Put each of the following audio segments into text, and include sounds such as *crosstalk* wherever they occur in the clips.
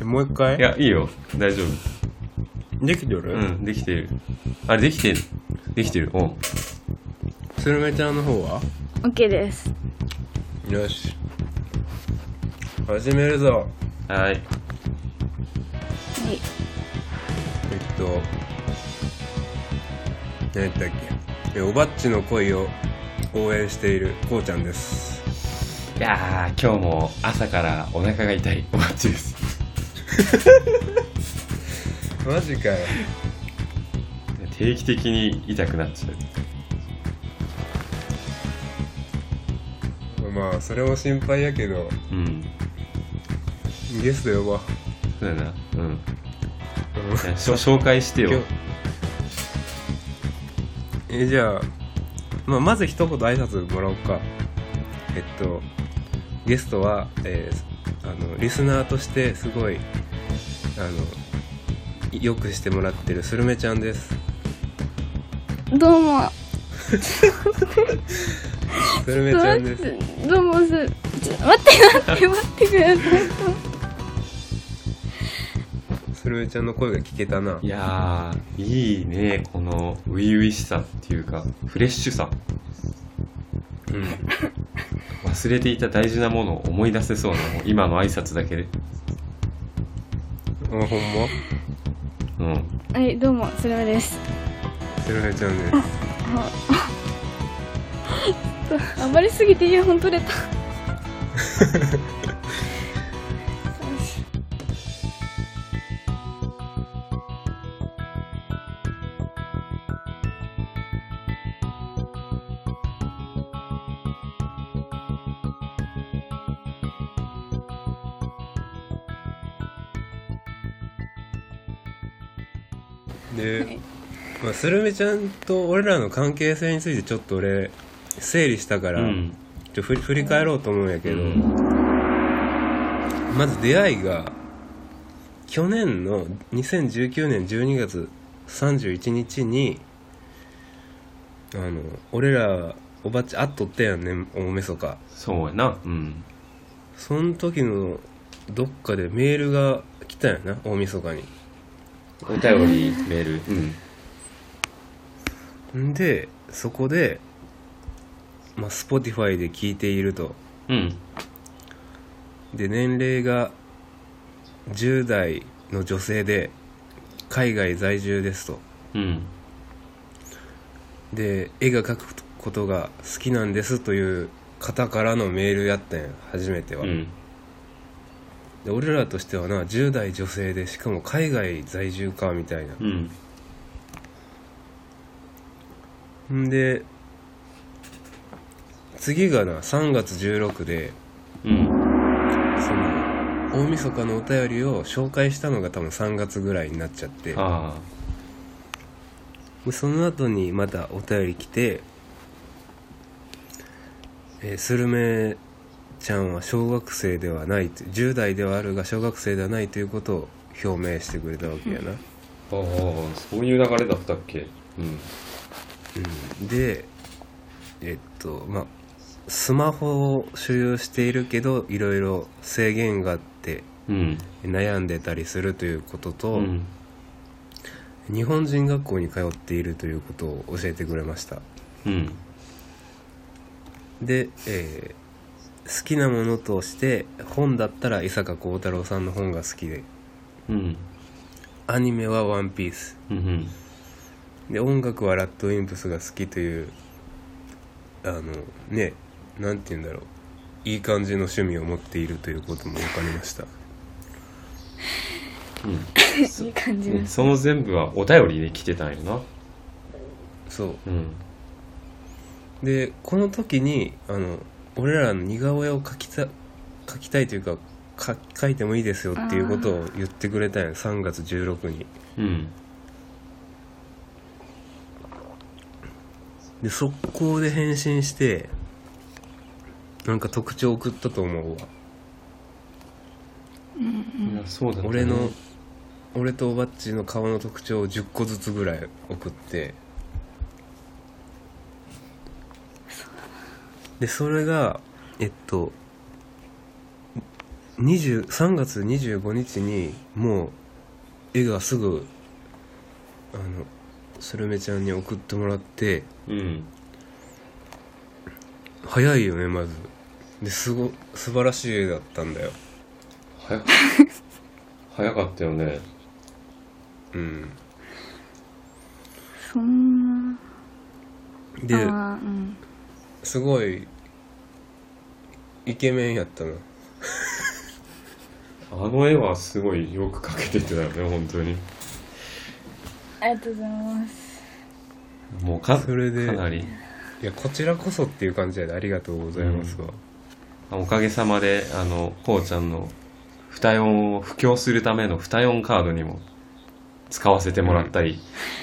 え *laughs* もう一回？いや、いいよ。大丈夫。できてる、うん、できてる。あれ、できてる。できてる。おうスルメちゃんの方は？OK ですよし始めるぞはい。はいえっと何やったっけ？えおばっちの恋を応援しているこうちゃんですいやー、今日も朝からお腹が痛いおばっちです。*laughs* マジかよ定期的に痛くなっちゃう。まあそれも心配やけどうん。ゲスト呼ぼうそうだな。うん。うん紹介してよ。えじゃあ、まあ、まず一言挨拶もらおうかえっとゲストは、えーあのリスナーとしてすごいあのよくしてもらってるスルメちゃんです。どうも。スルメちゃんです。どうもすちょ待って待って待ってください。スルメちゃんの声が聞けたな。いやー、いいね。この、初々しさっていうか、フレッシュさ。うん忘れていた大事なものを思い出せそうな、もう今の挨拶だけで。あほんま？うん。はいどうもスルメですスルメちゃんですあまりすぎてイヤホン取れた *laughs* で、まあ、スルメちゃんと俺らの関係性についてちょっと俺整理したから、うん。ちょ振り振り返ろうと思うんやけど、うんまず出会いが去年の2019年12月31日にあの俺らおばっち会っとったやんね大晦日そうやな。うん。その時のどっかでメールが来たんやな大晦日にお便り、メール。うん。んでそこで、まあ、Spotify で聞いているとうん。で年齢が10代の女性で海外在住ですとうん。で絵が描くことが好きなんですという方からのメールやったんや初めては、うん。で俺らとしてはな10代女性でしかも海外在住かみたいなうん。んで次がな3月16でうん。その大晦日のお便りを紹介したのが多分3月ぐらいになっちゃってあでその後にまたお便り来て「えースルメちゃんは小学生ではない」と10代ではあるが小学生ではないということを表明してくれたわけやな、あ。ああ、そういう流れだったっけ？うん。うん、でえっとまあスマホを所有しているけどいろいろ制限があってうん。悩んでたりするということと、うん。日本人学校に通っているということを教えてくれましたうん。で、えー好きなものとして本だったら伊坂幸太郎さんの本が好きでうん。アニメは「ワンピースうん。で音楽はラッドウィンプスが好きというあのねなんて言うんだろういい感じの趣味を持っているということも分かりましたうん。*laughs* いい感じうんですその全部はお便りで来てたんよな。そううん。でこの時にあの俺らの似顔絵を描きた描きたいというかか描いてもいいですよっていうことを言ってくれたんや。3月16にうん。で速攻で返信してなんか特徴送ったと思うわ。いやそうだったね。俺の俺とおばっちの顔の特徴を10個ずつぐらい送ってでそれがえっと20 3月25日にもう絵がすぐあのスルメちゃんに送ってもらってうん。早いよねまず。ですご素晴らしい絵だったんだよ。早 *laughs* 早かったよね。うん。そんな。であーうん。すごいイケメンやったなあの絵はすごいよく描けててだよね本当に。ありがとうございます。もうかそれでかなり。いやこちらこそっていう感じでありがとうございますわ、おかげさまであのこうちゃんの二音を布教するための二音カードにも使わせてもらったり、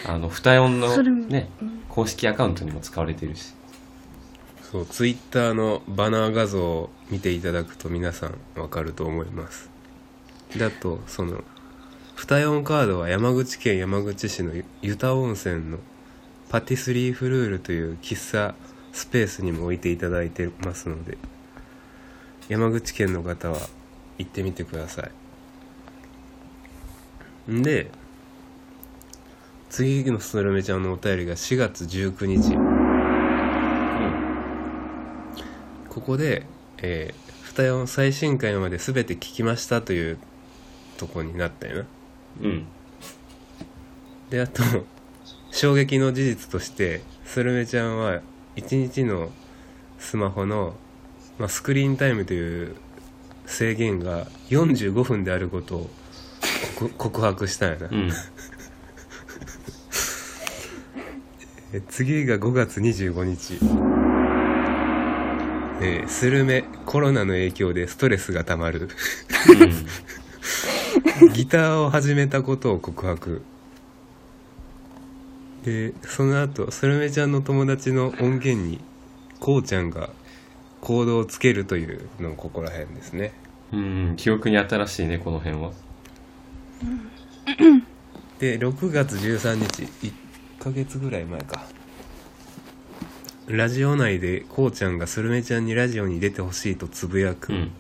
あの二音のね公式アカウントにも使われてるしそうツイッターのバナー画像を見ていただくと皆さんわかると思います。であとその二四カードは山口県山口市の湯田温泉のパティスリーフルールという喫茶スペースにも置いていただいてますので山口県の方は行ってみてください。んで次のスルメちゃんのお便りが4月19日。ここで、えー、二四最新回まで全て聞きましたというとこになったよな。うん。であと衝撃の事実としてスルメちゃんは1日のスマホの、まあ、スクリーンタイムという制限が45分であることを告告白したんやな、うん。*laughs* え次が5月25日えースルメコロナの影響でストレスがたまる。ギターを始めたことを告白。でその後スルメちゃんの友達の音源にこうちゃんがコードをつけるというのここら辺ですね。うん、うん、記憶に新しいねこの辺は。で6月13日1ヶ月ぐらい前かラジオ内でこうちゃんがスルメちゃんにラジオに出てほしいとつぶやく、うん。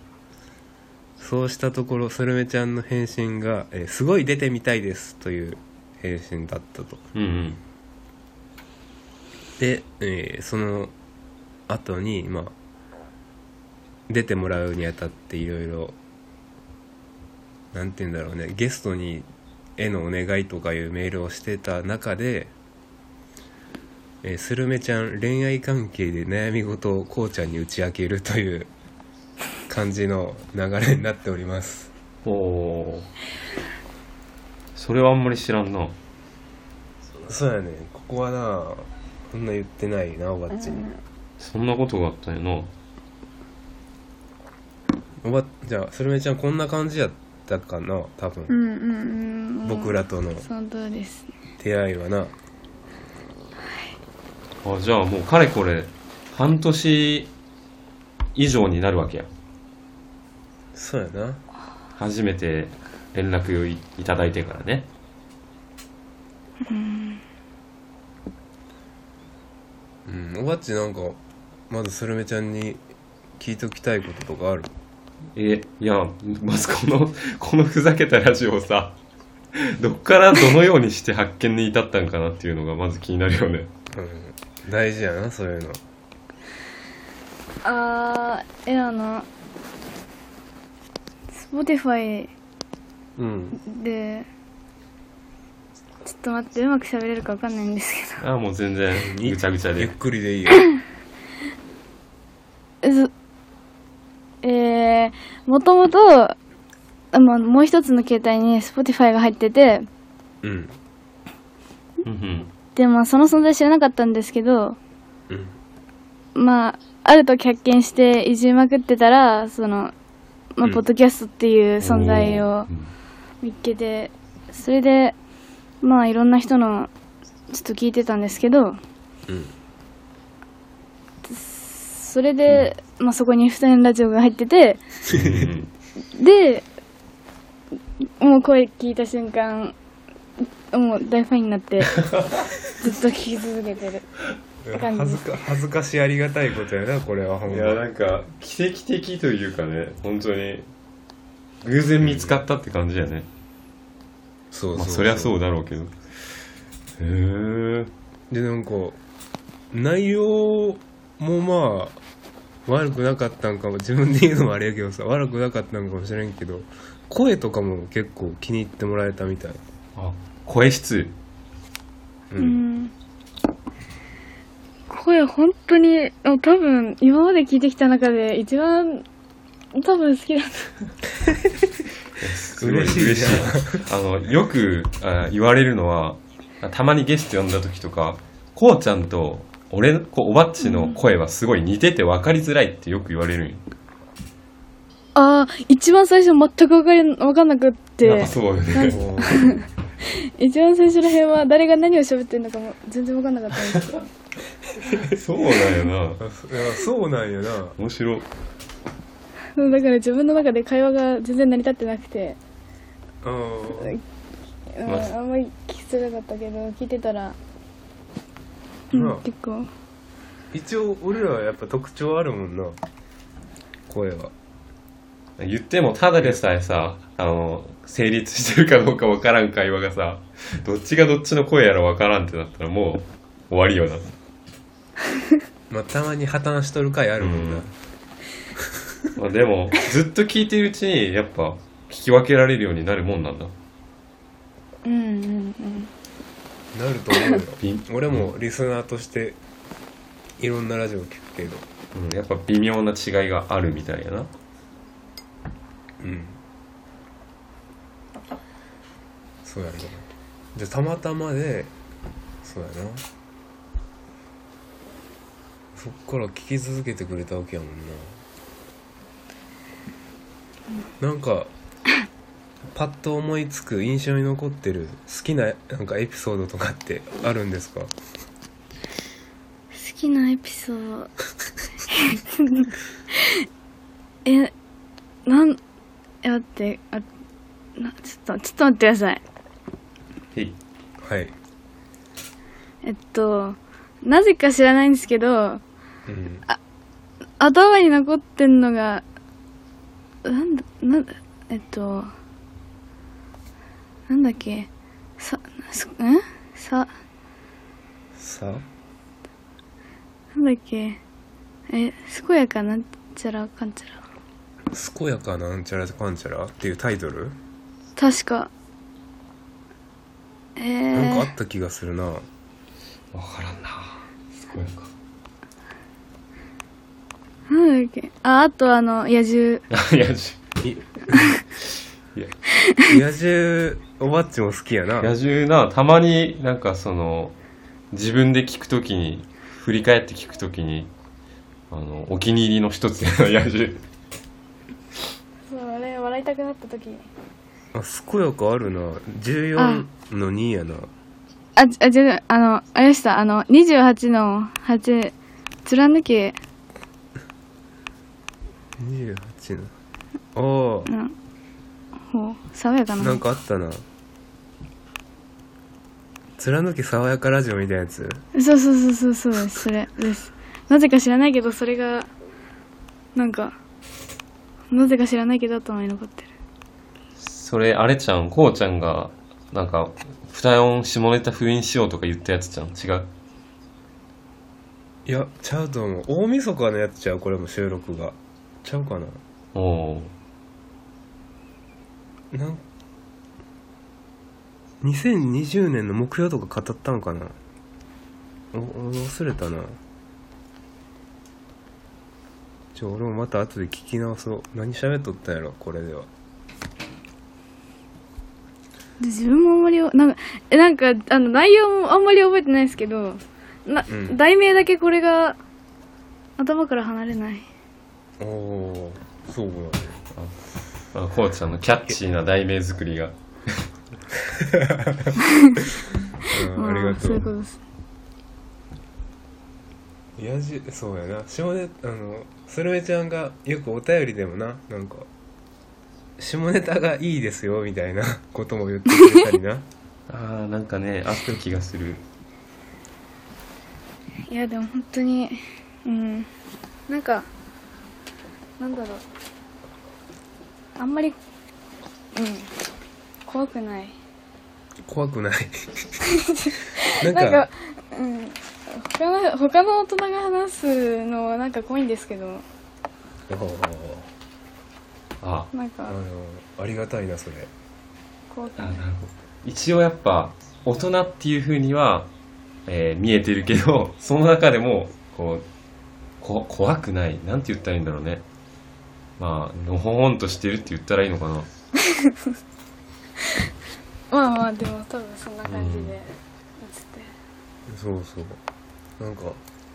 そうしたところスルメちゃんの返信が、えーすごい出てみたいです」という返信だったと。うんうん。で、えーその後にまあ出てもらうにあたっていろいろなんて言うんだろうねゲストに絵のお願いとかいうメールをしてた中で、えースルメちゃん恋愛関係で悩み事をこうちゃんに打ち明けるという感じの流れになっております。おおそれはあんまり知らんな。そうやね。ここはなそんな言ってないなおばっちに、そんなことがあったんやな。おばじゃあスルメちゃんこんな感じやったかな多分、うんうんうん。僕らとの。出会いはなあじゃあもうかれこれ半年以上になるわけや。そうやな。初めて連絡をいいただいてからね。うん。おばっちなんかまずスルメちゃんに聞いときたいこととかある？えいやまずこの *laughs* このふざけたラジオをさどっからどのようにして発見に至ったんかなっていうのがまず気になるよね。うん大事やなそういうの。あーえあの Spotify うん。でちょっと待ってうまく喋れるか分かんないんですけああもう全然ぐちゃぐちゃで。ゆっくりでいいよ。どそえー、もともとあまあもう一つの携帯に Spotify が入ってて。うん。うんうんでまあその存在知らなかったんですけどうんまあある時発見していじりまくってたらその、まあうん。ポッドキャストっていう存在をうん見っけてそれでまあいろんな人のちょっと聞いてたんですけどうんそれで、まあ、そこに二人ラジオが入っててうん。でもう声聞いた瞬間もう大ファンになって *laughs* ずっと聞き続けてる。恥ずか恥ずかしありがたいことやなこれはほんいまやなんか奇跡的というかね本当に偶然見つかったって感じだよね、そうそうまあそりゃそうだろうけど。へえでなんか内容もまあ悪くなかったんかも自分で言うのもあれやけどさ悪くなかったんかもしれんけど声とかも結構気に入ってもらえたみたい。あ声質。う、うん。ん。声本当に、あ多分今まで聞いてきた中で一番多分好きだった。*laughs* すごい。嬉しい。嬉しいあのよくあ言われるのはたまにゲスト呼んだ時とかこうちゃんと俺こうおばっちの声はすごい似てて分かりづらいってよく言われるんよ、ああ、一番最初全くわかり、わかんなくって。あ、そうよね *laughs* 一番最初の辺は誰が何を喋ってるのかも全然わかんなかったんですけど。*laughs* そうなんよな。あそいやそうなんやな。面白。いそうだから自分の中で会話が全然成り立ってなくて、うんうんまあ。あんまり聞きづらかったけど、聞いてたら、うんうん結構。一応俺らはやっぱ特徴あるもんな声は。言ってもただでさえさあの成立してるかどうか分からん会話がさどっちがどっちの声やら分からんってなったらもう終わりよな。*laughs* まあたまに破綻しとる回あるもんな、まあでもずっと聞いてるうちにやっぱ聞き分けられるようになるもんなんだ。うんうんうん。なると思うよ。*laughs* び俺もリスナーとしていろんなラジオ聞くけど。うん、やっぱ微妙な違いがあるみたいやな。うんそうやなじゃたまたまでそうやな。そっから聞き続けてくれたわけやもんな。なんかパッと思いつく印象に残ってる好きななんかエピソードとかってあるんですか？好きなエピソード。*laughs* えなんえ待ってあなちょっとちょっと待ってください。はい、えっとなぜか知らないんですけどうん、頭に残ってんのがなんだなんだえっとなんだっけさすん？さ。さ？なんだっけえ健やかなんちゃらかんちゃら。健やかなんちゃらかんちゃらっていうタイトル？確かえー、なんかあった気がするな。分からんな。すごいかなんだっけああとあの *laughs* 野獣。いや。じい野獣おばっちも好きやな。野獣な。たまになんかその自分で聞くときに振り返って聞くときにあのお気に入りの一つやな野獣。そうあれ笑いたくなった時あ健やかあるな。14の2やな。ああ違うあのあれでした。あの28の8貫け。28の。あなほう爽やかな。あなんかあったな。貫き爽やかラジオみたいなやつ？そうそうそうそうそうです。それです。なぜか知らないけどそれがなんかなぜか知らないけど頭に残ってるそれあれちゃんこうちゃんがなんか二音下ネタ封印しようとか言ったやつちゃん？違う。いやちゃうと思う。大晦日のやつちゃうこれも収録が。ちゃうかな？おおなん2020年の目標とか語ったんかな？おお忘れたな。ちょ俺もまた後で聞き直そう。何喋っとったんやろ？これでは。で自分もあんまりなんかえなんかあの内容もあんまり覚えてないですけどな、うん。題名だけこれが頭から離れない。おおそうなんだ。あこうちゃんのキャッチーな題名作りが。*laughs* うんありがとそういううことです。やじそうやな。下ネあのスルメちゃんがよくお便りでもななんか下ネタがいいですよみたいな *laughs* ことも言ってくれたりな。*laughs* ああなんかねあった気がする。いやでも本当にうん。なんかなんだろう。あんまり怖くない。怖くない。*laughs* なんかなんかうん。他の他の大人が話すのはなんか怖いんですけど。おーあなんかあのありがたいなそれ。怖くないあなるほど。一応やっぱ大人っていう風には、えー見えてるけど *laughs* その中でもこうこ怖くない。なんて言ったらいいんだろうね。まあのほほんとしてるって言ったらいいのかな。*laughs* まあまあでも多分そんな感じで映って。そうそう。なんか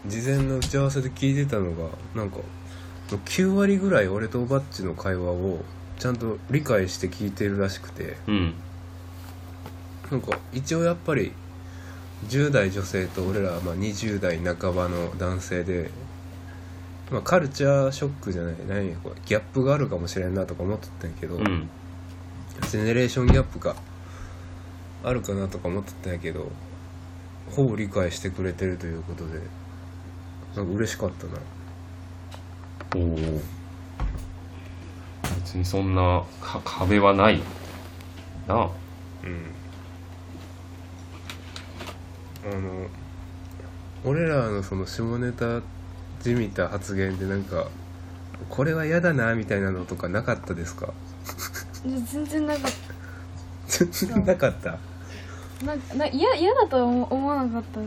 事前の打ち合わせで聞いてたのがなんか9割ぐらい俺とおばっちの会話をちゃんと理解して聞いてるらしくて。うん。なんか一応やっぱり10代女性と俺らはまあ20代半ばの男性で、まあ、カルチャーショックじゃない何やこれギャップがあるかもしれんなとか思っとったんやけど、うん。ジェネレーションギャップがあるかなとか思っとったんやけどほぼ理解してくれてるということでなんか嬉しかったな別にそんなか壁はない。な。うん。あの俺らのその下ネタじみた発言でなんかこれは嫌だなみたいなのとかなかったですか？で全然なかっ全然なかった？たなんかな嫌嫌だとは思思わなかった。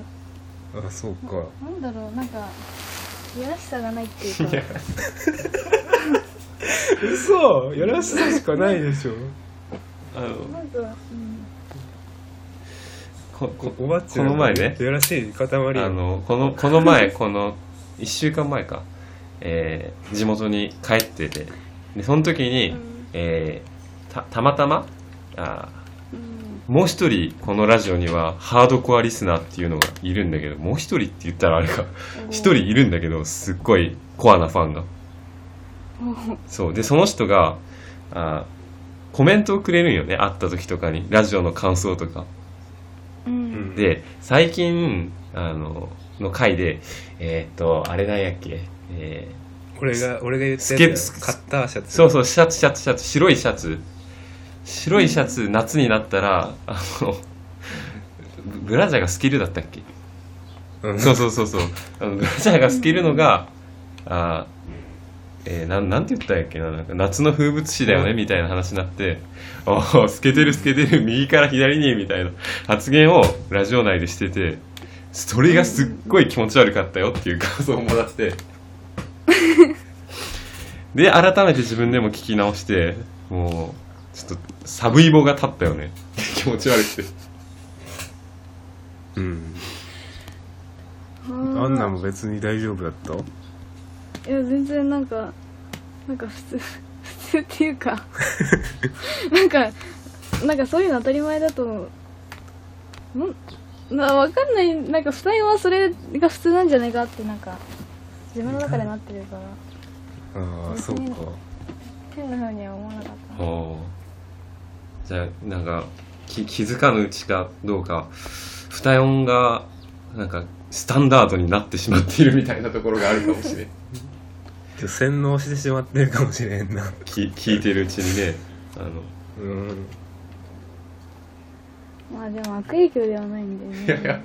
あそうか。なんだろうなんかいやらしさがないっていうか嘘やらしさしかないでしょ。あのなんか、うん、ここおばっちこの前ね。やらしい塊よあのこのこの前 *laughs* この1週間前か、えー地元に帰ってて。でその時に、うん。えーたたまたまあうん、もう一人このラジオにはハードコアリスナーっていうのがいるんだけどもう一人って言ったらあれか。一人いるんだけどすっごいコアなファンが。そう。でその人があコメントをくれるんよね。会った時とかに。ラジオの感想とか。ううん。んで最近あのの回でえーっとあれなんやっけ？え俺が俺が言ったスケやつカッターシャツ。ーそうそうシャツシャツシャツ。白いシャツ白いシャツ夏になったらあのブブラジャーがスキルだったっけ？うん。そうそうそうそう。あのブラジャーが透けるのがあーえーなんなんて言ったんやっけな？なんか夏の風物詩だよね？みたいな話になって「ああ透けてる透けてる右から左に」みたいな発言をラジオ内でしててそれがすっごい気持ち悪かったよっていう感想をもらって。で改めて自分でも聞き直してもうちょっとサブイボが立ったよね。*laughs* 気持ち悪くて。うん。ああんなんも別に大丈夫だった？いや全然なんかなんか普通 *laughs* 普通っていうか。*laughs* なんかなんかそういうの当たり前だとんなわかんない。なんか二人はそれが普通なんじゃないかってなんか自分の中でなってるから。ああそうか。変な風には思わなかった。おーじゃあなんかき気づかぬうちかどうか二音がなんかスタンダードになってしまっているみたいなところがあるかもしれん。洗脳してしまってるかもしれんな。き聞いてるうちにねあの。うん。まあでも悪影響ではないんでね。いやいや。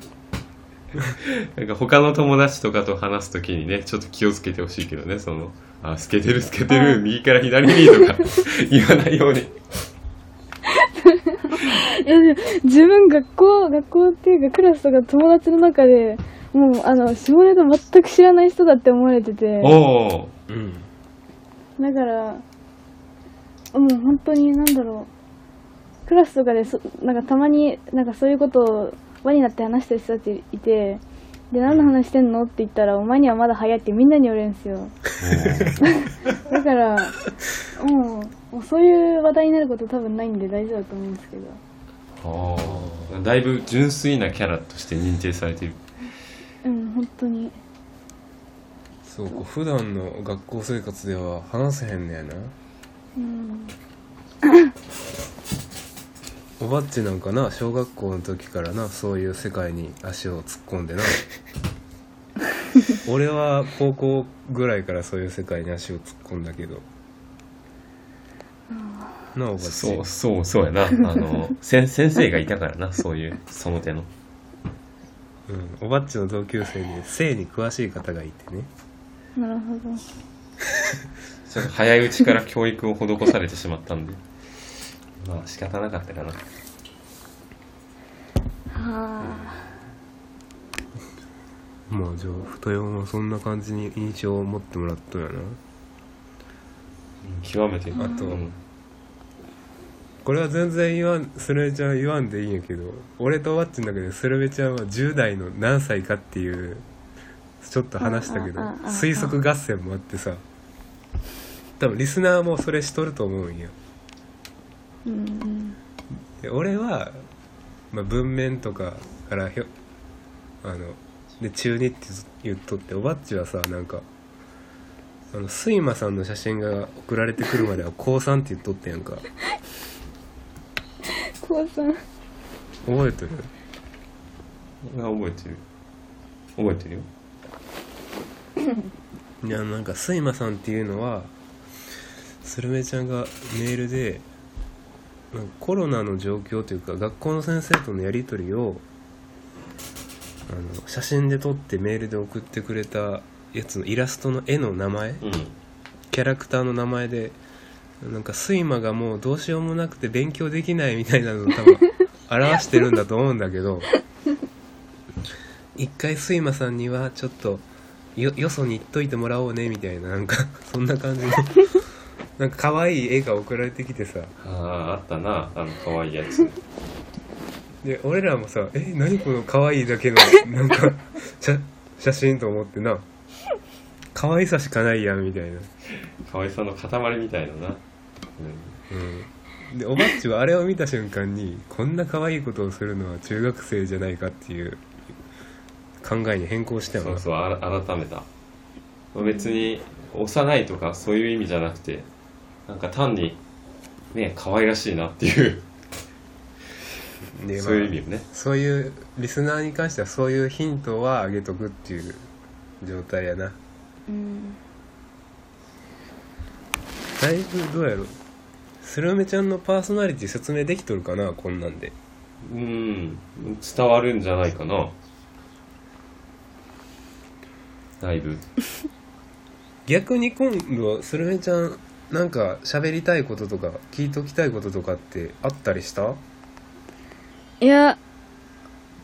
なんか他の友達とかと話すときにねちょっと気をつけてほしいけどねそのあ透けてる透けてる右から左にとか言わないように自分学校学校っていうかクラスとか友達の中でもうあの下ネタ全く知らない人だって思われてて。おおうんだからもう本当になんだろう。クラスとかでそなんかたまになんかそういうことを輪になって話してる人たちいて。で何の話してんのって言ったらお前にはまだ早いってみんなに言われるんですよ。だからもうもうそういう話題になること多分ないんで大丈夫だと思うんですけどだいぶ純粋なキャラとして認定されている。うん本当に。そうか普段の学校生活では話せへんねやな。うん。おばっちなんかな小学校の時からなそういう世界に足を突っ込んでな。*laughs* 俺は高校ぐらいからそういう世界に足を突っ込んだけどなそうそうそうやな。あの先 *laughs* 先生がいたからなそういうその手の。うん、おばっちの同級生に性に詳しい方がいてね。なるほど。ちょっと早いうちから教育を施されてしまったんで。まあ仕方なかったかな。はあ。まあじゃあ太陽もそんな感じに印象を持ってもらったんやな極めて。あとうんこれは全然言わんスルメちゃんは言わんでいいんやけど俺とおばっちの中でスルメちゃんは10代の何歳かっていうちょっと話したけど推測合戦もあってさ多分リスナーもそれしとると思うんよ。うんで俺は、まあ、文面とかからひょあので中二って言っとっておばっちはさなんかあの睡魔さんの写真が送られてくるまでは高3って言っとってやんか *laughs* 高三覚えてる？あ覚えてる。覚えてるよ。*coughs* いやなんか睡魔さんっていうのはスルメちゃんがメールでなんかコロナの状況というか学校の先生とのやり取りをあの写真で撮ってメールで送ってくれたやつのイラストの絵の名前うん。キャラクターの名前でなんか睡魔がもうどうしようもなくて勉強できないみたいなのを多分 *laughs* 表してるんだと思うんだけど一回睡魔さんにはちょっとよよそに行っといてもらおうねみたいななんかそんな感じの *laughs* なんか可愛い絵が送られてきてさ。あああったなあの可愛いやつ。で俺らもさ「え何この可愛いだけのなんか写写真?」と思ってな。可愛さしかないやんみたいな。可愛さの塊みたいなな、うん、でおばっちはあれを見た瞬間にこんな可愛いことをするのは中学生じゃないかっていう考えに変更したよなそうそうあら改めた。別に幼いとかそういう意味じゃなくてなんか単にね可愛らしいなっていう。でそういう意味よね。そういうリスナーに関してはそういうヒントはあげとくっていう状態やな。うん。だいぶどうやろスルメちゃんのパーソナリティ説明できとるかなこんなんで。うん。伝わるんじゃないかな。だいぶ。逆に今度スルメちゃんなんか喋りたいこととか聞いときたいこととかってあったりした？いや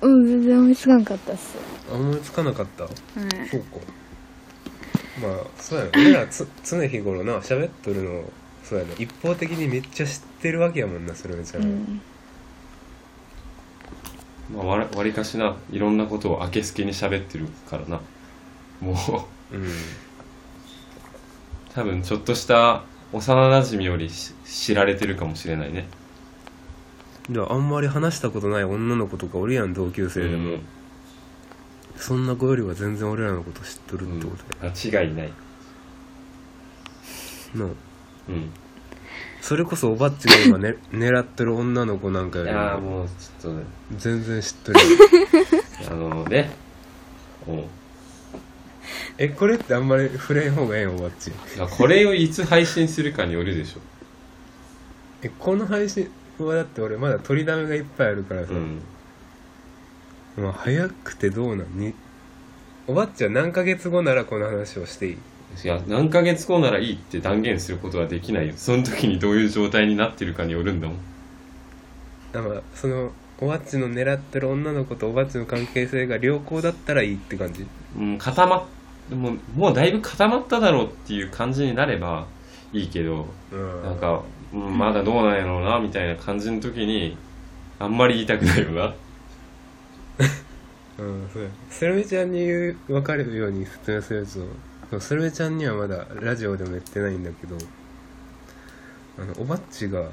うん全然思いつかんかったっす。あ思いつかなかった？はい。そうか。まあそうやな。俺らつ常日頃な喋っとるのそうやな一方的にめっちゃ知ってるわけやもんなスルメちゃんは、うん。まあ、わりわりかしないろんなことを明けすけに喋ってるからな。もううん。多分ちょっとした幼なじみよりし知られてるかもしれないね。であんまり話したことない女の子とかおるやん同級生でも、うん。そんな子よりは全然俺らのこと知っとるってことや、間違いない。なあうん。それこそおばっちが今、ね、*laughs* 狙ってる女の子なんかよりいやーももうちょっとね。全然知っとる *laughs* あのねもうえこれってあんまり触れん方がええんおばっち？いやこれをいつ配信するかによるでしょ。えこの配信はだって俺まだ取りだめがいっぱいあるからさ、うん。まあ、早くてどうなん？におばっちは何ヶ月後ならこの話をしていい？いや何ヶ月後ならいいって断言することはできないよ。その時にどういう状態になってるかによるんだもん。あまあそのおばっちの狙ってる女の子とおばっちの関係性が良好だったらいいって感じ。うん固まっもうもうだいぶ固まっただろうっていう感じになればいいけどうん。なんか、うん、まだどうなんやろうなみたいな感じの時にあんまり言いたくないよな。*laughs* うんそうや。スルメちゃんに言う分かるように説明するとスルメちゃんにはまだラジオでも言ってないんだけどあのおばっちが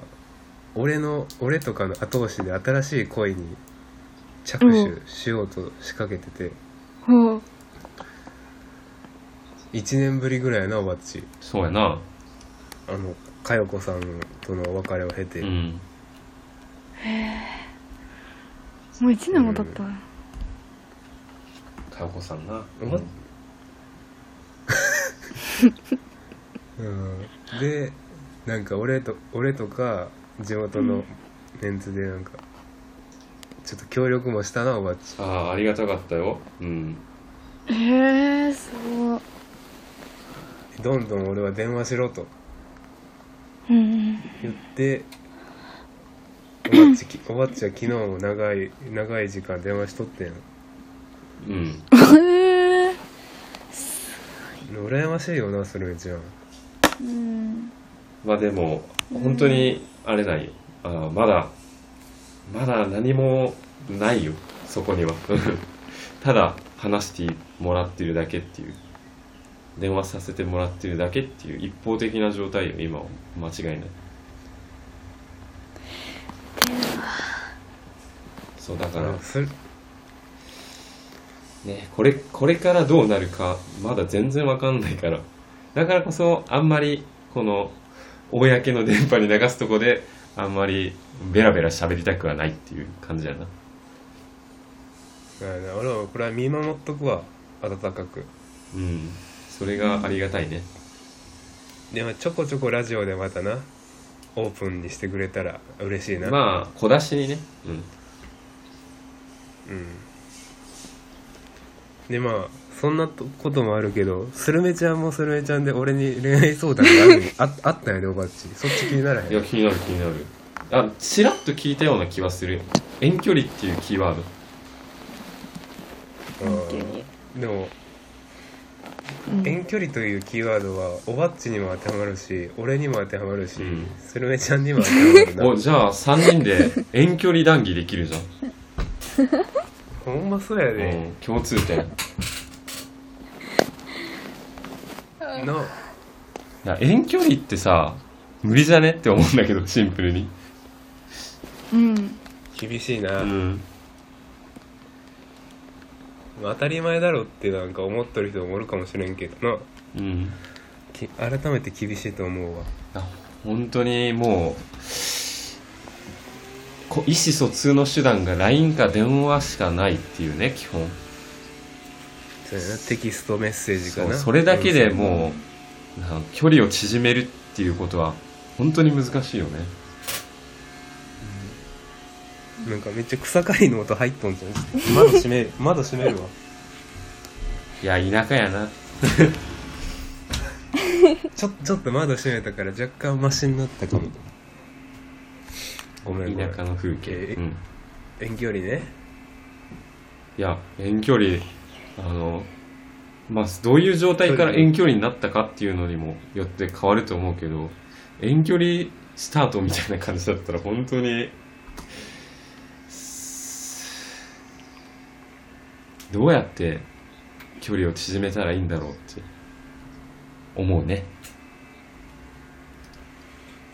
俺の俺とかの後押しで新しい恋に着手しようと仕掛けてて、ほう1年ぶりぐらいやなおばっち。そうやな。あの佳代子さんとのお別れを経て、うん。もう一年も経った、佳代子さんな。おばうん。でなんか俺と俺とか地元のメンツでなんかちょっと協力もしたなおばっち。ああありがたかったよ。うん。へえそうどんどん俺は電話しろとうん。言っておばっちき *laughs* おばっちは昨日も長い長い時間電話しとってん。うん。へ *laughs* え羨ましいよなそれじゃんうん。まあでも本当にあれないよ。あーまだまだ何もないよ。そこには。*laughs* ただ話してもらってるだけっていう。電話させてもらってるだけっていう。一方的な状態よ今は。間違いない。そうだから。あそれねこれこれからどうなるかまだ全然わかんないから。だからこそあんまりこの公の電波に流すとこであんまりベラベラ喋りたくはないっていう感じやな。俺はこれは見守っとくわ。温かく。うん。それがありがたいね。でもちょこちょこラジオでまたなオープンにしてくれたら嬉しいな。まあ小出しにね。うん。うんでまあそんなこともあるけどスルメちゃんもスルメちゃんで俺に恋愛相談があるあ *laughs* あったんやでおばっち。そっち気にならへん。いや気になる気になる。あちらっと聞いたような気はする遠距離っていうキーワード。あ遠距でもうん。遠距離というキーワードはおばっちにも当てはまるし俺にも当てはまるし、うん。スルメちゃんにも当てはまるな。*laughs* おじゃあ3人で遠距離談義できるじゃん、*laughs* ほんまそうやで、うん、共通点。*laughs* ないや遠距離ってさ無理じゃねって思うんだけどシンプルに。うん。厳しいな、うん。当たり前だろってなんか思っとる人もおるかもしれんけどな。うん。き改めて厳しいと思うわ。あ本当にもうこ意思疎通の手段が LINE か電話しかないっていうね基本。テキストメッセージかな。それだけでもう距離を縮めるっていうことは本当に難しいよね。なんかめっちゃ草刈りの音入っとんじゃん。窓閉める。*laughs* 窓閉めるわ。いや田舎やな。*laughs* ちょちょっと窓閉めたから若干マシになったかもごめんごめん。田舎の風景、えうん。遠距離ね。いや遠距離あのまあどういう状態から遠距離。になったかっていうのにもよって変わると思うけど遠距離スタートみたいな感じだったら本当にどうやって距離を縮めたらいいんだろうって思うね。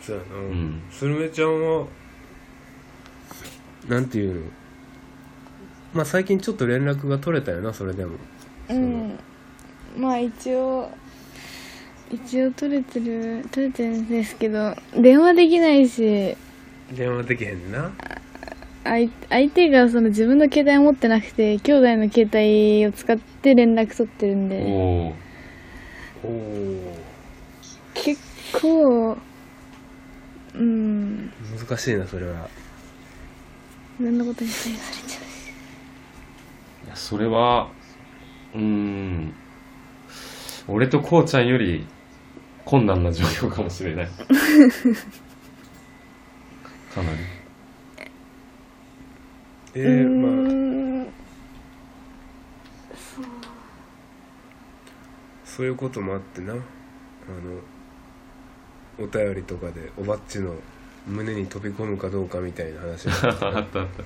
そうやな、うん。スルメちゃんはなんていうの？まあ最近ちょっと連絡が取れたよなそれでも。うん。まあ一応一応取れてる取れてるんですけど電話できないし。電話できへんな。相相手がその自分の携帯を持ってなくて兄弟の携帯を使って連絡取ってるんおで。おおお結構うん。難しいなそれはいろんなことに左右されちゃいやそれはうーん俺とこうちゃんより困難な状況かもしれない。*laughs* かなり。うえー、まあ。んそういうこともあってな。あのお便りとかでおばっちの胸に飛び込むかどうかみたいな話が *laughs* あったあった。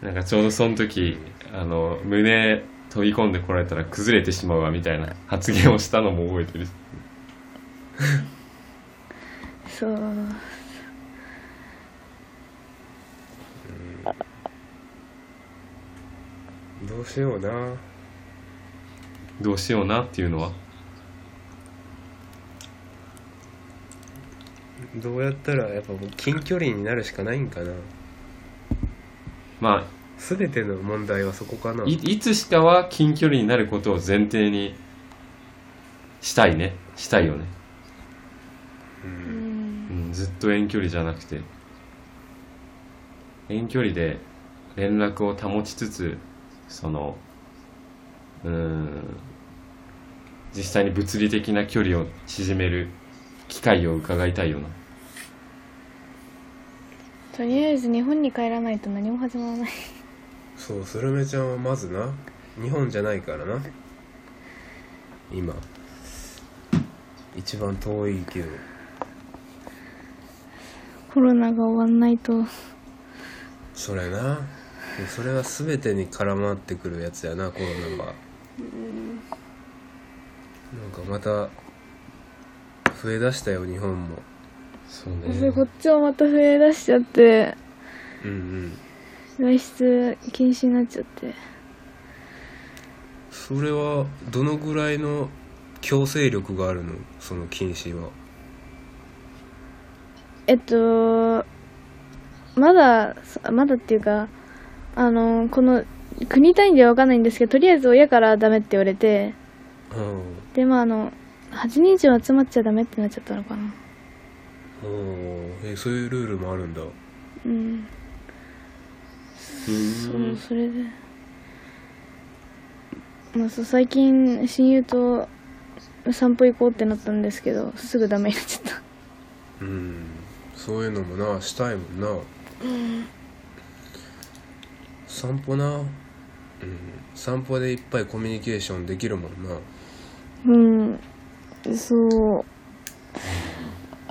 *laughs* なんかちょうどその時あの胸飛び込んでこられたら崩れてしまうわみたいな発言をしたのも覚えてる。*laughs* そう。どうしような。どうしようなっていうのは？どうやったらやっぱもう近距離になるしかないんかな。ま全ての問題はそこかな。あいいつしかは近距離になることを前提にしたいね。したいよね、ううん。んうん、ずっと遠距離じゃなくて。遠距離で連絡を保ちつつそのうーん実際に物理的な距離を縮める機会を伺いたいよなとりあえず日本に帰らないと何も始まらない。そうスルメちゃんはまずな日本じゃないからな。今。一番遠いけど。コロナが終わんないと。それな。でそれは全てに絡まってくるやつやなコロナはなんかまた増えだしたよ日本もそうそれこっちもまた増え出しちゃってうんうん。外出禁止になっちゃって。それはどのぐらいの強制力があるの？その禁止は。えっとまだそまだっていうかあのこの国単位では分かんないんですけどとりあえず親からダメって言われてうん。でまああの8人以上集まっちゃダメってなっちゃったのかなおーえそういうルールもあるんだ。うん。そうそれで。まあそう最近親友と散歩行こうってなったんですけどすぐダメになっちゃった。うん。そういうのもなしたいもんな。散歩な。うん。散歩でいっぱいコミュニケーションできるもんな。うん。そう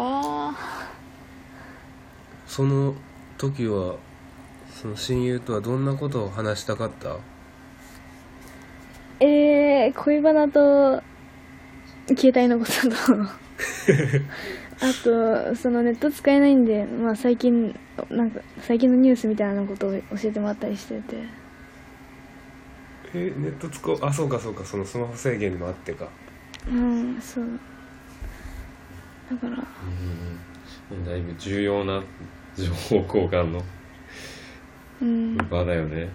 あその時はその親友とはどんなことを話したかった？ーえー、恋バナと携帯のことと。*laughs* あとそのネット使えないんで、まあ、最近なんか最近のニュースみたいなことを教えてもらったりしてて。えネット使う？あそうかそうかそのスマホ制限もあってか。うんそうだから。うん。だいぶ重要な情報交換のうん。場だよね、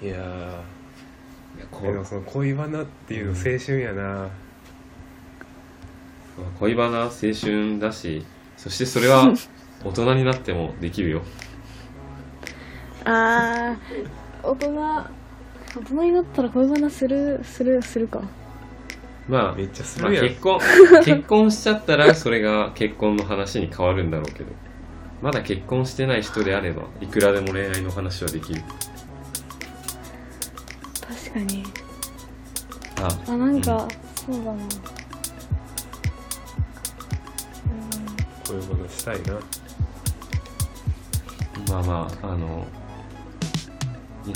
いやいやこーでもその恋バナっていうの青春やな。恋バナ青春だしそしてそれは *laughs* 大人になってもできるよ。あー大人大人になったら恋バナするするするかまあめっちゃすまあるやん、結婚 *laughs* 結婚しちゃったらそれが結婚の話に変わるんだろうけど。まだ結婚してない人であればいくらでも恋愛の話はできる。確かに。ああなんか、そうだな。恋バナしたいな。まあまああの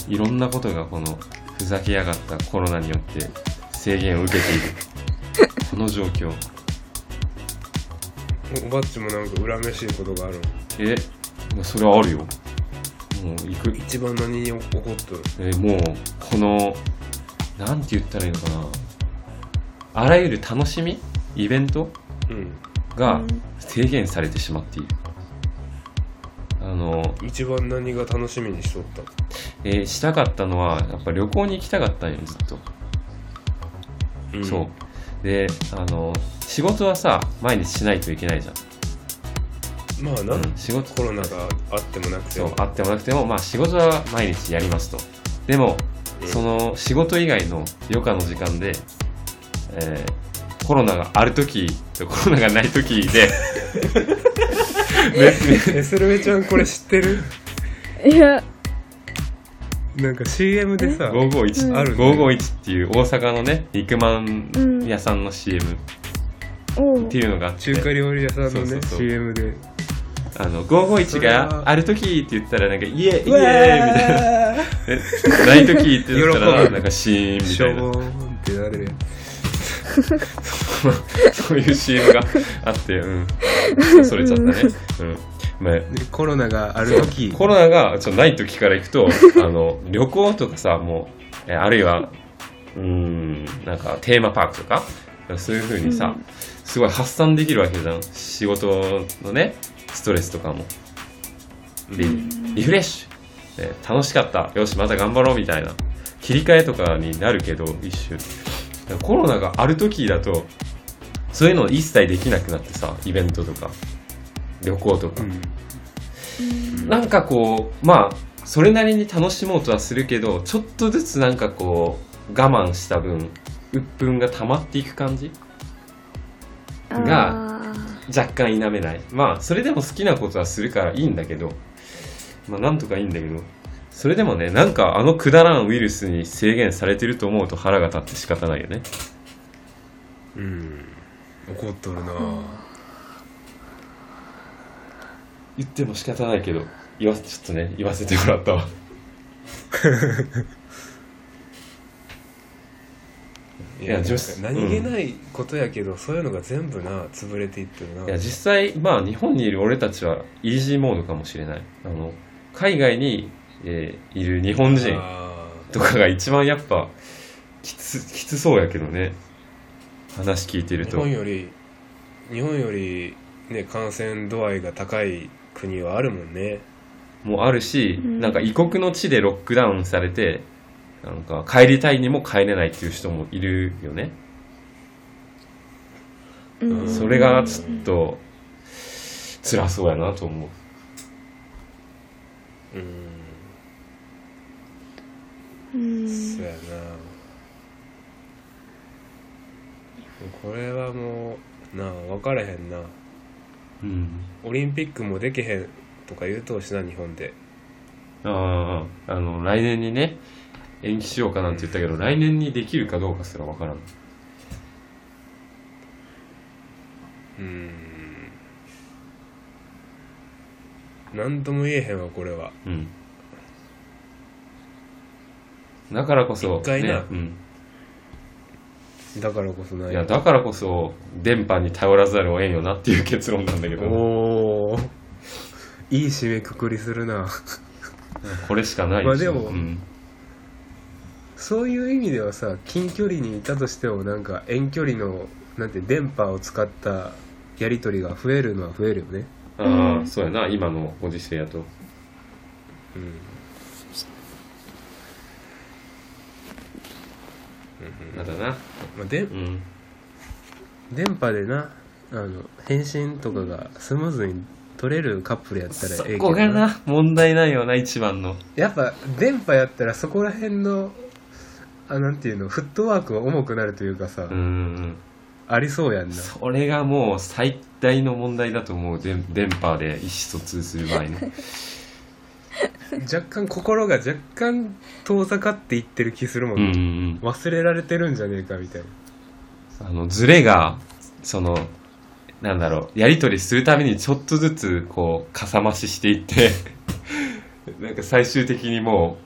いいろんなことがこのふざけやがったコロナによって制限を受けている。*laughs* この状況。おばっちもなんか恨めしいことがある。のえそれはあるよ。もう行く。一番何に怒っとる？えーもうこのなんて言ったらいいのかな。あらゆる楽しみ？イベント？うん。がうん。制限されてしまっている。あの、一番何が楽しみにしとった？えーしたかったのはやっぱ旅行に行きたかったんよずっと、うん。そう。であの仕事はさ毎日しないといけないじゃん、まあな、うん仕事。コロナがあってもなくても。そうあってもなくてもまあ仕事は毎日やりますと。でも、うん。その仕事以外の余暇の時間で、えーコロナがある時とコロナがない時で *laughs* えスルメちゃんこれ知ってる？いやなんか CM でさ551、あるね。551っていう大阪のね肉まん屋さんの CM っていうのがあって、中華料理屋さんのねそうそうそう。CM で。あの551それは。がある時って言ったらなんかイエイイエーイみたいな。ない時って言ったらなんかシーンみしたょいなってなる。*laughs* そういう CM があって、うん。それちゃったね。うん。まあ、でコロナがある時コロナがちょっとない時から行くと、*laughs* あの、旅行とかさ、もう、えあるいは、うーん、なんかテーマパークとか、そういう風にさ、すごい発散できるわけじゃん。仕事のね、ストレスとかも。で、リフレッシュ、え楽しかった。よし、また頑張ろうみたいな。切り替えとかになるけど、一瞬。コロナがある時だとそういうの一切できなくなってさイベントとか旅行とか、なんかこうまあそれなりに楽しもうとはするけどちょっとずつなんかこう我慢した分鬱憤が溜まっていく感じがあ若干否めない。まあそれでも好きなことはするからいいんだけどまあなんとかいいんだけどそれでもねなんかあのくだらんウイルスに制限されてると思うと腹が立って仕方ないよね。うん。怒っとるな言っても仕方ないけど言わちょっとね言わせてもらったわ。い *laughs* いや女子何気ないことやけど、そういうのが全部な潰れていってるな。いや実際まあ日本にいる俺たちはイージーモードかもしれない。あの海外に、えーいる日本人あとかが一番やっぱきつきつそうやけどね。話聞いてるー日と本より日本よりね感染度合いが高い国はあるもんね。もあるし、うん。なんか異国の地でロックダウンされてなんか帰りたいにも帰れないっていう人もいるよね、ーうん。それがちょっと辛そうやなと思う。うん。うん。そうやな。これはもうなあ分からへんなうん。オリンピックもできへんとか言うとうしな日本で。あああの来年にね延期しようかなんて言ったけど、来年にできるかどうかすらわからん。うん。何とも言えへんわこれは。うん。だからこそ一回な。ねうん、だからこそないいやだからこそ電波に頼らざるを得んよなっていう結論なんだけどおおいい締めくくりするな。*laughs* これしかないまあでもうん、そういう意味ではさ近距離にいたとしてもなんか遠距離のなんて電波を使ったやり取りが増えるのは増えるよね。ああ、うんそうやな。今のご時世やと。うんまだなまあ、でうん。電波でなあの返信とかがスムーズに取れるカップルやったらそええけどこがな問題ないよな一番の。やっぱ電波やったらそこら辺のあなんていうのフットワークが重くなるというかさ、うんうんありそうやんな。それがもう最大の問題だと思うで電波で意思疎通する場合の若干心が若干遠ざかっていってる気するもんうんうね、ん。忘れられてるんじゃねえかみたいな。うんあのズレがそのなんだろうやり取りするためにちょっとずつこうかさ増ししていって *laughs* なんか最終的にも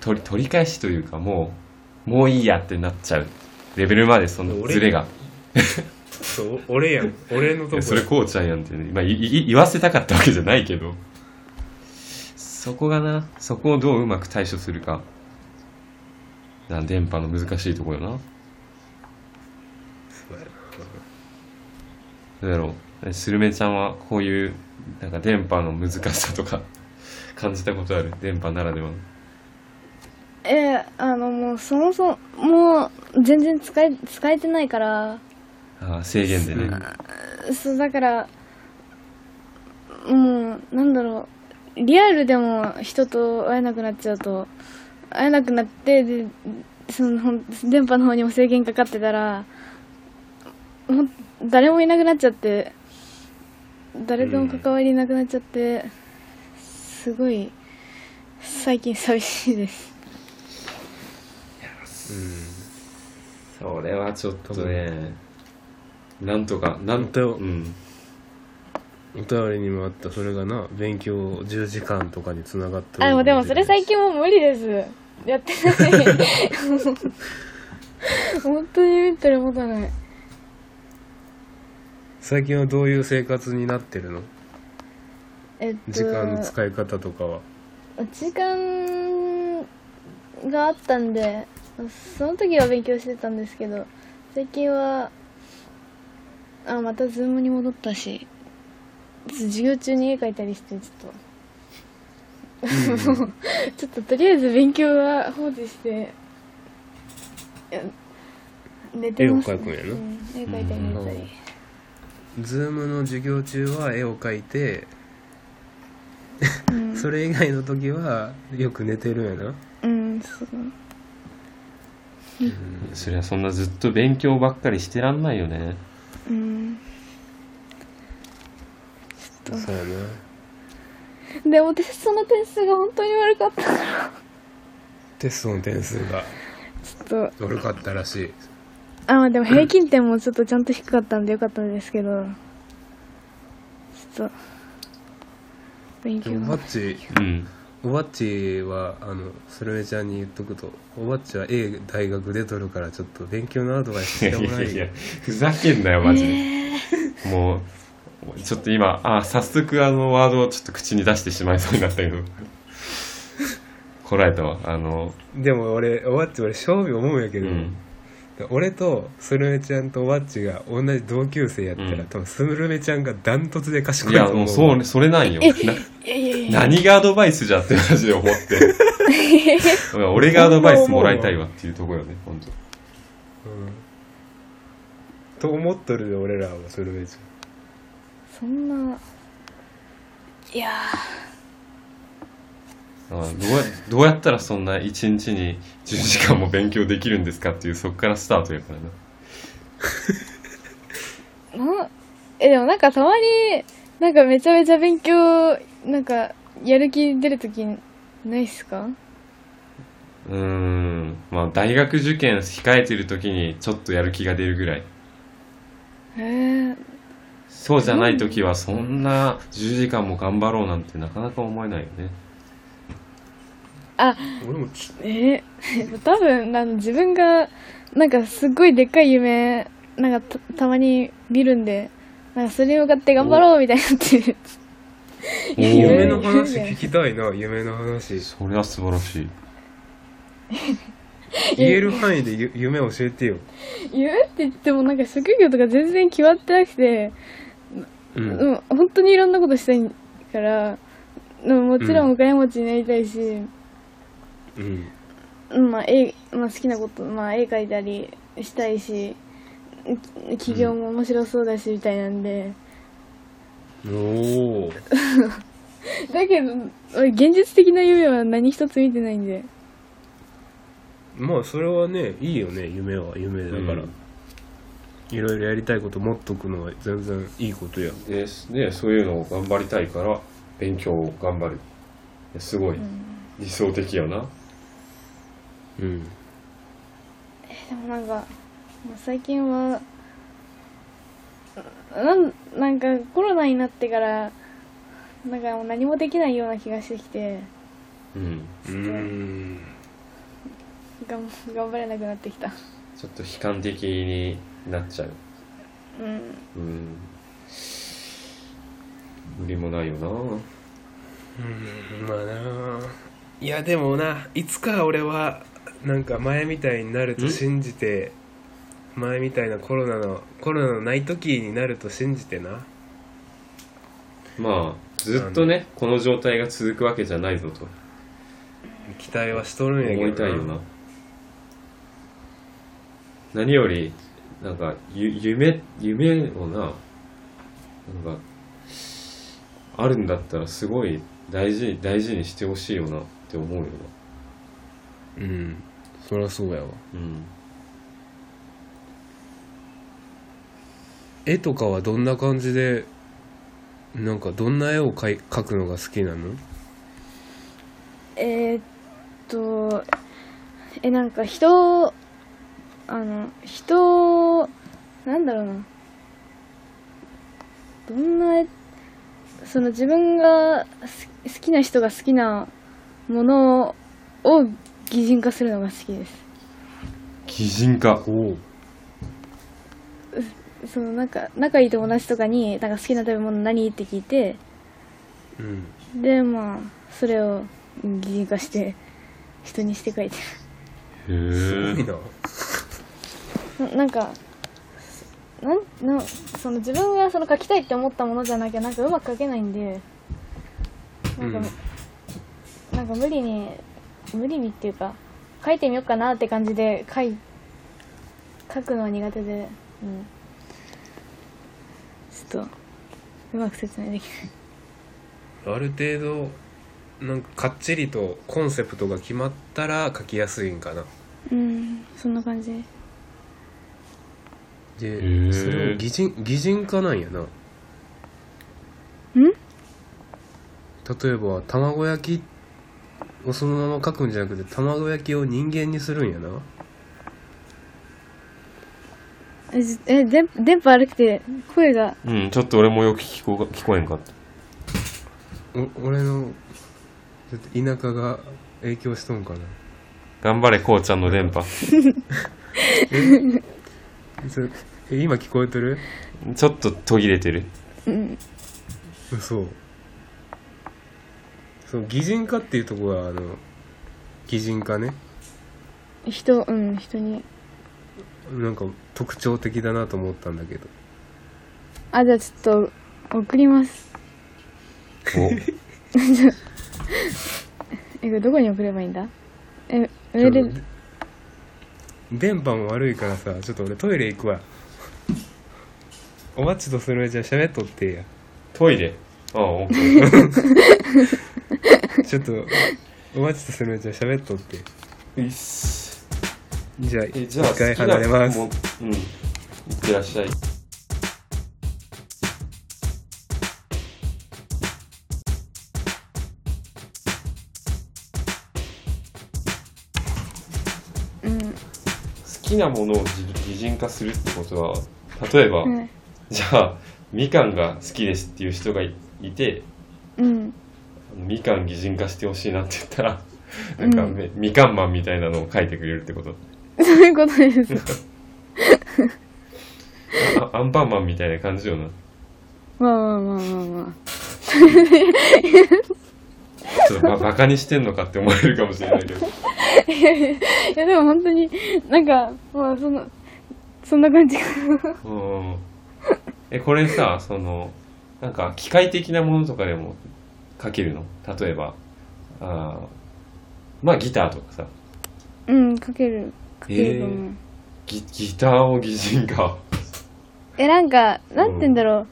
う取り取り返しというかもうもういいやってなっちゃうレベルまでそのズレが。そう俺やん。俺のとこ。それこうちゃんやんってね、まあ、言わせたかったわけじゃないけどそこがなそこをどううまく対処するか。な電波の難しいところよな。そうやろ。うスルメちゃんはこういうなんか電波の難しさとか感じたことある？電波ならではの。えーあのもうそもそももう全然使え使えてないから。あー制限でね。そうだからもうなんだろうリアルでも人と会えなくなっちゃうと会えなくなってでそのほん電波の方にも制限かかってたらほん誰もいなくなっちゃって誰とも関わりなくなっちゃって、すごい最近寂しいです。それはちょっとねなんとかなん本当うんお便りにもあったそれがな勉強10時間とかにつながってるあでもでもそれ最近もう無理です。やってない。*laughs* 本当にメンタル持たない。最近はどういう生活になってるの？えっと時間の使い方とかは。時間があったんでその時は勉強してたんですけど最近はあまた Zoomに戻ったし授業中に絵描いたりしてちょっと、*laughs* ちょっととりあえず勉強は放置して。寝てます、絵を描くんやな。うん、絵描いたり寝たり。 Zoomの授業中は絵を描いてうん。*laughs* それ以外の時はよく寝てるんやな。うんそう。そりゃそんなずっと勉強ばっかりしてらんないよね。うんそうやなでもテストの点数が本当に悪かった。からテストの点数が。ちょっと。悪かったらしい。あまあでも平均点もちょっとちゃんと低かったんでよかったんですけど。ちょっと。勉強。おばっちうん。おばっちはあのスルメちゃんに言っとくとおばっちは A 大学出とるからちょっと勉強のアドバイスしてもらえいやいやよふざけんなよマジで、もうちょっと今あ早速あのワードをちょっと口に出してしまいそうになったけど。*laughs* こらえたわ。あのでも俺おばっち俺正味思うんやけど、うん。俺とスルメちゃんとおばっちが同じ同級生やったら、うん。多分スルメちゃんがダントツで賢いいやと思う。もうそうそれなんよ。何がアドバイスじゃってマジで思って。*laughs* 俺がアドバイスもらいたいわっていうところよね本当。うん。と思っとるで俺らはスルメちそんないやあどうやどうやったらそんな1日に10時間も勉強できるんですかっていうそこからスタートやからな。*laughs* えでもなんかたまになんかめちゃめちゃ勉強なんかやる気出るときないっすか？うーん。まあ大学受験控えてる時にちょっとやる気が出るぐらい。へえそうじゃない時はそんな10時間も頑張ろうなんてなかなか思えないよね。あ俺もちえー、多分あの自分がなんかすっごいでっかい夢なんかたたまに見るんでなんかそれに向かって頑張ろうみたいになって夢の話聞きたいな夢の話。それは素晴らしい。*laughs* 言える範囲でゆ夢教えてよ。夢って言ってもなんか職業とか全然決まってなくてううんん、本当にいろんなことしたいからうんもちろんお金持ちになりたいし、うん。うんまあ絵まあ、好きなこと、まあ、絵描いたりしたいしき起業も面白そうだしみたいなんで、おお *laughs* だけど俺現実的な夢は何一つ見てないんで。まあそれはねいいよね夢は。夢だから、うんいろいろやりたいこと持っとくのは全然いいことや。ででそういうのを頑張りたいから勉強を頑張る。すごい理想的やな。うん。でもなんかまあ最近はなんなんかコロナになってからなんかもう何もできないような気がしてきて。うん。うーん。がん頑張れなくなってきた。ちょっと悲観的になっちゃう。うん。うん。無理もないよな。うんまあな。いやでもないつか俺はなんか前みたいになると信じて前みたいなコロナのコロナのない時になると信じてな。まあずっとねこの状態が続くわけじゃないぞと。期待はしとるんやけど思いたいよな。何よりなんかゆ夢夢をななんかあるんだったらすごい大事に大事にしてほしいよなって思うよな。うん。そりゃそうやわ。うん。絵とかはどんな感じでなんかどんな絵を描い描くのが好きなの？えー、っとえなんか人あの人なんだろうな。どんな絵その自分がす好きな人が好きなものを擬人化するのが好きです。擬人化？おおそのなんか仲いい友達とかになんか好きな食べ物何？って聞いてうん。でまあそれを擬人化して人にして書いてへえすごいな。ななんかなんなその自分がその書きたいって思ったものじゃなきゃなんかうまく書けないんでなんか、なんか無理に無理にっていうか書いてみようかなって感じで書い書くのは苦手でうん。ちょっとうまく説明できない。ある程度なんかかっちりとコンセプトが決まったら書きやすいんかな。うんそんな感じでー。それを擬人擬人化なんやな。ん？例えば卵焼きをそのまま書くんじゃなくて卵焼きを人間にするんやな。えじえ電電波悪くて声が。うんちょっと俺もよく聞こ聞こえんかった。お俺のちょっと田舎が影響しとんかな。頑張れこうちゃんの電波 *laughs* それえ今聞こえてる？ちょっと途切れてる。うん。そう。そう擬人化っていうところはあの擬人化ね。人うん人に。なんか特徴的だなと思ったんだけど。あじゃあちょっと送ります。お。*laughs* えこれどこに送ればいいんだ？えメールちょっと電波も悪いからさちょっと俺トイレ行くわ。おばっちとするめちゃん喋っとってや。トイレ？ああオッケー。*laughs* ちょっとおばっちとするめちゃん喋っとって。ういっすじゃあ一回離れます。うん。いってらっしゃいきなものを擬擬人化するってことは例えば、はいじゃあみかんが好きですっていう人がいいてうん。みかん擬人化してほしいなって言ったらなんか、うんめみかんマンみたいなのを書いてくれるってこと？そういうことです。あアンパンマンみたいな感じよな。まあまあまあまあまちょっとババカにしてんのかって思われるかもしれないけど。あ *laughs* いやでも本当になんかまあそのそんな感じか。うん。えこれさそのなんか機械的なものとかでも書けるの？例えばあーまあギターとかさ。うんかける。かけると思う、ギギターを擬人化。えなんかなんて言うんだろう、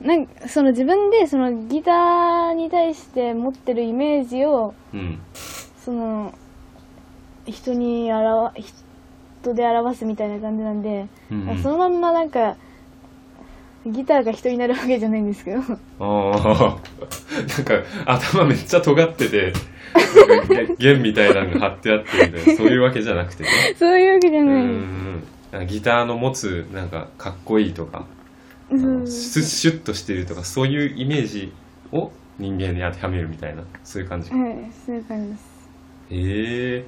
なんかその自分でそのギターに対して持ってるイメージをうん。その人に表人で表すみたいな感じなんで、うんうん。そのまんまなんかギターが人になるわけじゃないんですけど。ああ、*laughs* なんか頭めっちゃ尖ってて、*laughs* 弦みたいなのが貼ってあってみたいな、そういうわけじゃなくてね。*laughs* そういうわけじゃうない、ギターの持つ、なんかかっこいいとか、あうん。のシュッシュッとしてるとか、そういうイメージを人間に当てはめるみたいな、そういう感じ。へはいそういう感じです。え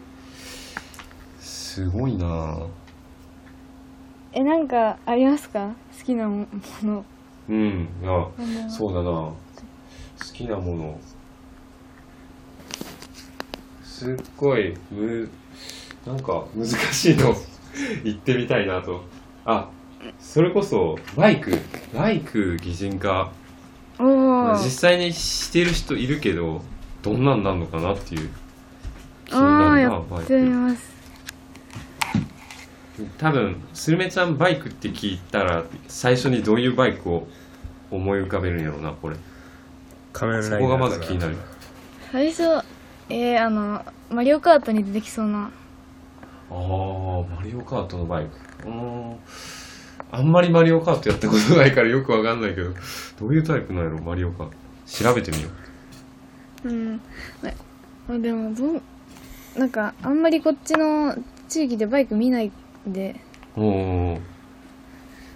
すごいな。ぁえなんかありますか？好きなもの。うん、いや、なんだそうだな。好きなもの。すっごいむなんか難しいの。*laughs* 言ってみたいなと。あそれこそバイクバイク擬人化実際にしてる人いるけどどんなんなんのかなっていう。気にああなるやなバイク。ます多分スルメちゃんバイクって聞いたら最初にどういうバイクを思い浮かべるんやろうなこれ。そこがまず気になる。最初えー、あのマリオカートに出てきそうな。ああ、マリオカートのバイク。うー。ん。あんまりマリオカートやったことないからよくわかんないけど、どういうタイプなんやろ、マリオカート。調べてみようんまあでもどうなんかあんまりこっちの地域でバイク見ないんでう。おー。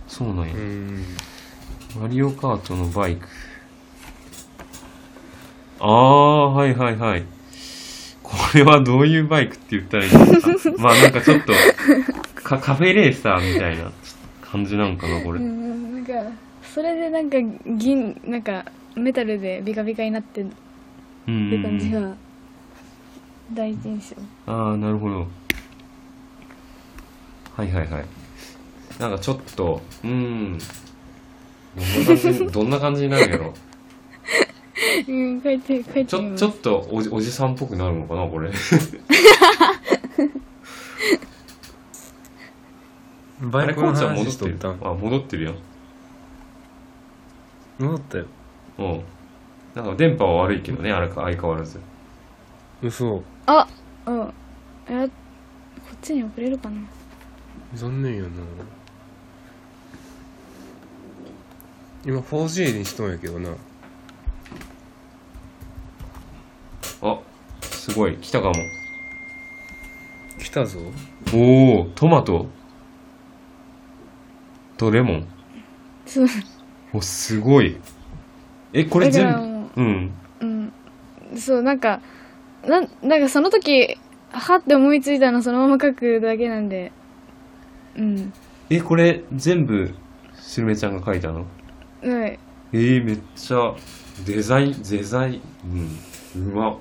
そうなんやう。んマリオカートのバイク。ああ、はいはいはい。これはどういうバイクって言ったらいいのか。まあなんかちょっと、かカフェレーサーみたいな感じなんかな、これ。うんなんかそれでなんか銀なんかメタルでビカビカになってる。感じが第一印象ああ、なるほど。はいはいはい。なんかちょっと、うーん。どんな感じ、*laughs* どんな感じになるんやろ。うん書いて書いちょ、てみますちょっとおじおじさんっぽくなるのかな、これ。*laughs* あバイクのれコーチは戻ってとった。んあ戻ってるやん戻ったよ。うん。なんか電波は悪いけどねあれか相変わらず。嘘。あうん。えこっちに送れるかな？残念やな。今 4G にしとんやけどな。あすごい。来たかも。来たぞ。おおトマト？とレモン。そう。おすごい。えこれだか全らも部？うん。ううん。そうなんかなんなんかその時はって思いついたのそのまま書くだけなんで。うん。えこれ全部スルメちゃんが書いたの？はい。えー、めっちゃデザインデザインうん。うま *laughs* 語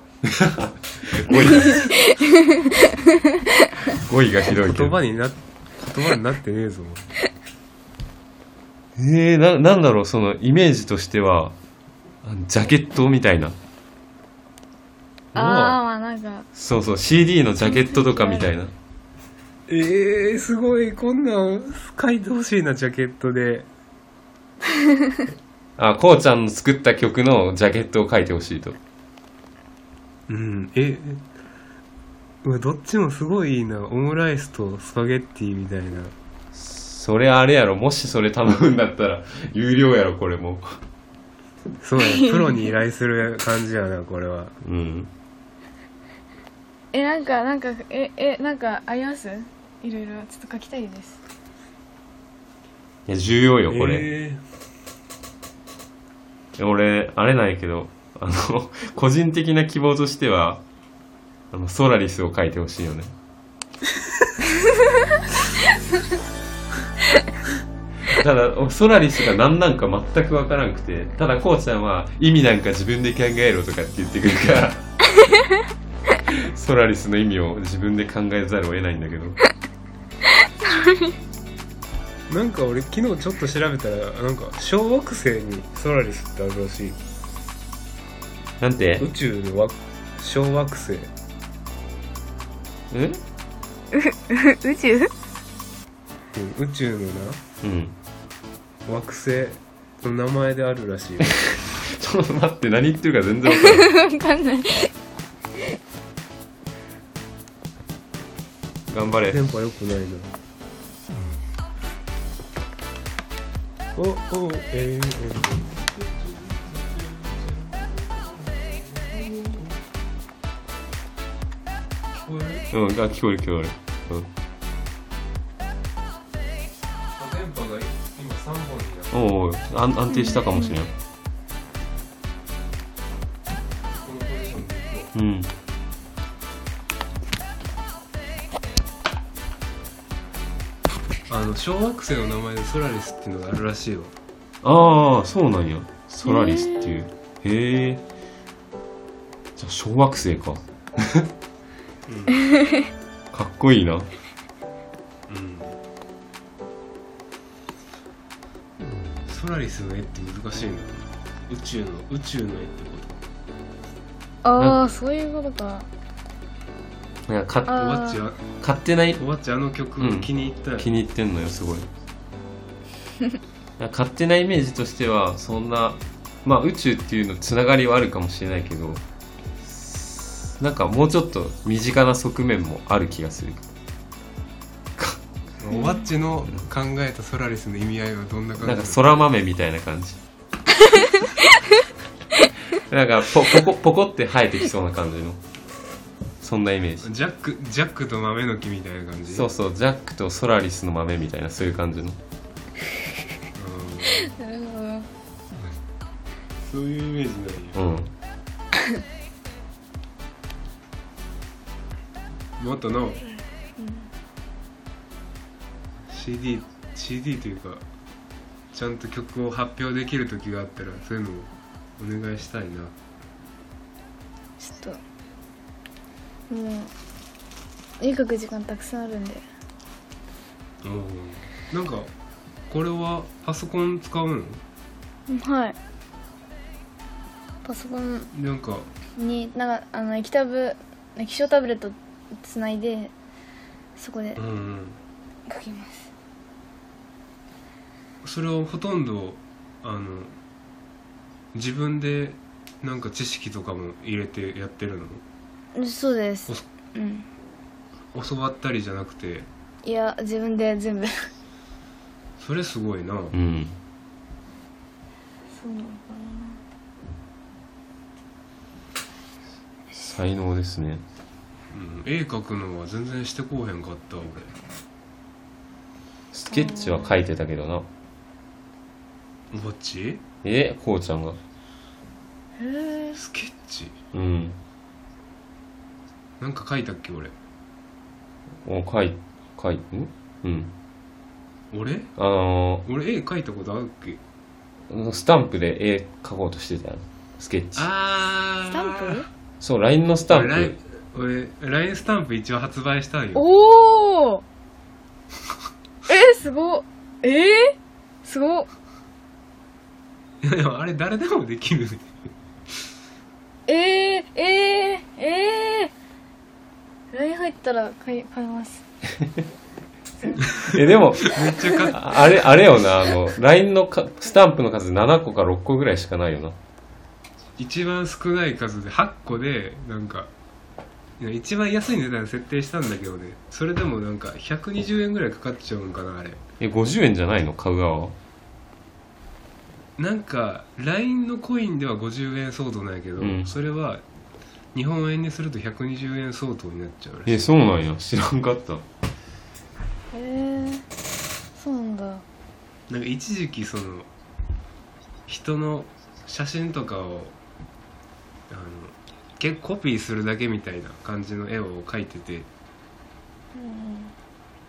彙 *laughs* 語彙がひどいけど。言葉にな言葉になってねえぞえー、ななんだろうそのイメージとしてはジャケットみたいな。ああまあなんか。そうそう CD のジャケットとかみたいな。えー、すごいこんなん書いてほしいなジャケットで。*laughs* あこうちゃんの作った曲のジャケットを書いてほしいと。うんえどっちもすごいいいな。オムライスとスパゲッティみたいなそれあれやろ。もしそれ頼むんだったら有料やろこれも。そうやプロに依頼する感じやなこれは。うん。えなんかなんかええなんかあります？いろいろ。ちょっと書きたいです。いや重要よこれ、え俺あれなんやけどあの個人的な希望としてはあのソラリスを書いてほしいよね *laughs* *laughs* ただソラリスが何なんか全く分からんくてただこうちゃんは意味なんか自分で考えろとかって言ってくるから *laughs* ソラリスの意味を自分で考えざるを得ないんだけど。ー、*laughs* なんか俺昨日ちょっと調べたらなんか小惑星にソラリスってあるらしい。なんて？宇宙のわ小惑星。え？宇宙？うん。宇宙のなうん。惑星。の名前であるらしいよ。*laughs* ちょっと待って何言ってるか全然分からん *laughs* わかんない。頑張れ。電波良くないな。おおえー、うんあ聞こえる聞こえる。うんおうおう安安定したかもしれん。うん。うあの小惑星の名前でソラリスっていうのがあるらしいわああそうなんや。ソラリスっていう。へえじゃあ小惑星か。*laughs* かっこいいなリスの絵って難しいな宇宙の宇宙の絵ってこああそういうことか。なんかおばっちあ買ってない？おばっちあの曲うん気に入ったよ、気に入ってんのよすごい。勝手なイメージとしてはそんなまあ宇宙っていうのつながりはあるかもしれないけどなんかもうちょっと身近な側面もある気がするおばっちの考えたソラリスの意味合いはどんな感じ？なんか空豆みたいな感じ。*laughs* なんかポポコポコって生えてきそうな感じの。そんなイメージ。ジャックジャックと豆の木みたいな感じ？そうそう。ジャックとソラリスの豆みたいなそういう感じの。うん。なるほどそういうイメージなんや。うん。もっとの、CD, CD というかちゃんと曲を発表できる時があったらそういうのをお願いしたいな。ちょっともう絵描く時間たくさんあるんで。なんかこれはパソコン使うの？うんはい。パソコンなんかになんかあの液タブ液晶タブレットつないでそこでうんうん。描きますそれをほとんどあの自分でなんか知識とかも入れてやってるの？そうです。うん。教わったりじゃなくて？いや自分で全部。それすごいな、うん。そうなのか才能ですね。うん、絵描くのは全然してこうへんかった俺。スケッチは描いてたけどなぼっち？えこうちゃんが。えスケッチ？うん。なんか描いたっけ俺？お描い描いん？うん。俺？あの俺絵描いたことあるっけ？ースタンプで絵描こうとしてたよ。スケッチ。あー。スタンプ？そう LINE のスタン俺プ俺 LINE スタンプ一応発売したんよ。おお *laughs* えすごっ。えー、すごっいやでもあれ誰でもできる。ねえー、えー、えー、LINE 入ったら買い買いますえでもめっちゃかあれあれよなあの LINE のかスタンプの数7個か6個ぐらいしかないよな一番少ない数で8個でなんか一番安い値段設定したんだけどねそれでもなんか120円ぐらいかかっちゃうんかなあれえ50円じゃないの買う側はなんか LINE のコインでは50円相当なんやけど、うん。それは日本円にすると120円相当になっちゃうらしい。えそうなんや。知らんかった。へえー、そうなんだ。なんか一時期その人の写真とかをあの結構コピーするだけみたいな感じの絵を描いてて。うん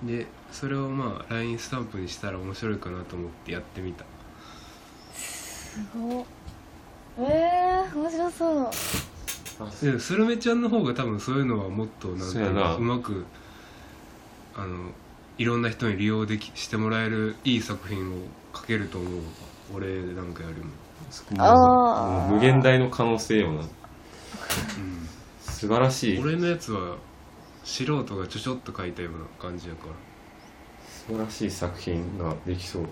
でそれをまあ LINE スタンプにしたら面白いかなと思ってやってみたすごっ。えー、面白そう。でスルメちゃんの方が多分そういうのはもっとなんそうやな。かうまくあのいろんな人に利用できしてもらえるいい作品を描けると思う俺なんかよりも、あー。もう無限大の可能性よな。うん。素晴らしい。俺のやつは素人がちょちょっと描いたような感じやから素晴らしい作品ができそう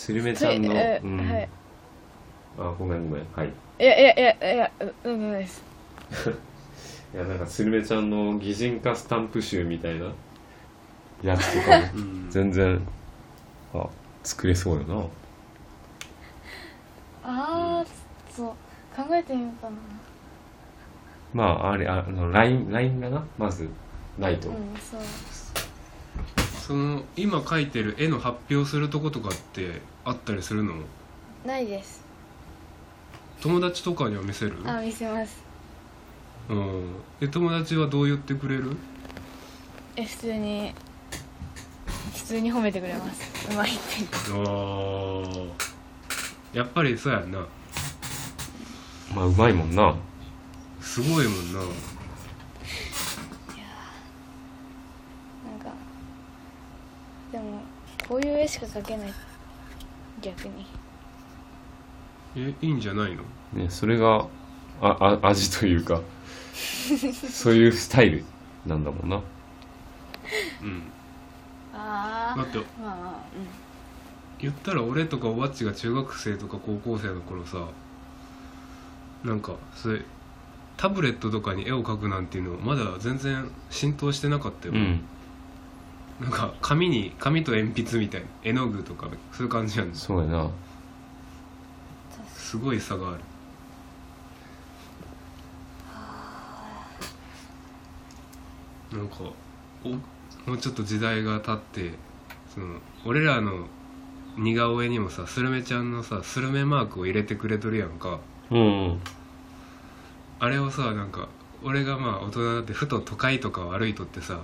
スルメちゃんの、えうん。はい。あごめんごめん。はい。いやいやいやいやううんないです。*laughs* いやなんかスルメちゃんの擬人化スタンプ集みたいな。やつとかも。うん。全然あ作れそうよな。ああそう考えてみようかな。まああれああの LINE, LINE がな。まずないと、うんそうその今描いてる絵の発表するとことかってあったりするの？ないです。友達とかには見せる？あ見せます。うん。で友達はどう言ってくれる？え普通に普通に褒めてくれます。うまいって。あー。やっぱりそうやんな。まあうまいもんな。すごいもんななんかでもこういう絵しか描けない。逆に。えいいんじゃないの？ね、それがああ味というか *laughs* そういうスタイルなんだもんな。うん。あだってまあまあ言ったら俺とかおばっちが中学生とか高校生の頃さなんかそれタブレットとかに絵を描くなんていうのまだ全然浸透してなかったよ、うんなんか紙に紙と鉛筆みたいな絵の具とかそういう感じなんですそうやな。すごい差がある。なんかおもうちょっと時代が経ってその俺らの似顔絵にもさスルメちゃんのさスルメマークを入れてくれとるやんか。うん。あれをさなんか俺がまあ大人になってふと都会とかを歩いとってさ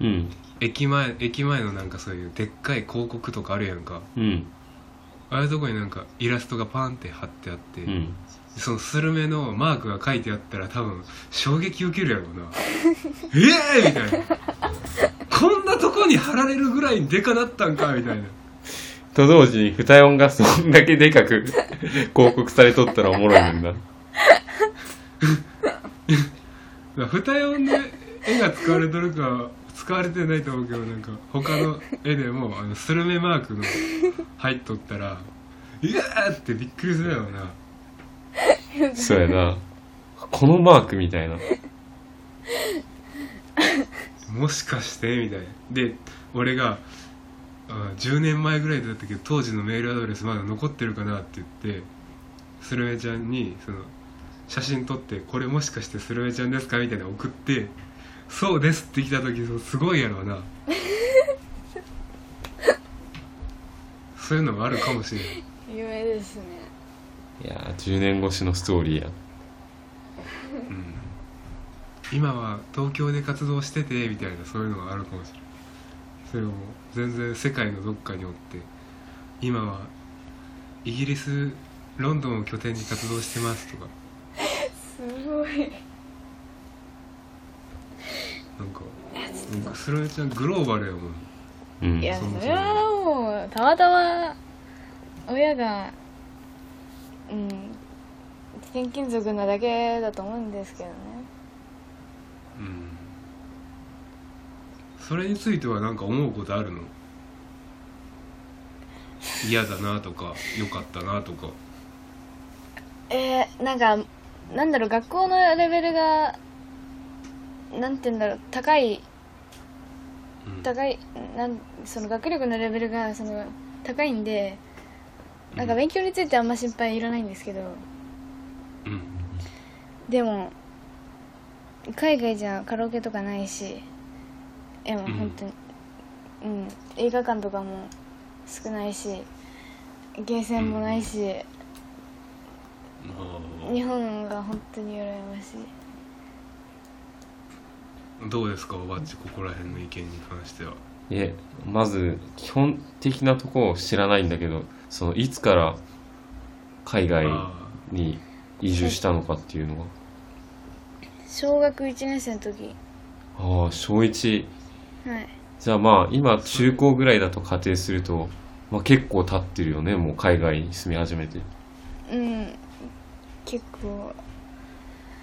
うん。駅前駅前のなんかそういうでっかい広告とかあるやんか。うん。あああいうとこになんかイラストがパンって貼ってあって、うん。そのスルメのマークが書いてあったら多分衝撃受けるやろうな。*laughs* ええみたいな。こんなとこに貼られるぐらいにデカなったんか？みたいな。と同時に二音がそんだけでかく広告されとったらおもろいもんな。*laughs* 二重の絵が使われとるか使われてないと思うけどなんか他の絵でもあのスルメマークの *laughs* 入っとったらうわーってびっくりするやろな。そうやな。このマークみたいな。もしかしてみたいな。で俺があ10年前ぐらいだったけど当時のメールアドレスまだ残ってるかなって言ってスルメちゃんにその写真撮って「これもしかしてスルメちゃんですか?」みたいなの送って「そうです」って来た時すごいやろうな。*laughs* そういうのもあるかもしれない夢ですね。いやー10年越しのストーリーや。うん。今は東京で活動しててみたいなそういうのがあるかもしれないそれも全然世界のどっかにおって。今はイギリスロンドンを拠点に活動してますとか。*laughs* すごいなんかなんかスルメちゃんグローバルやもん。うん。いやそれはもうたまたま親がうん転勤族なだけだと思うんですけどね。うん。それについては何か思うことあるの？嫌だなとか良かったなとか。えー、なんかなんだろう学校のレベルがなんて言うんだろう高いうん。高いなんその学力のレベルがその高いんでなんか勉強についてはあんま心配いらないんですけど。うん。でも海外じゃカラオケとかないしいやもう本当に、うん。映画館とかも少ないしゲーセンもないし、あ日本が本当に羨ましい。ーどうですかおばっちここら辺の意見に関しては？えまず基本的なとこを知らないんだけどそのいつから海外あに移住したのかっていうのが小学1年生の時。ああ小1はい。じゃあまあ今中高ぐらいだと仮定すると、まあ、結構経ってるよねもう海外に住み始めて。うん。結構。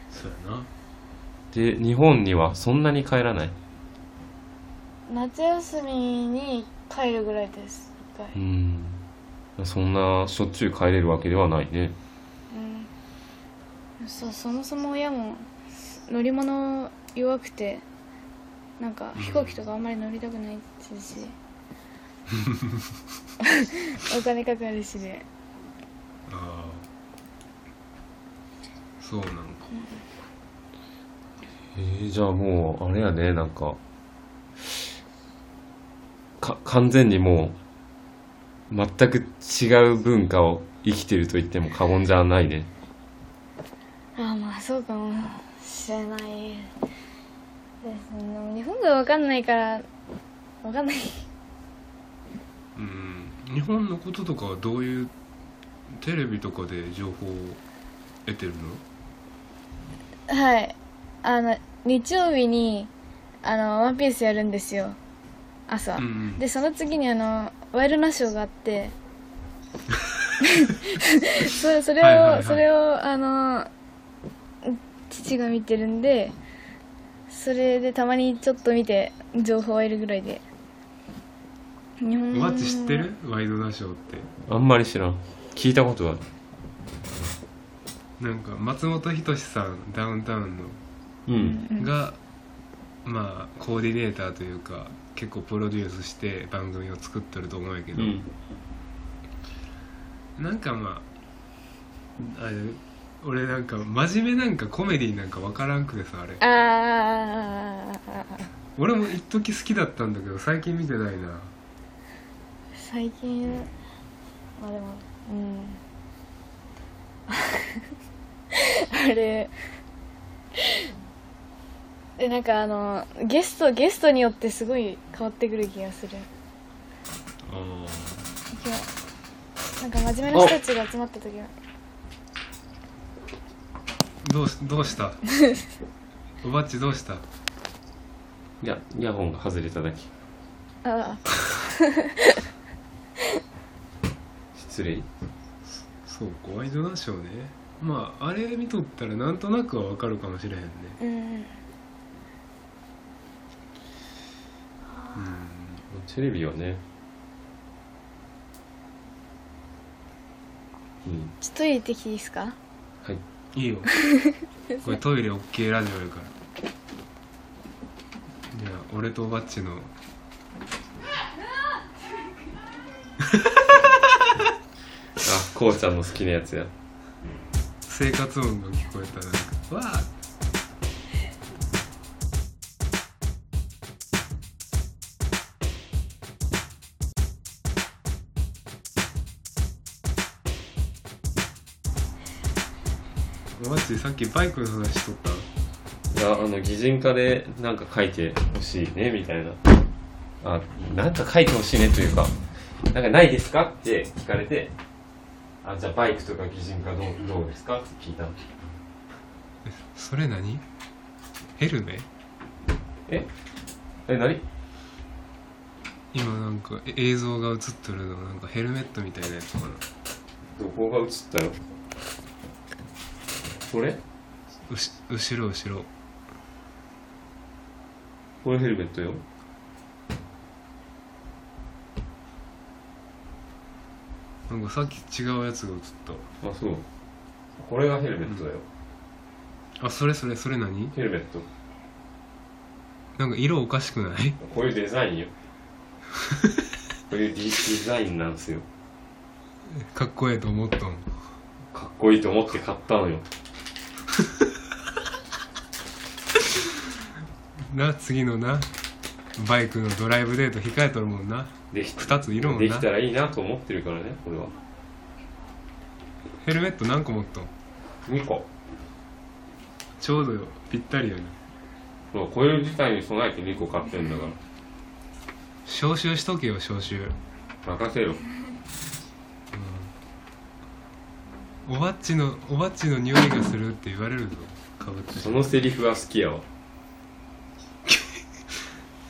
そうやなで日本にはそんなに帰らない？夏休みに帰るぐらいです。一回。うん。そんなしょっちゅう帰れるわけではないね。うん。そそもそも親も乗り物弱くてなんか飛行機とかあんまり乗りたくないですし。*laughs* お金かかるしでああそうなんかえー、じゃあもうあれやねなんかか完全にもう全く違う文化を生きてると言っても過言じゃないね。ああまあそうかもしれないですね。日本が分かんないから分かんない。うん日本のこととかはどういうテレビとかで情報を得てるの？はいあの日曜日にあのワンピースやるんですよ。朝、うんでその次にあのワイルドナショーがあって。*laughs* そそれを、はいはいはい。それをあの父が見てるんでそれでたまにちょっと見て情報を得るぐらいで。日本おばっち知ってる？ワイドナショーって。あんまり知らん。聞いたことある。なんか松本人志さんダウンタウンうんうんのがまあコーディネーターというか結構プロデュースして番組を作ってると思うんやけど、うん。なんかまああれ俺なんか真面目なんかコメディなんか分からんくてさあれ。ああ俺も一時好きだったんだけど最近見てないな。最近まあでもうん。*laughs* あれでなんかあのゲストゲストによってすごい変わってくる気がする。あなんか真面目な人たちが集まった時は。どうしどうした？*laughs* おばっちどうした？いやイヤホンが外れただけ。あ *laughs* 失礼。そうかワイドナショーねまああれ見とったらなんとなくは分かるかもしれへんね。うんテレビはね。うん。ちょっとトイレ行ってきていいですか？はい。いいよ。*laughs* これトイレ OK ラジオやから。じゃあ俺とおばっちの。*laughs* あこうちゃんの好きなやつや。生活音が聞こえたらわーおばっちさっきバイクの話しとった。いやあの擬人化でなんか書いてほしいねみたいな。あなんか書いてほしいねというかなんかないですか？って聞かれて。あじゃあバイクとか擬人化どうどうですか？って聞いたの。それ何？ヘルメ？え？え何？今なんかえ映像が映っとるのなんかヘルメットみたいなやつかな。どこが映ったよこれ？うし後ろ後ろ。これヘルメットよ。なんかさっき違うやつが映った。あそう。これがヘルメットだよ、あそれそれそれ何？ヘルメット。なんか色おかしくない？こういうデザインよ。*laughs* こういうディデザインなんですよ。かっこええと思ったんかっこいいと思って買ったのよ *laughs* な次のなバイクのドライブデート控えとるもんな。でき2ついるもんな。できたらいいなと思ってるからねこれは。ヘルメット何個持っとん？2個。ちょうどよ。ぴったりよねそうこういう事態に備えて2個買ってんだから。消臭しとけよ消臭任せろおばっちのおばっちの匂いがするって言われるぞ。かぶってそのセリフは好きやわ。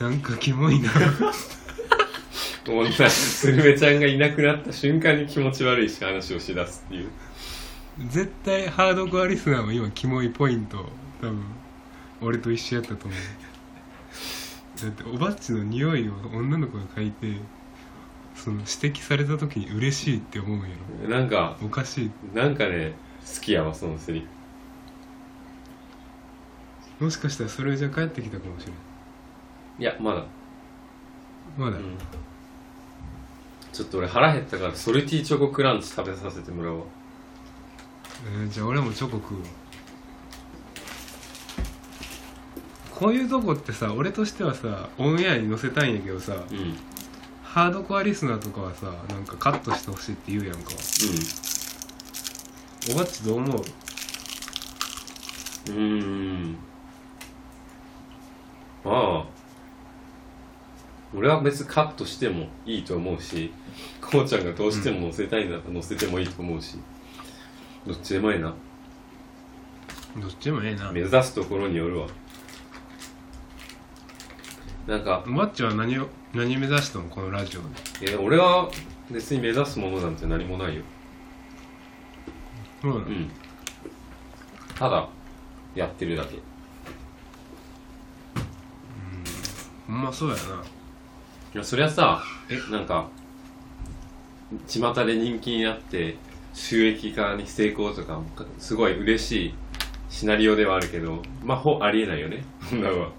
*laughs* なんかキモいな。もうなスルメちゃんがいなくなった瞬間に気持ち悪いし話をしだすっていう。絶対ハードコアリスナーも今キモいポイント多分俺と一緒やったと思う。だっておばっちの匂いを女の子が嗅いてその指摘された時に嬉しいって思うんやなんかろおかしい。なんかね好きやわそのセリフ。もしかしたらそれじゃ帰ってきたかもしれいやまだ。ないまだ、うん。ちょっと俺腹減ったからソルティチョコクランチ食べさせてもらうわ。えーじゃあ俺もチョコ食うわ。こういうとこってさ俺としてはさオンエアに載せたいんやけどさうんうんハードコアリスナーとかはさなんかカットしてほしいって言うやんか。おばっちどう思う？うーん。まあ。俺は別にカットしてもいいと思うしこうちゃんがどうしても載せたいんだったら載せてもいいと思うし。どっちでもいいな。どっちでもええな。目指すところによるわ。なんかおばっちは何を？何目指したの？このラジオでえ俺は別に目指すものなんて何もないよ。そうなの、うん。ただやってるだけ。ほんまそうやな。いやそりゃさえ？なんか巷で人気になって収益化に成功とかすごい嬉しいシナリオではあるけどまあほありえないよね。*laughs* そんなのは *laughs*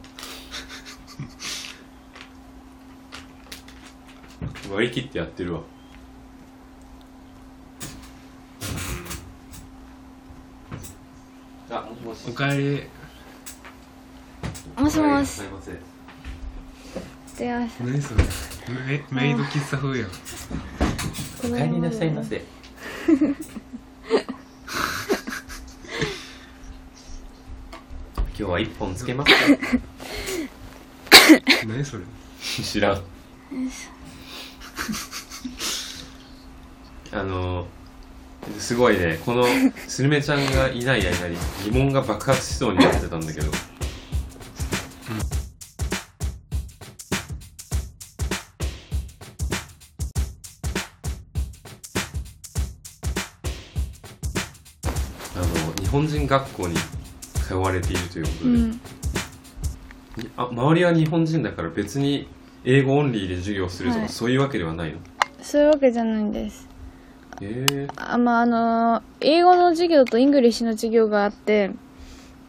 割り切ってやってるわ。あもしもし。おかえり。もしもし。ません。出ました何それ。メメイド喫茶風やん。お帰りなさいませ。*laughs* 今日は一本つけますか？何それ。*laughs* 知らんあのすごいね。このスルメちゃんがいない間に疑問が爆発しそうになってたんだけど。あの日本人学校に通われているということで、うん。あ周りは日本人だから別に英語オンリーで授業するとか、はい。そういうわけではないの？そういうわけじゃないんですええあまああの英語の授業と English の授業があって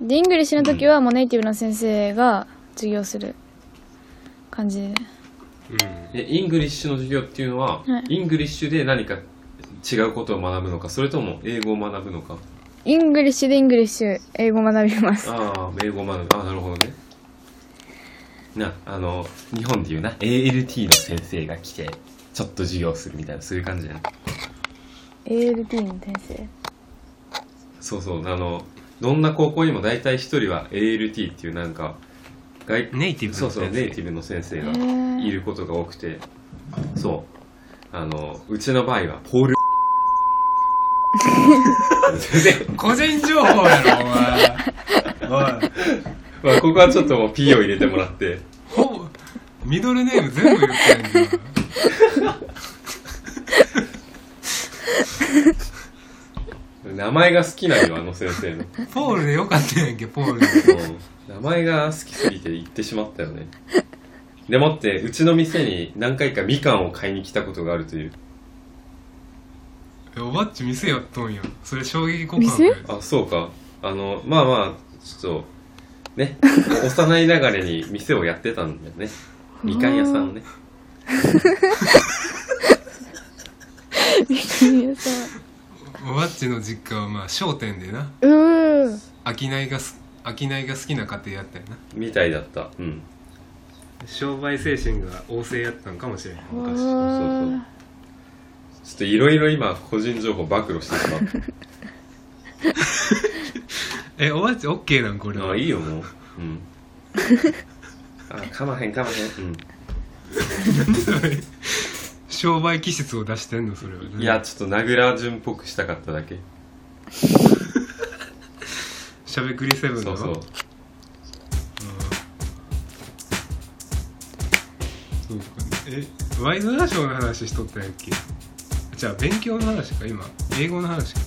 で English の時はもうネイティブの先生が授業する感じ。でうん。え English の授業っていうのは、はい。 English で何か違うことを学ぶのかそれとも英語を学ぶのか？ English で English 英語学びますああ英語を学ぶ。ああなるほどね。なあの日本でいうな。ALT の先生が来てちょっと授業するみたいなそういう感じじゃない？ALT の先生そうそうあのどんな高校にも大体一人は ALT っていうなんか外ネイティブそうそうの先生ネイティブの先生がいることが多くて。そう。あのうちの場合はポール。全然個人情報やろお前。お *laughs* いまあここはちょっともう P を入れてもらって。ほぼミドルネーム全部言ってんじ名前が好きなんよあの先生の。ポールでよかったやんけポール。でうん。名前が好きすぎて言ってしまったよね。でもってうちの店に何回かみかんを買いに来たことがあるという。えおばっち店やっとんやんそれ衝撃告白店やあそうか。あのまあまあちょっとね幼いながらに店をやってたんだよね。みかん屋さんをね *laughs* おばっちの実家はまあ商店でな。んうー商いがす商いが好きな家庭やったよな。みたいだった。うん。商売精神が旺盛やったんかもしれん昔。そうそう。ちょっといろいろ今個人情報暴露してしまっ *laughs* えおばっち OK なんこれは？たあいいよもう。うん。あかまへんかまへん。うん *laughs* 商売気質を出してんのそれは、ね、いやちょっと名倉潤っぽくしたかっただけ。*laughs* しゃべくりセブンのそうそう。そうかえワイドナショーの話しとったんやっけ？じゃあ勉強の話か今。英語の話か。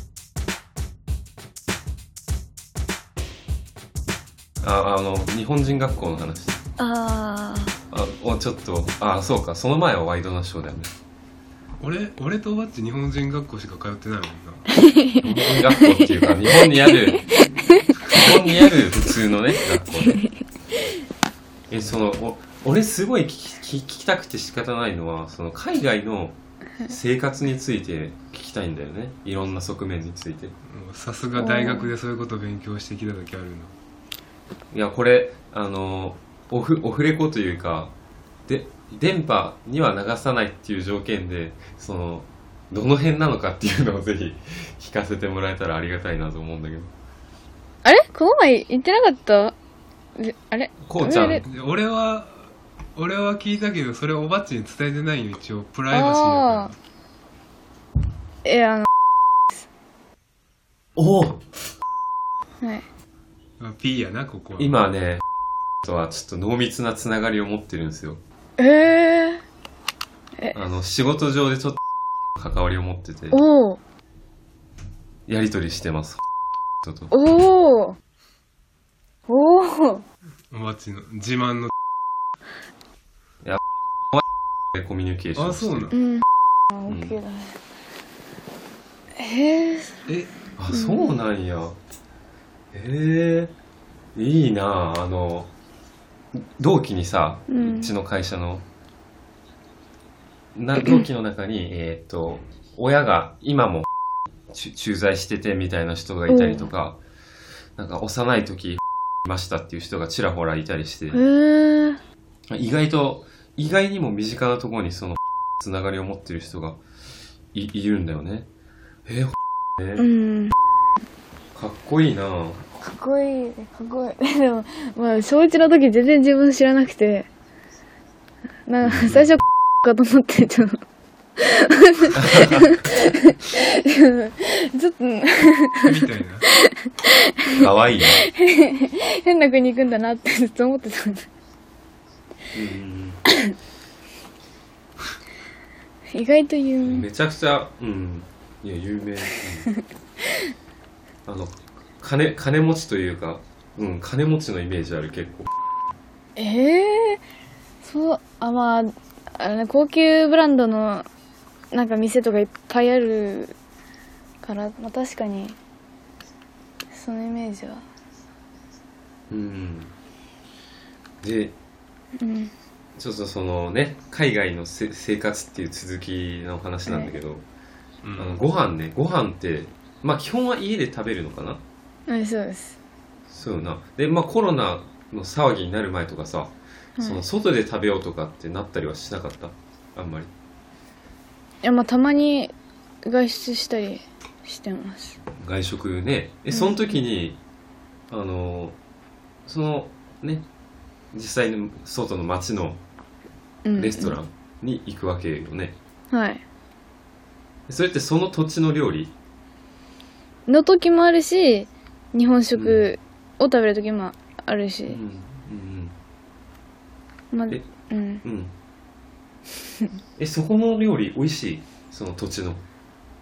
ああの日本人学校の話。ああおちょっとあそうかその前はワイドナショーだよね。俺俺とおばっち日本人学校しか通ってないもんな。日本人学校っていうか日本にある日本にある普通のね学校で。えそのお俺すごい聞き聞聞きたくて仕方ないのはその海外の生活について聞きたいんだよね。いろんな側面について。さすが大学でそういうことを勉強してきた時あるのいやこれあのオフオフレコというかで電波には流さないっていう条件でそのどの辺なのかっていうのをぜひ聞かせてもらえたらありがたいなと思うんだけど。あれ？この前言ってなかった？えあれ？こうちゃん俺は俺は聞いたけどそれおばっちに伝えてないよ一応。プライバシーだあかえあのおお。はい。P やなここは。今ねとはちょっと濃密なつながりを持ってるんですよ。えー、あの仕事上でちょっと関わりを持ってて。おおやり取りしてます。人と。おおおおおばっちの自慢の。コミュニケーションしてる。あそうなの？うん。あオッケーだね。え？ー、えあそうなんや。へえいいなああの同期にさ、ううんちの会社の。な同期の中に *clears throat* えーっと親が今もち駐在しててみたいな人がいたりとか、なんか幼い時いましたっていう人がちらほらいたりして。えー、意外と意外にも身近なところにそのつながりを持ってる人がいいるんだよね。えー、ねうん。かっこいいなかっこいいかっこいい。でもまあ小一の時全然自分知らなくて。なんか最初かと思ってちょっとちょっとみたいな。かわいいね。変な国行くんだなってずっと思ってた。んだうん意外と有名めちゃくちゃうん。いや有名、うんあの金金持ちというかうん金持ちのイメージある結構。ええそうあまああの高級ブランドのなんか店とかいっぱいあるから、まあ、確かにそのイメージは。うん。でうん。ちょっとそのね海外のせ生活っていう続きの話なんだけど、うんあのご飯ねご飯ってまあ基本は家で食べるのかな？はいそうです。そうよな。でまあコロナの騒ぎになる前とかさ、はい。その外で食べようとかってなったりはしなかった？あんまり。いやまあたまに外出したりしてます。外食ね。えん。その時に、あのそのね実際の外の街のうん。レストランに行くわけよね、はい。それってその土地の料理？の時もあるし日本食を食べる時もあるし、うん。うん。まあえうん。えそこの料理美味しい？その土地の。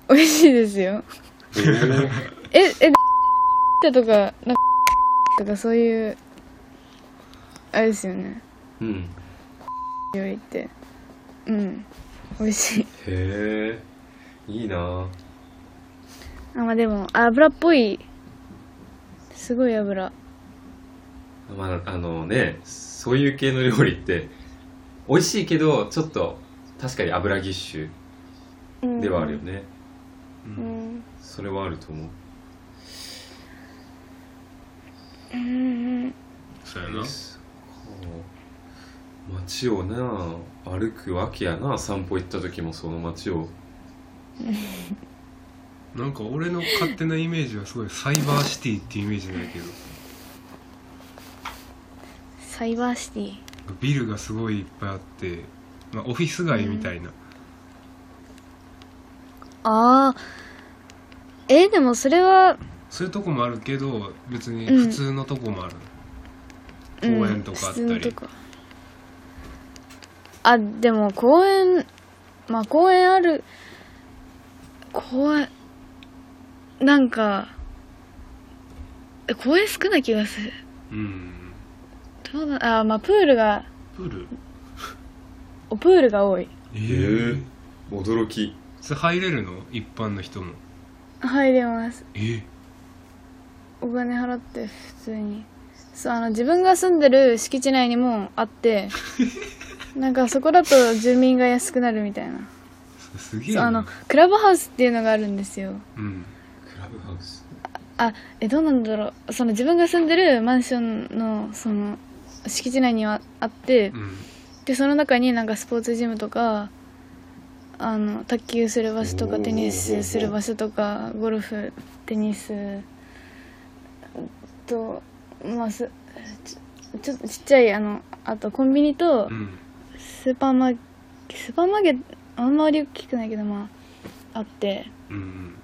美味しいですよ。え *laughs* えとかなんかとかそういうあれですよね。うん。料理って。うん。美味しい。へえいいな。あまあでも油っぽいすごい油。まああのねそういう系の料理って美味しいけどちょっと確かに油ぎっしゅではあるよね、ううん。んそれはあると思う。うん。そう。やな街をな歩くわけやな。散歩行った時もその街を *laughs* なんか俺の勝手なイメージはすごいサイバーシティっていうイメージなんやけど。サイバーシティ？ビルがすごいいっぱいあって、まあ、オフィス街みたいな、ああえでもそれはそういうとこもあるけど別にうん。普通のとこもある、うん。公園とかあったり。普通のとこ。あでも公園まあ公園ある。公園なんかえ公園少ない気がする。うん。どうだあまあプールがプール？おプールが多い。えへー、え驚き。それ入れるの？一般の人も。入れます。えお金払って普通に。そうあの自分が住んでる敷地内にもあって *laughs* なんかそこだと住民が安くなるみたいな。すげえな。そうあのクラブハウスっていうのがあるんですよ。うんハウス。あえどうなんだろう。その自分が住んでるマンションのその敷地内にはあってうん。でその中になんかスポーツジムとかあの卓球する場所とかテニスする場所とかゴルフテニスとまあすちちょっとちっちゃいあのあとコンビニとうん。スーパーマースーパーマーケットあんまり大きくないけどまああって。うん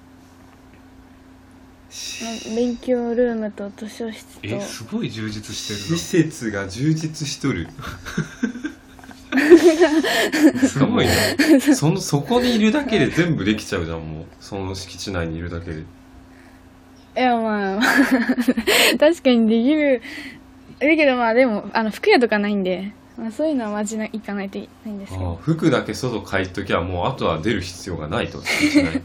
勉強ルームと図書室と。えすごい充実して施る設が充実しとる。なすごいね *laughs* そのそこにいるだけで全部できちゃうじゃんもう。その敷地内にいるだけで。いやまあ *laughs* 確かにできる。だけどまあでもあの服屋とかないんで、まあ、そういうのは街の行かないといけないんですけああど服だけ外帰っときゃもうあとは出る必要がないと敷地内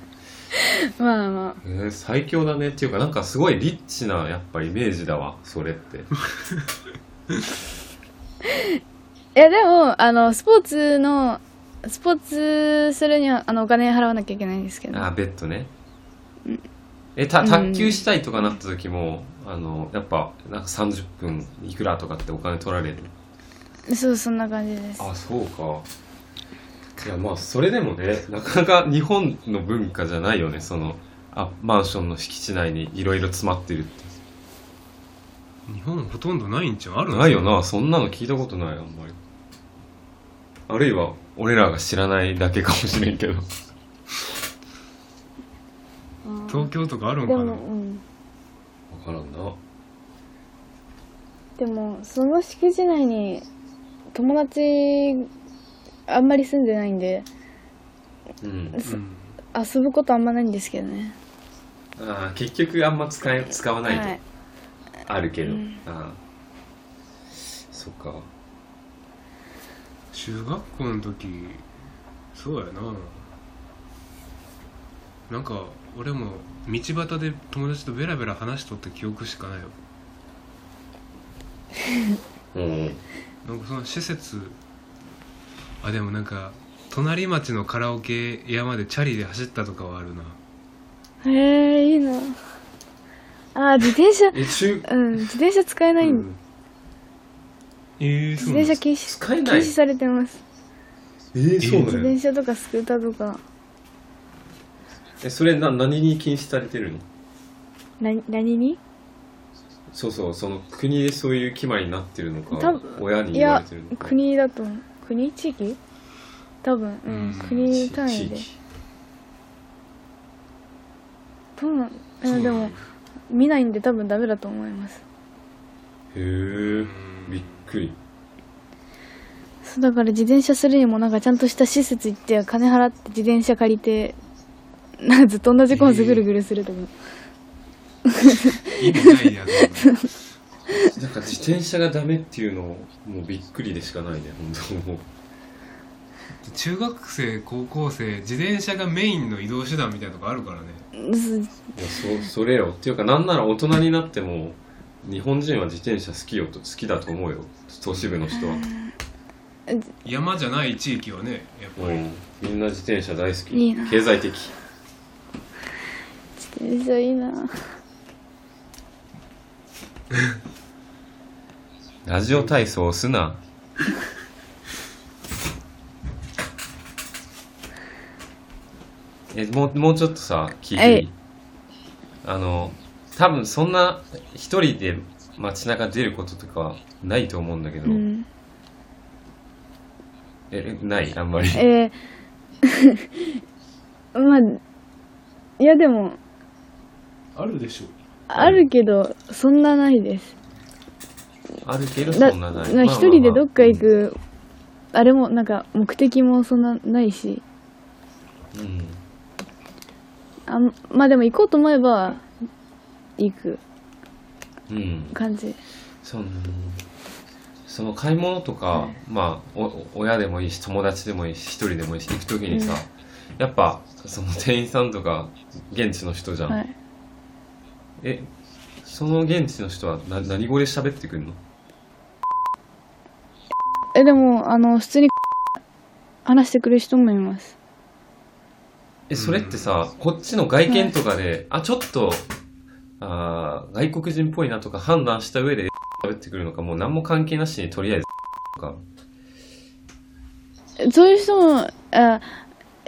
*laughs* まあまえー最強だね。っていうかなんかすごいリッチなやっぱイメージだわ。それって。あ *laughs* いやでもあのスポーツのスポーツするにはあのお金払わなきゃいけないんですけど。あベッドね。えた卓球したいとかなった時も、あのやっぱなんか30分いくらとかってお金取られるそうそんな感じです。あそうかいやまあそれでもね *laughs* なかなか日本の文化じゃないよねそのあマンションの敷地内にいろいろ詰まってるって。日本ほとんどないんちゃう？あるのないよなそんなの聞いたことないあんまり。あるいは俺らが知らないだけかもしれんけど。うん。東京とかあるんでかな？もうん。分からんな。でもその敷地内に友達あんまり住んでないんでうん。うん。遊ぶことあんまないんですけどね。あー結局あんま使え使わないと、はい。あるけど、うん。ああそっか。中学校の時そうやな。なんか俺も道端で友達とベラベラ話しとった記憶しかないよ *laughs* うん。なんかその施設あでもなんか隣町のカラオケ屋までチャリで走ったとかはあるな。へえいいな。あー自転車え中うん自転車使えないん、うん。えー、自そうなんです転車禁止使えない？禁止されてます。えー、そう自なの転車とかスクーターとか。えそれな何に禁止されてるの？な何に？そうそうその国でそういう決まりになってるのか多分親に言われてるのか。国だと思う国地域？多分うん、うん。国単位で。どうなんそう。なんでも見ないんで多分ダメだと思います。へえうんびっくり。そうだから自転車するにもなんかちゃんとした施設行って金払って自転車借りてなんかずっと同じコースぐるぐるするとか、意味ないやつ *laughs* *laughs* なんか自転車がダメっていうのもうびっくりでしかないね本当。もう中学生高校生自転車がメインの移動手段みたいなとこあるからね。すいやそそれよ。っていうかなんなら大人になっても日本人は自転車好きよと好きだと思うよ。都市部の人は、*laughs* 山じゃない地域はねやっぱり、うん、みんな自転車大好き。いいな。経済的。自転車いいな *laughs* ラジオ体操押すな。えもうもうちょっとさ聞いていはい。いあの多分そんな一人で街中出ることとかはないと思うんだけど、うん。ええない？あんまり。えー、*laughs* まあいやでもあるでしょあるけどそんなないですあるけどだそんなないな一人でどっか行まく、あ。れもなんか目的もそんなないし。あまあまああまあでも行こうと思えば行く。うん、うん、感じ。そのその買い物とか、まあお親でもいいし友達でもいいし一人でもいいし行く時にさ、やっぱその店員さんとか現地の人じゃん、はい。えその現地の人はな何語で喋ってくるの？えでもあの普通に話してくる人もいます。えそれってさ、こっちの外見とかで、あちょっとあー外国人っぽいなとか判断した上で喋ってくるのかもう何も関係なしにとりあえずとか。そういう人もあ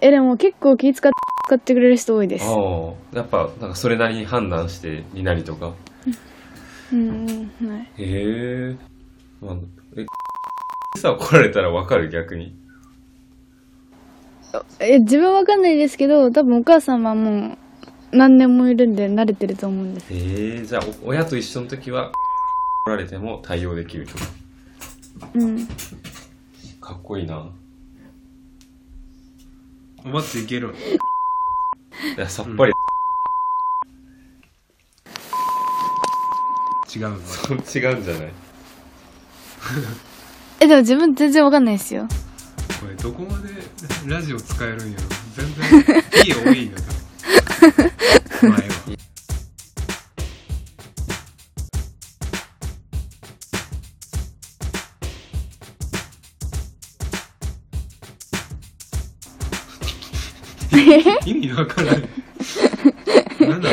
えでも結構気使って使ってくれる人多いです。ああやっぱなんかそれなりに判断してになりとかうんうんはい。へえ、まあ、えさ怒られたらわかる逆に？え自分わかんないですけど多分お母さんはもう何年もいるんで慣れてると思うんです。へえじゃあお親と一緒の時は怒られても対応できるとうん。かっこいいな。おばっちいけるいやさっぱり、違うの？そう違うんじゃない？*laughs* えでも自分全然わかんないですよ。これどこまでラジオ使えるんやろ？全然いい多いんやけどまあええわ意味わからない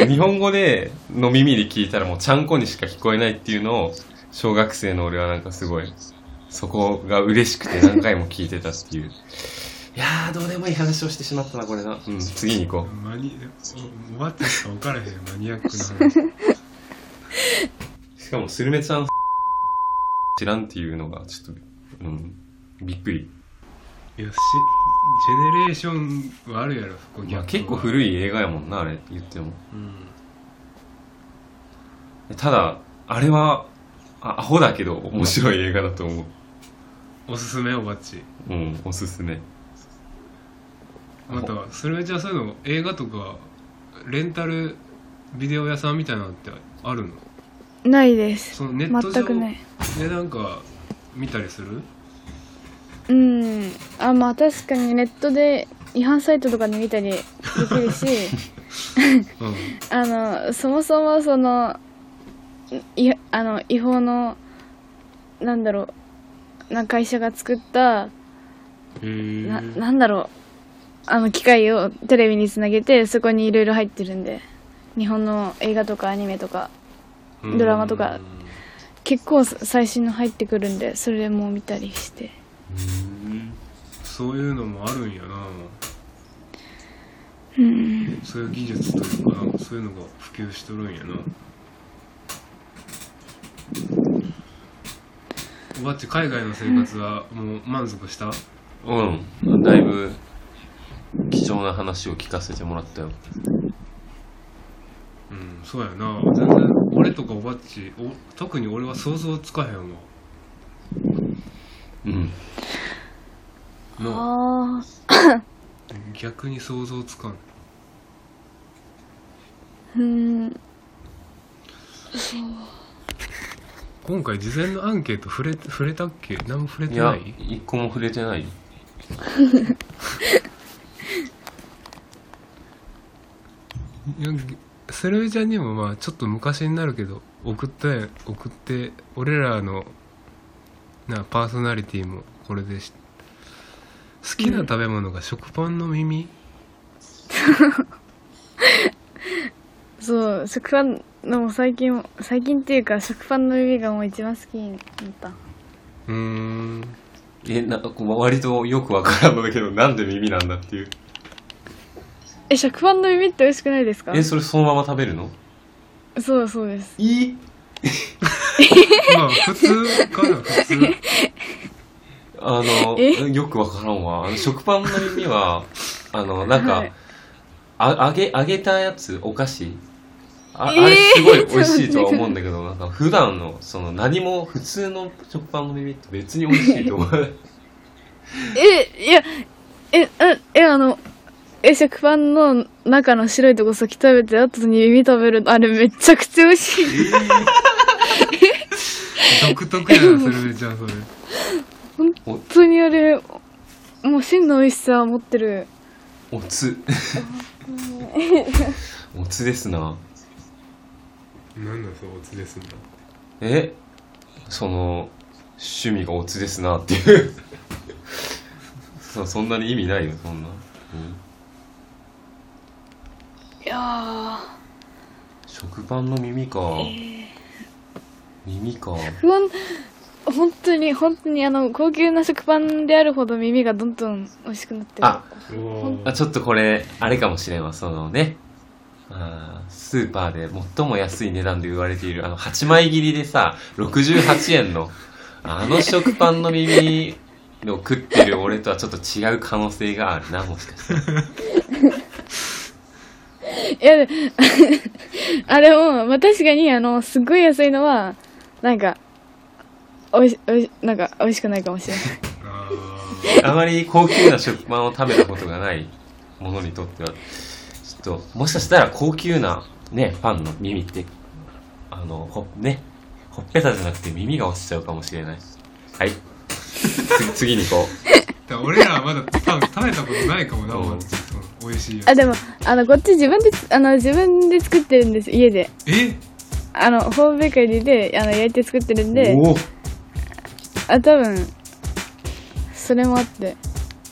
日本語での耳で聞いたらもうちゃんこにしか聞こえないっていうのを小学生の俺はなんかすごいそこが嬉しくて何回も聞いてたっていう。いやーどうでもいい話をしてしまったなこれな。うん次に行こう。マニおおばっちしか分からへん。マニアックな話しかもスルメちゃん知らんっていうのがちょっとうん。びっくり、いやしジェネレーションはあるやろそこまあ、逆結構古い映画やもんなあれ言っても。うん。ただあれはあアホだけど面白い映画だと思う。おすすめおばっちうんおすすめ。またそれじゃあそういうの映画とかレンタルビデオ屋さんみたいなのってあるの？ないです。そのネット上全くない。でなんか見たりする？うん。あまあ確かにネットで違反サイトとかで見たりできるし *laughs* うん。あのそもそもそのいあの違法のなんだろうな会社が作ったななんだろうあの機械をテレビにつなげてそこにいろいろ入ってるんで日本の映画とかアニメとかドラマとか結構最新の入ってくるんでそれも見たりしてそういうのもあるんやなう。ん。そういう技術というかなそういうのが普及しとるんやな。おばっち海外の生活はもう満足した？うん。だいぶ貴重な話を聞かせてもらったよ。うんそうやな。全然俺とかおばっちお特に俺は想像つかへんわうん。なああ逆に想像つかん。うん。今回事前のアンケート触れ触れたっけ？何も触れいやてない？一個も触れてない。いやセルビちゃんにもまあちょっと昔になるけど送ったや送って俺らのなパーソナリティもこれでし好きな食べ物が食パンの耳、*laughs* そう食パンのもう最近最近っていうか食パンの指がもう一番好きになった。うーん。えな割とよくわからんのだけどなんで耳なんだっていう。え食パンの耳って美味しくないですか？えそれそのまま食べるの？そうそうです。いい *laughs* まあ普通かな普通。あのえ？よくわからんわ。あの食パンの耳はあのなんか、はい。あ揚げ揚げたやつお菓子？あ,、えーあれすごい美味しいとは思うんだけどなんか普段のその何も普通の食パンの耳って別に美味しいと思う。*laughs* えいやえええあのえ食パンの中の白いとこ先食べて後に耳食べるあれめちゃくちゃ美味しい *laughs* 独特やなセルビちゃんそれ。本当にあれもう真の美味しさを持ってる。おつ。*laughs* おつですな。なんだそうおつですんだえ？その趣味がおつですなっていう。そそんなに意味ないよそんな、うん。いや食パンの耳か、耳か。ー不安本当に本当にあの高級な食パンであるほど耳がどんどん美味しくなってる。ああちょっとこれあれかもしれん。わそのね。あースーパーで最も安い値段で売られているあの8枚切りでさ68円のあの食パンの耳を食ってる俺とはちょっと違う可能性があるなもしかして *laughs* いや、で *laughs* あれも、まあ、確かに、あの、すっごい安いのは、なんか、おいし、おいし、なんか、美味しくないかもしれない。ああまり高級な食パンを食べたことがないものにとってはちょっともしかしたら高級なねパンの耳ってあのほねほっぺたじゃなくて耳が落ちちゃうかもしれない。はい。つ *laughs* 次に行こーだから俺らはまだパン食べたことないかもなうん。おばっちその美味しいやあ、でも、あの、こっち自分でつ、あの、自分で作ってるんです、家で。つえ？あの、ホームベーカリーで、あの、焼いて作ってるんうで、おお。あ、多分、それもあって。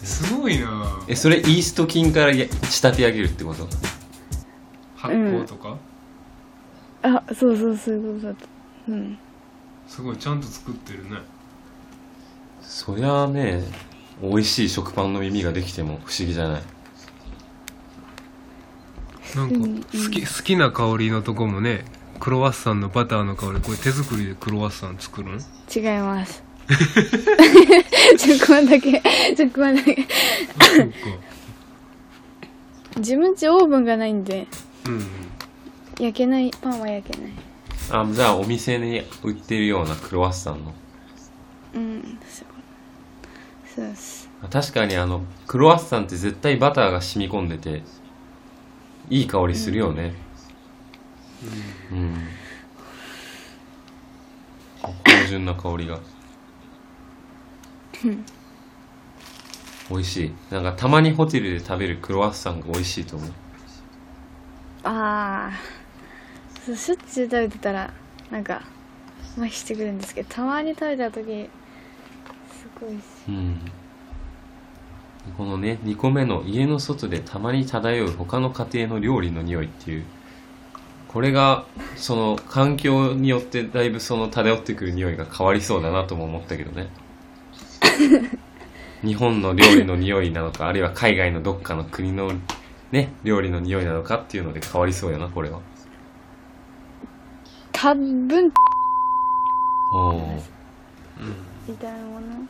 すごいな。えそれイースト菌からや仕立て上げるってこと？発酵とか、あ、そうそう、そういうことだと。うん。すごいちゃんと作ってるね。そりゃあね美味しい食パンの耳ができても不思議じゃない。なんか好き,、好きな香りのとこもねクロワッサンのバターの香りこれ手作りでクロワッサン作るん違います。食パンだけ、食パンだけ。自分家オーブンがないんで、うんうん焼けない、パンは焼けない。あじゃあお店に売ってるようなクロワッサンのうん、そう。そうです。確かにあのクロワッサンって絶対バターが染み込んでていい香りするよねうん、うん。芳醇な香りが美味しいなん。かたまにホテルで食べるクロワッサンが美味しいと思うああしょっちゅう食べてたらなん。か麻痺してくるん。ですけどたまに食べた時すごいしうん。このね2個目の家の外でたまに漂う他の家庭の料理の匂いっていうこれがその環境によってだいぶその漂ってくる匂いが変わりそうだなとも思ったけどね。*laughs* 日本の料理の匂いなのかあるいは海外のどっかの国のね料理の匂いなのかっていうので変わりそうやなこれは。多分。おーみたいなもの。うん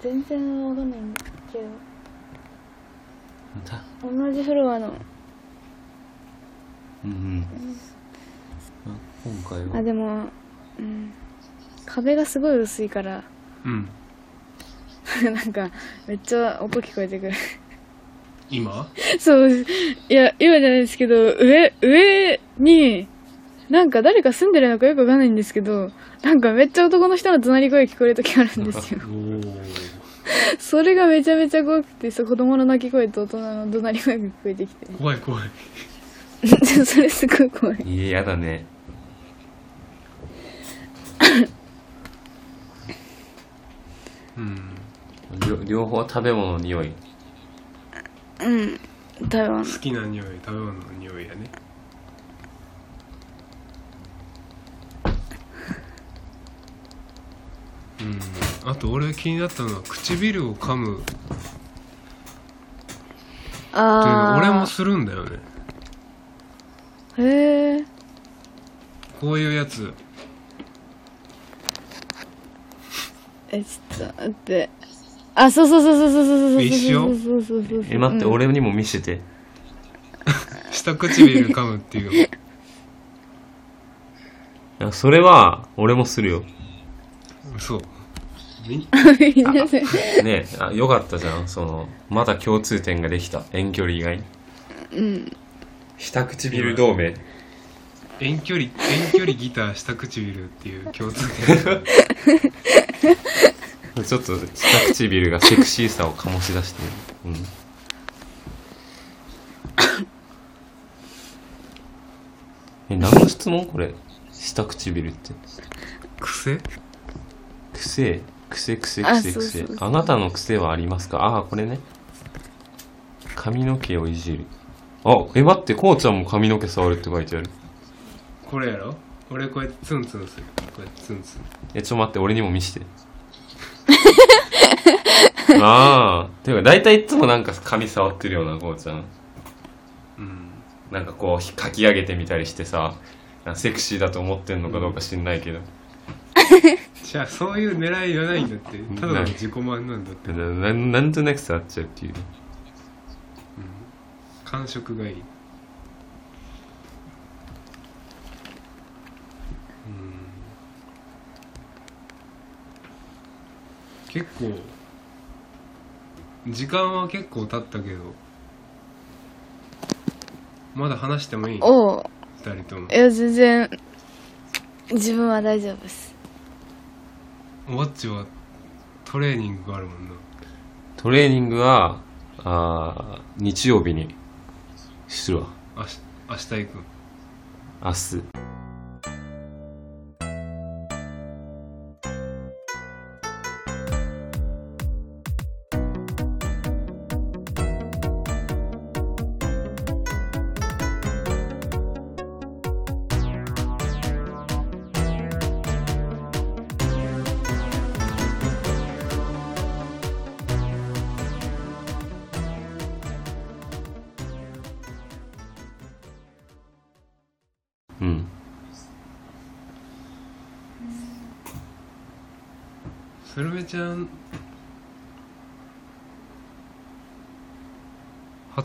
全然わかんないんだけたど同じフロアのうん。今回はあでも、うん、壁がすごい薄いからうん。なん。かめっちゃ音聞こえてくる今そういや今じゃないですけど上上になん。か誰か住ん。でるのかよくわかん。ないん。ですけどなん。かめっちゃ男の人の隣声聞こえる時あるん。ですよそれがめちゃめちゃ怖くてそ子供の泣き声と大人の怒鳴り声が聞こえてきて怖い怖い *laughs* それすごい怖い。いややだね。うん。両両方食べ物の匂い。うん多分好きな匂い食べ物の匂いやね。うん。あと俺気になったのは唇を噛むっていうのああ俺もするんだよねへえこういうやつ。えちょっと待って。あそうそうそうそうそうそうそうそうそうそうそうそうえ待って、う俺にも見せて下唇かむっていういやそれは俺もするよそうねえあよかったじゃんそのまだ共通点ができた遠距離以外うん下唇同盟。遠距離遠距離ギター下唇っていう共通点。*laughs* ちょっと下唇がセクシーさを醸し出してる。うん。*laughs* え何の質問これ？下唇って。癖？癖？癖癖あ癖癖。そうそうそうあなたの癖はありますか？ああこれね。髪の毛をいじるあえ待ってこうちゃんも髪の毛触るって書いてある。これやろ？俺こうやってツンツンする。こうやってツンツン。えちょっと待って俺にも見して。*laughs* ああていうか大体いつもなんか髪触ってるようなこうちゃん。うん。なんかこうかき上げてみたりしてさセクシーだと思ってんのかどうか知んないけど、*laughs* じゃあそういう狙いはないんだって。ただの自己満なんだって。*laughs* なななんとなく触っちゃうっていう感触がいい。うん。結構時間は結構経ったけどまだ話してもいい？おう。二人とも。いや全然。自分は大丈夫です。ウォッチはトレーニングがあるもんな。トレーニングはあー日曜日にするわ明日明日行く。ん明日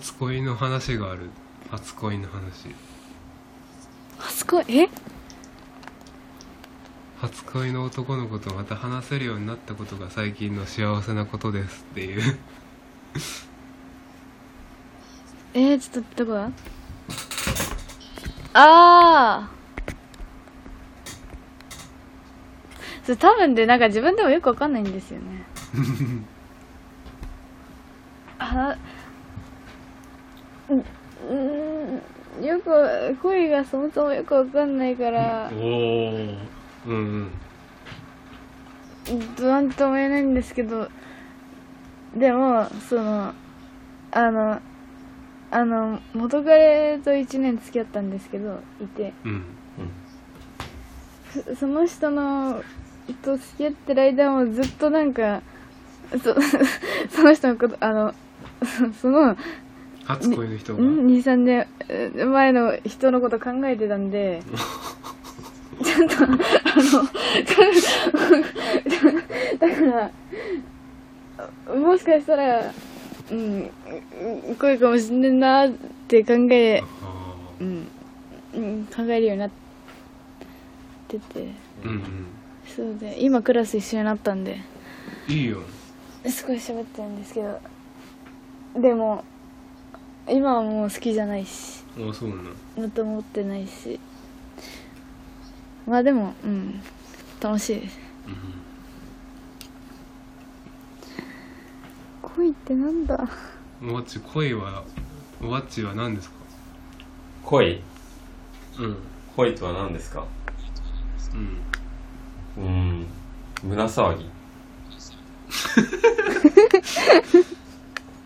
初恋の話がある。初恋の話。あそこえ？初恋の男の子とまた話せるようになったことが最近の幸せなことですっていう。えー、ちょっとどこだ？ああそれ多分でなんか自分でもよくわかんないんですよね。*laughs* あうんよく恋がそもそもよくわかんないからおおうんなんとも言えないんですけどでもそのあのあの元彼と1年付き合ったんですけどいてうんうんその人のと付き合ってる間もずっとなんかそその人のことあのその初恋の人が。23年え前の人のこと考えてたんで。*laughs* ちょっとあの *laughs* だからもしかしたらうん恋かもしんねえなって考え、あうんうん、考えるようになってて。ーうんうん。そうで今クラス一緒になったんで。いいよ。すごい喋ってるんですけど。でも今はもう好きじゃないし。あそうなのまた思ってないし。まあでもうん。楽しいです。恋ってなんだ？わっち恋はおわっちは何ですか？恋？うん。恋とは何ですか？うん。うん。胸騒ぎ *laughs*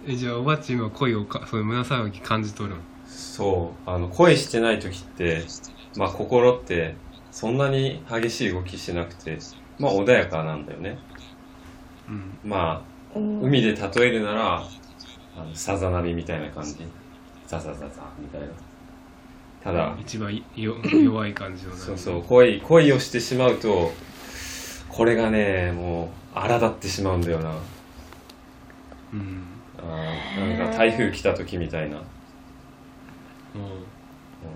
えじゃあおばっち今恋をかそういう胸騒ぎ感じ取るの？そうあの恋してない時ってまあ心ってそんなに激しい動きしなくてまあ穏やかなんだよね。うん。まあうん海で例えるならあのさざ波みたいな感じ。ザザザザみたいな。ただ一番いよ弱い感じのねそうそう恋恋をしてしまうとこれがねもう荒立ってしまうんだよな。うんな。んか台風来た時みたいな。も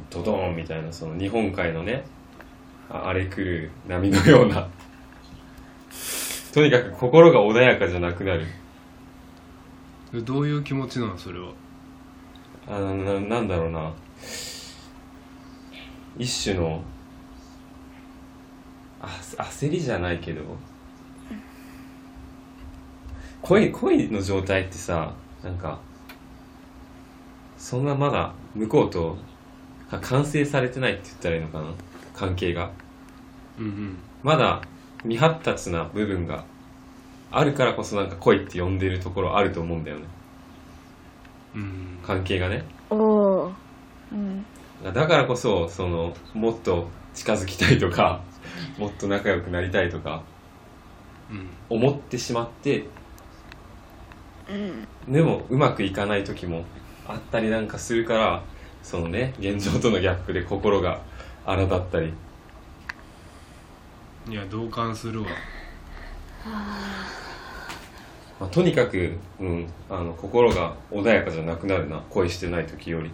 ドドーンみたいなその日本海のねあ荒れ来る波のような。*laughs* とにかく心が穏やかじゃなくなる。うどういう気持ちなのそれは？あのななんだろうな。一種のあ焦りじゃないけど恋恋の状態ってさなんかそんなまだ向こうとか完成されてないって言ったらいいのかな？関係が。うんうん。まだ未発達な部分があるからこそなんか恋って呼んでるところあると思うんだよね。うん。関係がね。おおうん。だからこそそのもっと近づきたいとかもっと仲良くなりたいとかうん。思ってしまってうん。でもうまくいかない時もあったりなんかするからそのね現状とのギャップで心が荒立ったり。いや同感するわ。まあ、とにかく、うん、あの心が穏やかじゃなくなるな。恋してない時より。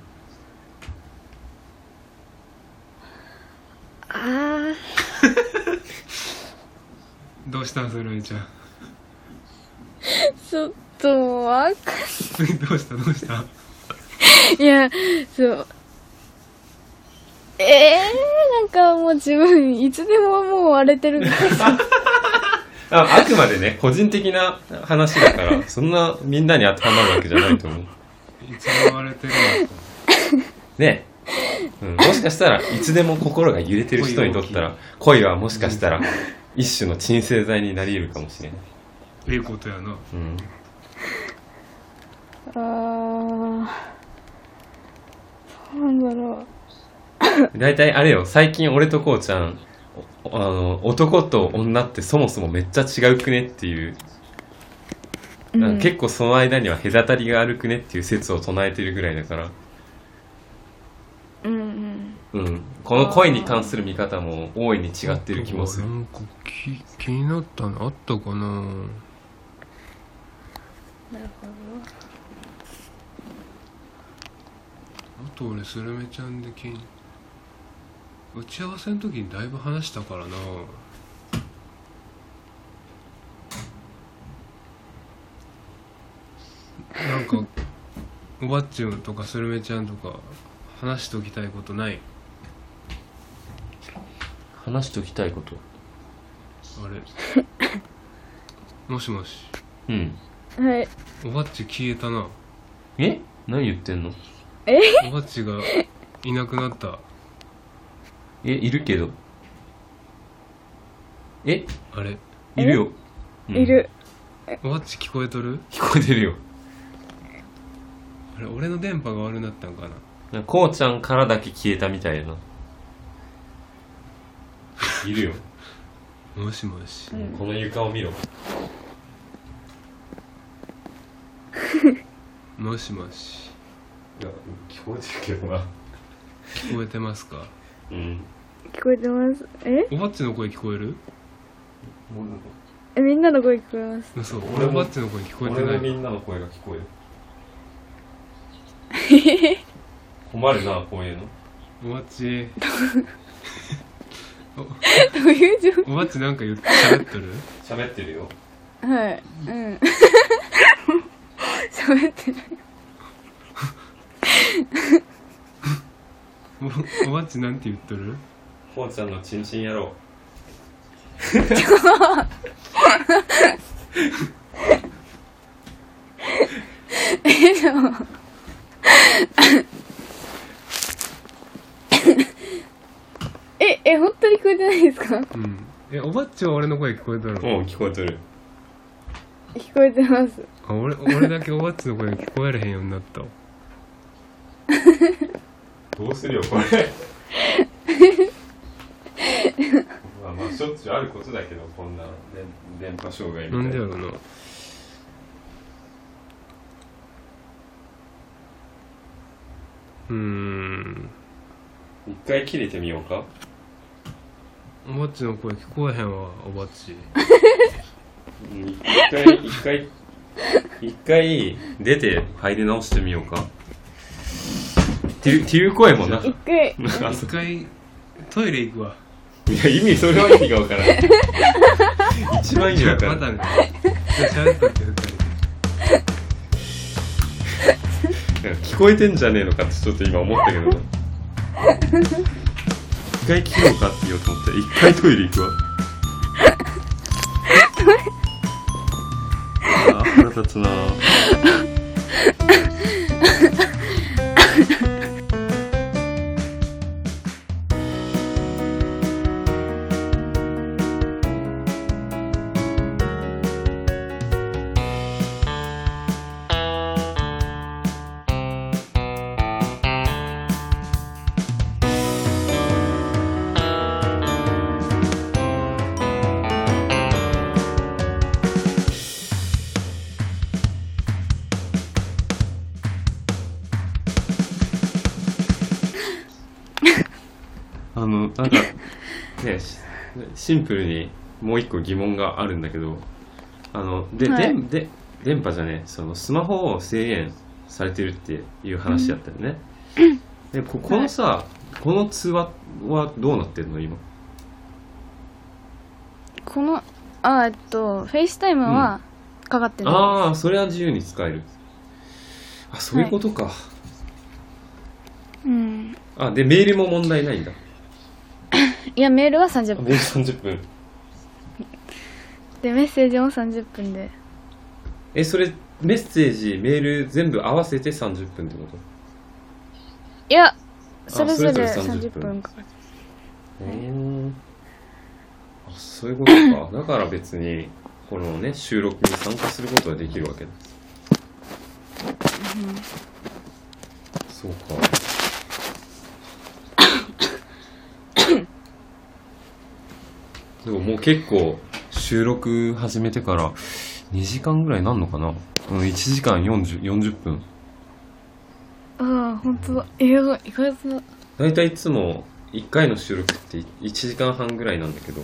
あ *laughs* どうしたそれちゃん。あちょっともうわかんどうした？どうした？いやそう。ええー、なんかもう自分いつでももう割れてる *laughs* ああくまでね個人的な話だからそんなみんなに当てはまるわけじゃないと思う。いつも割れてるのかね。うん、もしかしたらいつでも心が揺れてる人にとったら恋はもしかしたら一種の鎮静剤になり得るかもしれない、ええことやな。うん、*laughs* ああなんだろ *laughs* 大体あれよ。最近俺とこうちゃんおあの男と女ってそもそもめっちゃ違うくねっていう、う、なんか結構その間には隔たりがあるくねっていう説を唱えてるぐらいだから、うんうん。うん、この恋に関する見方も大いに違ってる気もする。なんか気気になったのあったかななるほあと俺スルメちゃんで気に。打ち合わせの時にだいぶ話したからな。なんかおばっちゅんとかスルメちゃんとか話しときたいことない？話しておきたいこと？あれ。もしもし。うん。はい。おばっち消えたな。え？何言ってんの？おばっちがいなくなった。えいるけど。え？あれ？いるよ、うん。いる。おばっち聞こえとる？聞こえてるよ。あれ俺の電波が悪なったんかな？こうちゃんからだけ消えたみたいやな。いるよ、*laughs* もしもし。うん。この床を見ろ。もしもしいや聞こえてるけどな。聞こえてますか？うん。聞こえてます。え？おばっちの声聞こえる？えみんなの声聞こえます。嘘。俺おばっちの声聞こえてない。俺のみんなの声が聞こえる。*laughs* 困るなこういうの。おばっち。どういう状おばっちなんか言って喋っとる？喋ってるよ。はい。うん。*laughs* *laughs* 喋ってないお *laughs* おばっちなんて言っとる？こうちゃんのチンチン野郎えでもええ本当に聞こえてないですか？うん。えおばっちは俺の声聞こえとるの？うん聞こえてる。聞こえてます。あ俺俺だけおばっちの声聞こえれへんようになった。わ *laughs* どうするよこれ。*laughs* まあまあしょっちゅうあることだけどこんな電電波障害みたな。いんなでやろな。うーん。一回切れてみようか。おばっちの声聞こえへんわおばっち。うん一回一回一回出て入り直してみようかっていうっていう声もな。一回。あ一回トイレ行くわ。いや意味それは意味がわからない一番意味わからん。か聞こえてんじゃねえのかってちょっと今思ったけどな。一回切ろうかって言おうと思って一回トイレ行くわ。*laughs* あー腹立つなシンプルにもう一個疑問があるんだけどあので、はい。でで電波じゃねそのスマホを制限されてるっていう話だったよね、でここのさ、この通話はどうなってんの今？このあえっと FaceTime はかかってる、ああそれは自由に使える。あそういうことか、うん。あでメールも問題ないんだいやメールは30分。メール30分。でメッセージも30分で。えそれメッセージメール全部合わせて30分ってこと？いやそれぞれそれぞれ30 30分。分かかるへー。あそういうことか。*coughs* だから別にこのね収録に参加することができるわけだ。そうかでももう結構収録始めてから2時間ぐらいなんのかな？うん1時間 40, 40分。ああ本当だ。えやばい意外と。大体いつも1回の収録って1時間半ぐらいなんだけど。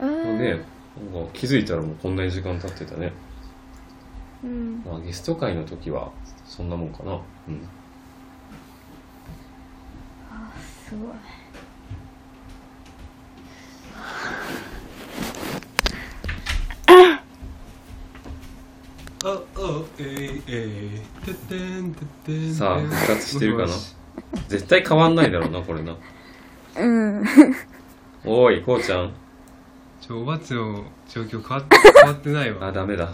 あー。ねなんか気づいたらもうこんなに時間経ってたね、うん。まあ、ゲスト会の時はそんなもんかな。うん。ああえいえいさあ復活してるかな？絶対変わんないだろうなこれな。うん。おいこうちゃん。ちょおばっちの状況変わって変わってないわ。*laughs* あダメだ。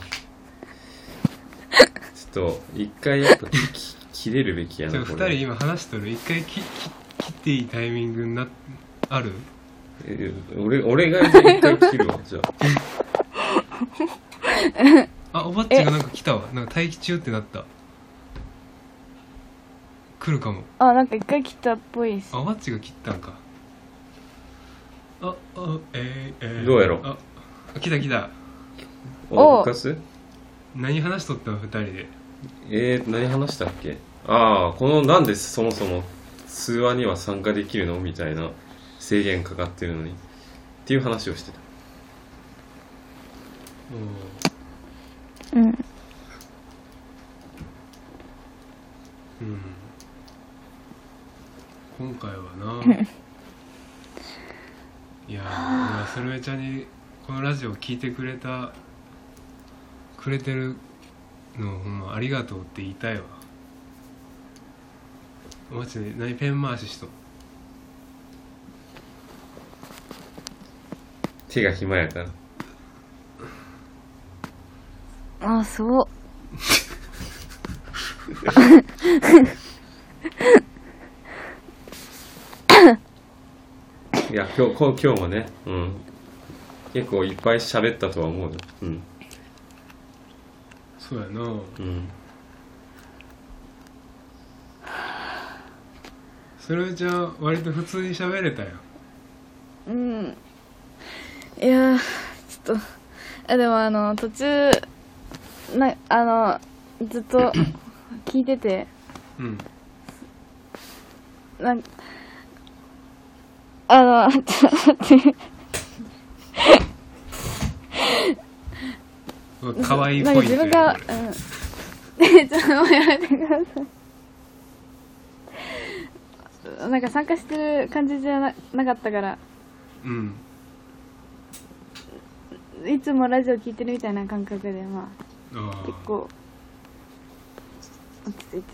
ちょっと一回やっぱ *laughs* き切れるべきやなこれ二人今話しとる。一回きき切っていいタイミングになある？え俺俺が一回切るわじゃあ。*laughs* あおばっちがなんか来たわ。なんか待機中ってなった。来るかも。あなんか一回切ったっぽいです。あおばっちが切ったんか。ああえー、えー、どうやろ？ああ来た来た。おお。復活？何話しとったの？二人で。えー、何話したっけ？ああこのなんでそもそも通話には参加できるの？みたいな制限かかってるのに。っていう話をしてた。うん。うん。今回はないやー俺はスルメちゃんにこのラジオを聞いてくれたくれてるのほんまありがとうって言いたいわ。マジで何ペン回ししと手が暇やから。あそう。いや今日こ今日もねうん。結構いっぱい喋ったとは思うよ。うん。そうやな。うん。スルメちゃん割と普通に喋れたよ。うんいやーちょっとあでもあの途中なあのずっと *clears throat* 聞いててうん。なんあの *laughs* *laughs* ちょっと待ってう。わいなんポイント自分がうん。ちょっともうやめてください。なんか参加してる感じじゃななかったから。うんいつもラジオ聞いてるみたいな感覚でまあああ結構落ち着いて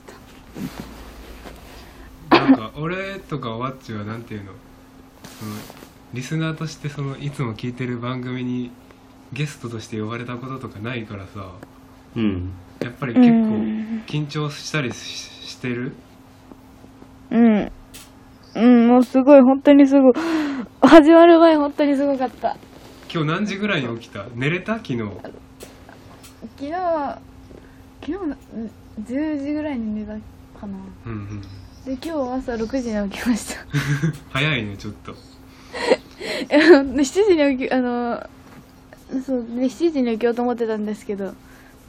なんか俺とかワッチはなんていうの？そのリスナーとしてそのいつも聞いてる番組にゲストとして呼ばれたこととかないからさ。うん。やっぱり結構うん。緊張したりししてる？たうん。うんもうすごい本当にすごい。始まる前本当にすごかった今日何時ぐらいに起きた？寝れた？昨日。昨日昨日な10時ぐらいに寝たかな。うんうん。で今日朝6時に起きました。*laughs* 早いねちょっと。いや7時に起きあのそうね7時に起きようと思ってたんですけど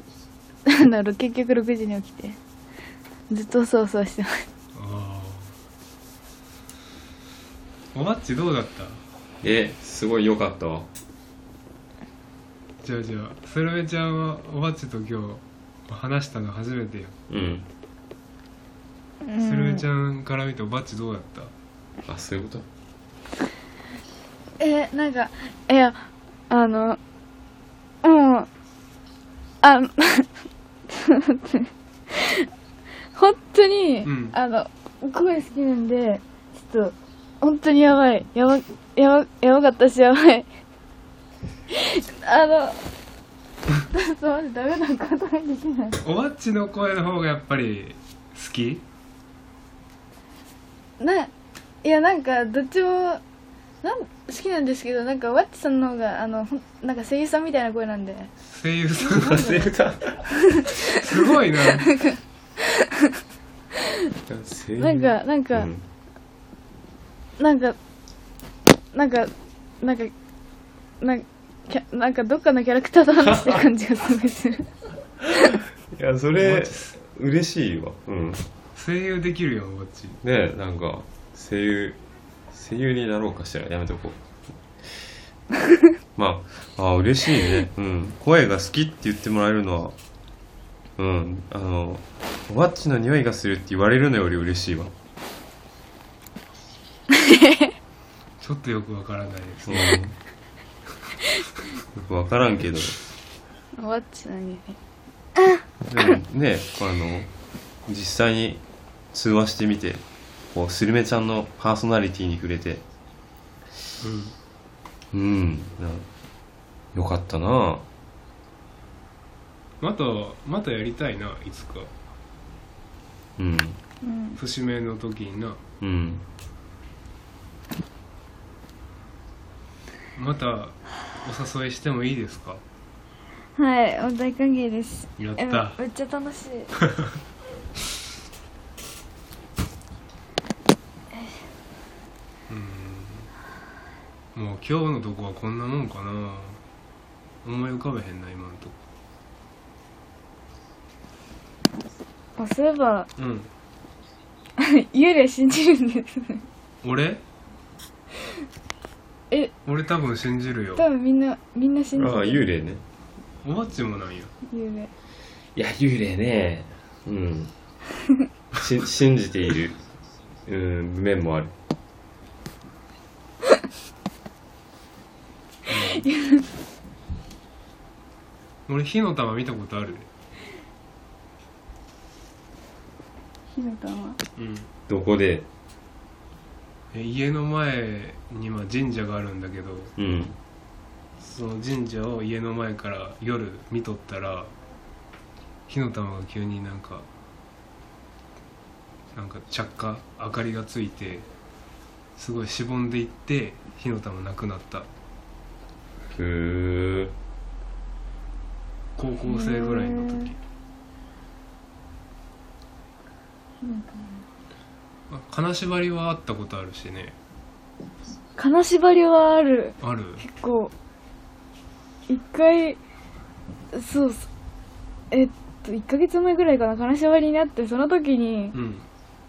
*laughs* なんだろう結局6時に起きてずっとそうそうしてますああおばっちどうだった？えすごい良かったわじゃあじゃあスルメちゃんはおばっちと今日話したの初めてようん。スルメちゃんから見ておばっちどうだった？あそういうこと？えなんかいやあのもうあ *laughs* 本当に、うん。あの声好きなんでちょっと本当にやばい。やばやばやばかったしやばいあのちょっと待ってダメなことができない。おばっちの声の方がやっぱり好き？ないやなんかどっちもなん好きなんですけどなんかワッチさんの方があのほんなんか声優さんみたいな声なんで。声優さんが *laughs* 声優さん。すごいな。声優なんかなんか、うんなんかなんかなんかなんかなんかどっかのキャラクターと話してる感じがすごいする。*laughs* いやそれ嬉しいわ。うん。声優できるよおばっち。ねえなんか声優声優になろうかしたらやめとこう。*laughs* まああ嬉しいね。うん。声が好きって言ってもらえるのはうん。あのワッチの匂いがするって言われるのより嬉しいわ。*laughs* ちょっとよくわからないですうん。よく分からんけど。ワッチの匂いでもねあの実際に通話してみてこうスルメちゃんのパーソナリティに触れて。うん。なよかったな。またまたやりたいないつか。うんうん。節目の時にな。うん。またお誘いしてもいいですか？はいお大歓迎です。えやった。めっちゃ楽しい。*laughs* もう今日のとこはこんなもんかな。思い浮かべへんな今のとこ。あそういえば。うん。*laughs* 幽霊信じるんですね。俺？え俺多分信じるよ。多分みんなみんな信じあある幽霊ね。おばっちもなんや幽霊。いや幽霊ね。うん。*laughs* し信じている。うん面もある。*laughs* 俺火の玉見たことある？火の玉。うん。どこで？え家の前にまあ神社があるんだけどうん。その神社を家の前から夜見とったら火の玉が急になんかなんか着火明かりがついてすごいしぼんでいって火の玉なくなった。ふー。高校生ぐらいの時。あ金縛りはあったことあるしね。金縛りはある。ある？結構一回そうそうえっと1ヶ月前ぐらいかな金縛りになってその時にうん。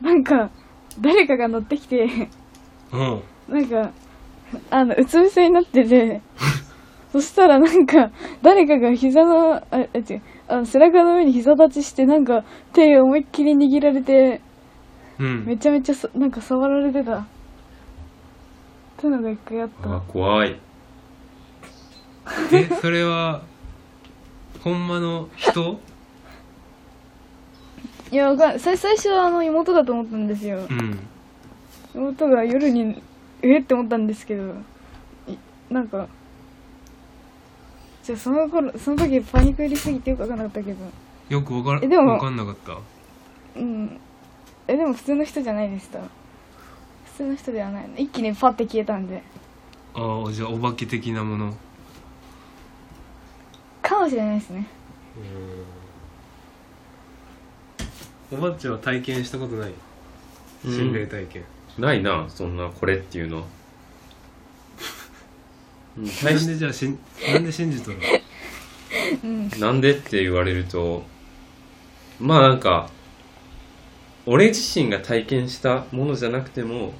なんか誰かが乗ってきてうん。なんかあのうつ伏せになってて *laughs* そしたらなんか誰かが膝のああ違うあの背中の上に膝立ちしてなんか手を思いっきり握られてうん。めちゃめちゃさなんか触られてた。ってのが一回あっあた怖い。えそれはほんまの人？いやわかん最最初はあの妹だと思ったんですよ。うん。妹が夜にえ？って思ったんですけど。いなんかじゃあその頃その時パニック入りすぎてよくわかんなかったけど。よくわからえでもわかんなかった。うんえでも普通の人じゃないでした普通の人ではない。一気にパッて消えたんで。ああじゃあお化け的なもの。かもしれないですね。おばっちは体験したことない？心霊体験、ないなそんなこれっていうの。はうん。なんでじゃあしんなんで信じとるうん。なんでって言われるとまあなんか俺自身が体験したものじゃなくても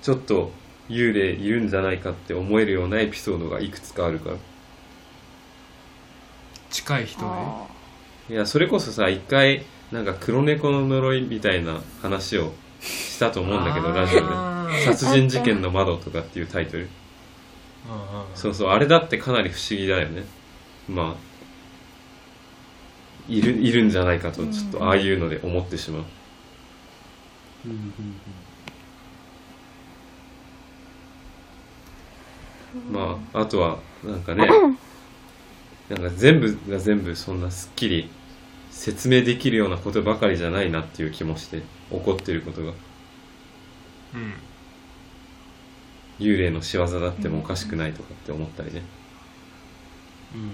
ちょっと幽霊いるんじゃないかって思えるようなエピソードがいくつかあるから。近い人ね。あいやそれこそさ一回なんか黒猫の呪いみたいな話をしたと思うんだけどラジオで。あ「殺人事件の窓」とかっていうタイトル。そうそうあれだってかなり不思議だよね。まあいるいるんじゃないかとちょっとああいうので思ってしまう。うんうんまああとはなんかね *coughs* なんか全部が全部そんなすっきり説明できるようなことばかりじゃないなっていう気もして起こってることが。うん。幽霊の仕業だってもおかしくないとかって思ったりね。うん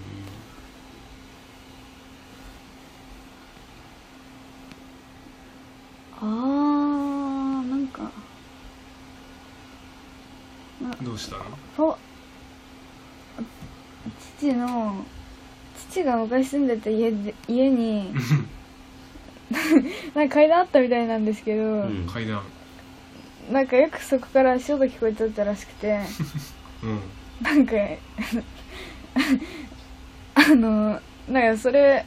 あーなんかうしたの？父の父が昔住んでた家で家に *laughs* なんか階段あったみたいなんですけど、うん。階段。なんかよくそこから足音聞こえとったらしくて *laughs* うん。なんか *laughs* あのなんかそれ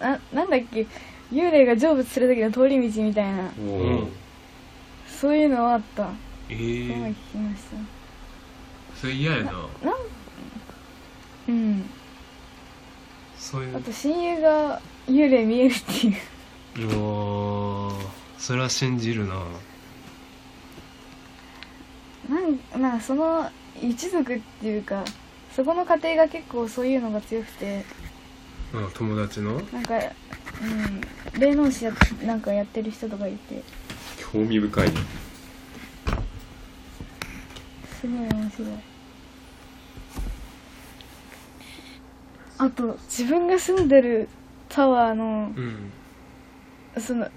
ななんだっけ幽霊が成仏する時の通り道みたいな。そういうのはあった。ええ聞きましたそれ嫌やなうん。そういう。あと親友が幽霊見えるっていう。うわー。それは信じるな。なんなんかその一族っていうかそこの家庭が結構そういうのが強くて。あ友達の？なんか、うん、霊能師やなんかやってる人とかいて。興味深いね。すごい面白いあと自分が住んでるタワーのうん。その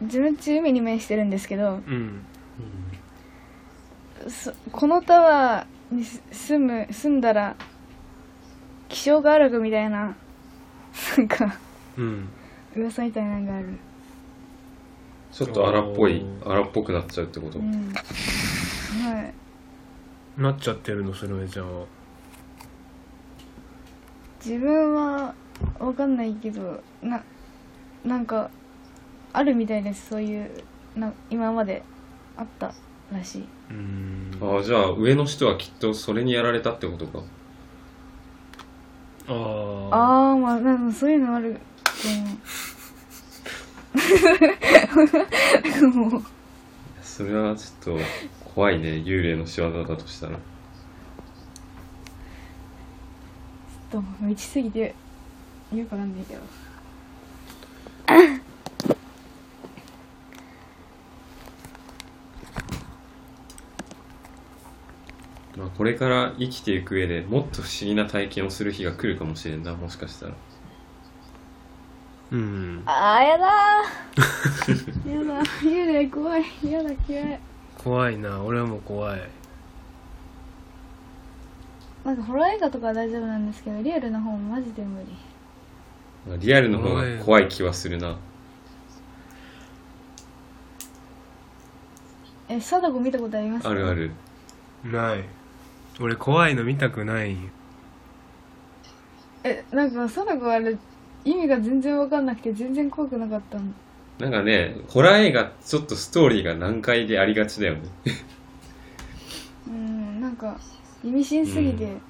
自分ち海に面してるんですけどうん。そこのタワーにす住む住んだら気象が荒くみたいななんかうん。噂みたいなのがある。ちょっと荒っぽい荒っぽくなっちゃうってこと、うん。はい。なっちゃってるのスルメちゃんは自分はわかんないけどななんかあるみたいです。そういうな今まであったらしい。うん。ああじゃあ上の人はきっとそれにやられたってことか。ああああまあなんかそういうのあると思う。もうそれはちょっと怖いね。幽霊の仕業だとしたらちょっと道すぎてよくわかんないけど。*coughs* まあこれから生きていく上でもっと不思議な体験をする日が来るかもしれんなもしかしたら。うん。ああやだー。*laughs* やだ幽霊怖い。やだ嫌い。怖いな。俺も怖いなんかホラー映画とかは大丈夫なんですけどリアルな方マジで無理。まあリアルの方が怖い気はするな。え貞子見たことあります？あるある。ない。俺怖いの見たくない。えなんか貞子あれ意味が全然わかんなくて全然怖くなかったの。なんかねホラー映画ちょっとストーリーが難解でありがちだよね。うんなんか意味深すぎて、う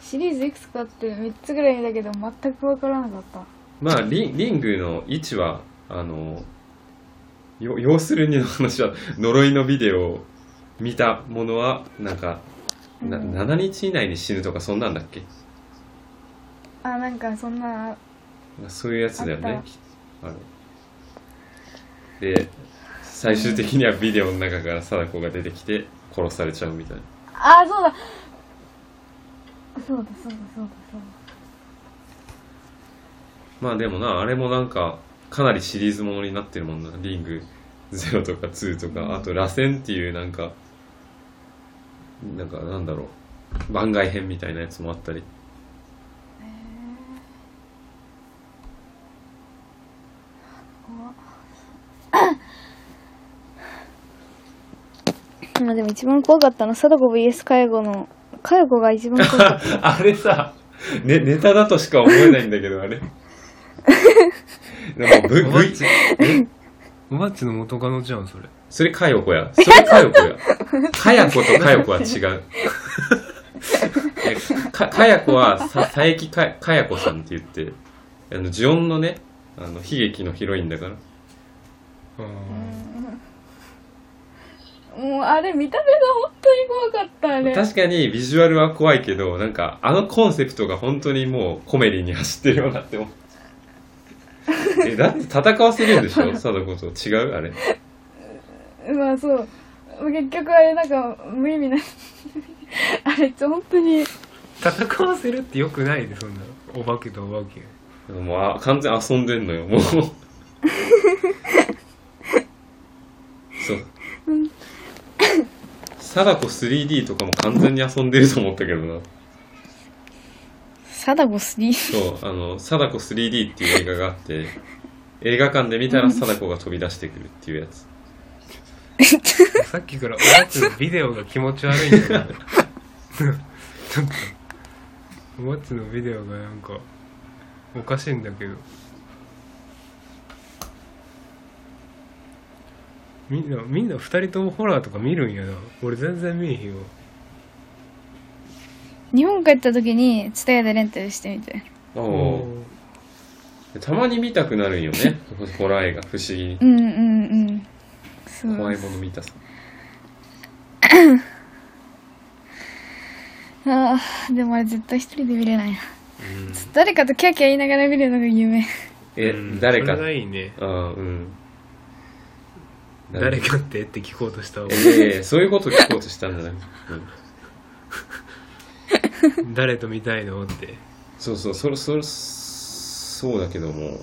シリーズいくつかあって3つぐらい見たけど全くわからなかった。まあリリングの位置はあのよ要するにの話は呪いのビデオを見たものはなんか、なうん。7日以内に死ぬとかそんなんだっけ？あなんかそんなそういうやつだよねあので最終的にはビデオの中から貞子が出てきて殺されちゃうみたいなあそうだ。そうだそうだそうだそうだ。まあでもなあれもなんかかなりシリーズものになってるもんな。リング0とか2とか。あと螺旋っていうなんかなんかなんだろう。番外編みたいなやつもあったり。まあでも一番怖かったの貞子 VS 介護の介護が一番怖かった。*laughs* あれさ、ね、ネタだとしか思えないんだけどあれ。*laughs* でもぶぶいおばっちおばっちの元カノじゃんそれ。それかよこや。それかよこや。かやことかよこは違う。*laughs* えかかやこはさ佐伯かかやこさんって言ってあのジオンのねあの悲劇のヒロインだから。あもうあれ見た目が本当に怖かったあれ。確かにビジュアルは怖いけどなんかあのコンセプトが本当にもうコメディに走ってるようなって思う。*laughs* えだって戦わせるんでしょ？貞子と違う？あれ。まあそう。結局あれなんか無意味な。*laughs* あれ本当に。戦わせるってよくないでそんなお化けとお化けもうあ完全遊んでんのよもう。*laughs* そう貞子 3D とかも完全に遊んでると思ったけどな。貞子3そうあの貞子 3D っていう映画があって映画館で見たら貞子が飛び出してくるっていうやつ。*laughs* さっきからおばっちのビデオが気持ち悪いんだよ *laughs* ちょっとおばっちのビデオがなんかおかしいんだけどみんなみんな二人ともホラーとか見るんやな。俺全然見えへんわ。日本帰った時に蔦屋でレンタルしてみて。おおたまに見たくなるんよね。*laughs* ホラー映画不思議に。うんうんうん。そう。怖いもの見たさ。*coughs* ああでもあれ絶対一人で見れないな。うん。誰かとキャーキャー言いながら見るのが夢。え、うん誰か。それがいいね。ああうん誰かってって聞こうとした方が。ええそういうこと聞こうとしたんじゃない、うん、誰と見たいのって。そうそうそれそれそうだけども。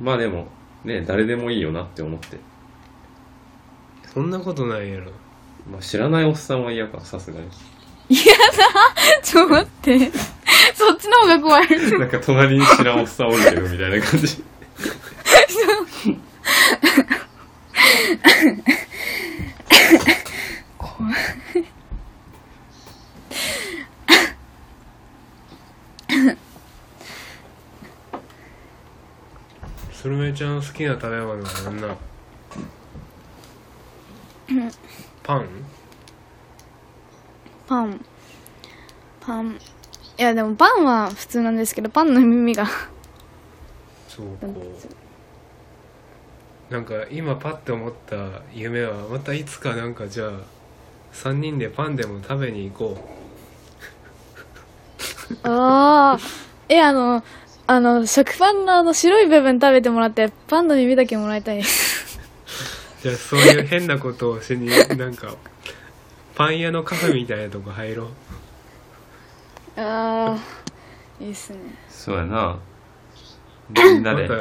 まあでもね誰でもいいよなって思って、そんなことないやろ。まあ、知らないおっさんは嫌かさすがに。ちょっと待って。そっちの方が怖い。なんか隣に知らんおっさんおるけどみたいな感じ *laughs* スルメちゃん好きな食べ物は何なパン？パン。パン。いやでもパンは普通なんですけどパンの耳が。そうこうなんか今パッて思った夢はまたいつかなんかじゃあ3人でパンでも食べに行こああえあのあの食パンのあの白い部分食べてもらってパンの耳だけもらいたい。ですうじゃあそういう変なことをしになんかパン屋のカフェみたいなとこ入ろう。ああいいっすね。そうやな。みんなで、ま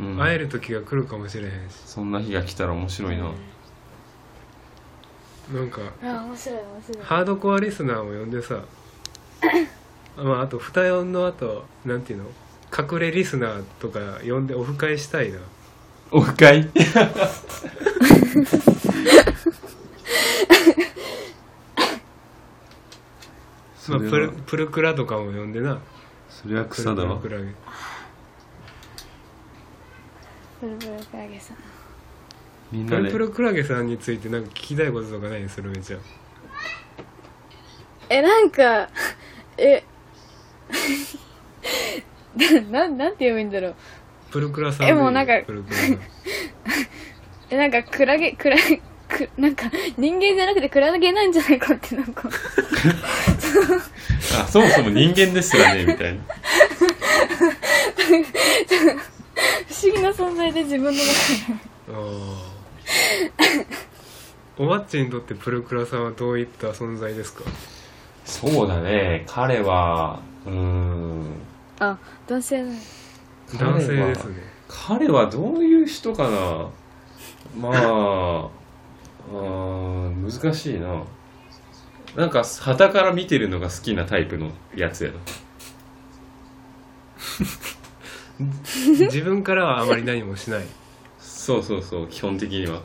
うん。会える時が来るかもしれへんし。そんな日が来たら面白いな、なんかあー面白い面白い。ハードコアリスナーも呼んでさ *laughs* まああと二音のあとなんていうの？隠れリスナーとか呼んでオフ会したいな。オフ会？そ *laughs* まあ、プルプルクラとかも呼んでな。それはプ草だわ。ルクラゲプルプルクラゲさん。みんなでプルプルクラゲさんについてなんか聞きたいこととかない？のスルメちゃん。えなんかえ *laughs* ななんて言えばいいんだろう。プルクラさんえもうなんかプルクラさん。*laughs* えなんかクラゲクラゲくなんか人間じゃなくてクラゲなんじゃないかってなんか。あそもそも人間ですらねみたいな *laughs* *laughs* 不思議な存在で自分の中で。あー。おばっちにとってプルクラさんはどういった存在ですか？そうだね。彼はうーん。あ男性。男性ですね。彼はどういう人かな？まあ難しいな。なんか旗から見てるのが好きなタイプのやつやな *laughs* *laughs* 自分からはあまり何もしない。そうそうそう基本的には。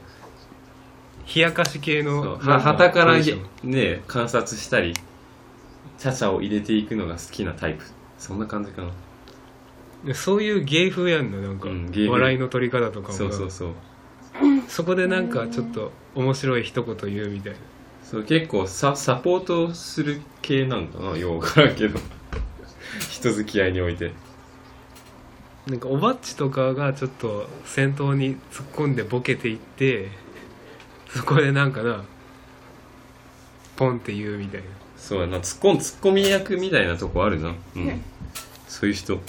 冷やかし系のは旗からね観察したりチャチャを入れていくのが好きなタイプ。そんな感じかな。でそういう芸風やんのなんか、うん笑いの取り方とかも。そうそうそう。そこでなんかちょっと面白い一言言うみたいな。そう結構ササポートする系なんかなようわからんけど。*laughs* 人付き合いにおいてなんかおばっちとかがちょっと先頭に突っ込んでボケていってそこでなんかなポンって言うみたいな。そうやな。ツッコンツッコミ役みたいなとこあるな。うん。そういう人。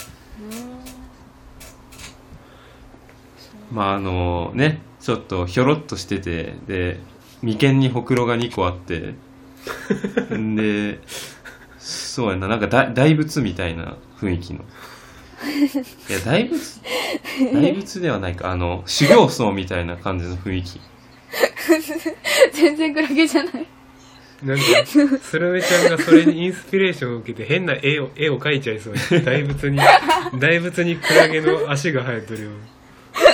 まああのね。ちょっとひょろっとしててで眉間にほくろが2個あって。ん *laughs* でそうやな。なんか大大仏みたいな雰囲気のいや大仏大仏ではないか。あの修行僧みたいな感じの雰囲気。全然クラゲじゃない。なんかスルメちゃんがそれにインスピレーションを受けて変な絵を絵を描いちゃいそうに。大仏に大仏にクラゲの足が生えてるよ。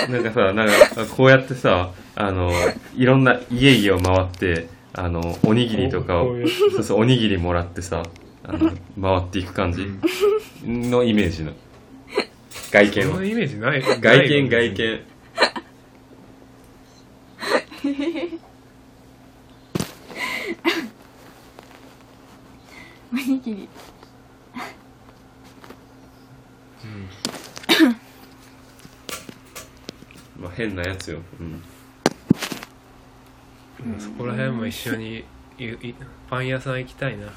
なんかさ、なんか、こうやってさ、あの、いろんな家々を回って、あの、おにぎりとかをそうそう、おにぎりもらってさ、あの、回っていく感じのイメージの。外見は。そのイメージない外見、ない外見。おにぎりまあ、変なやつよ。うん。そこら辺も一緒にいいパン屋さん行きたいな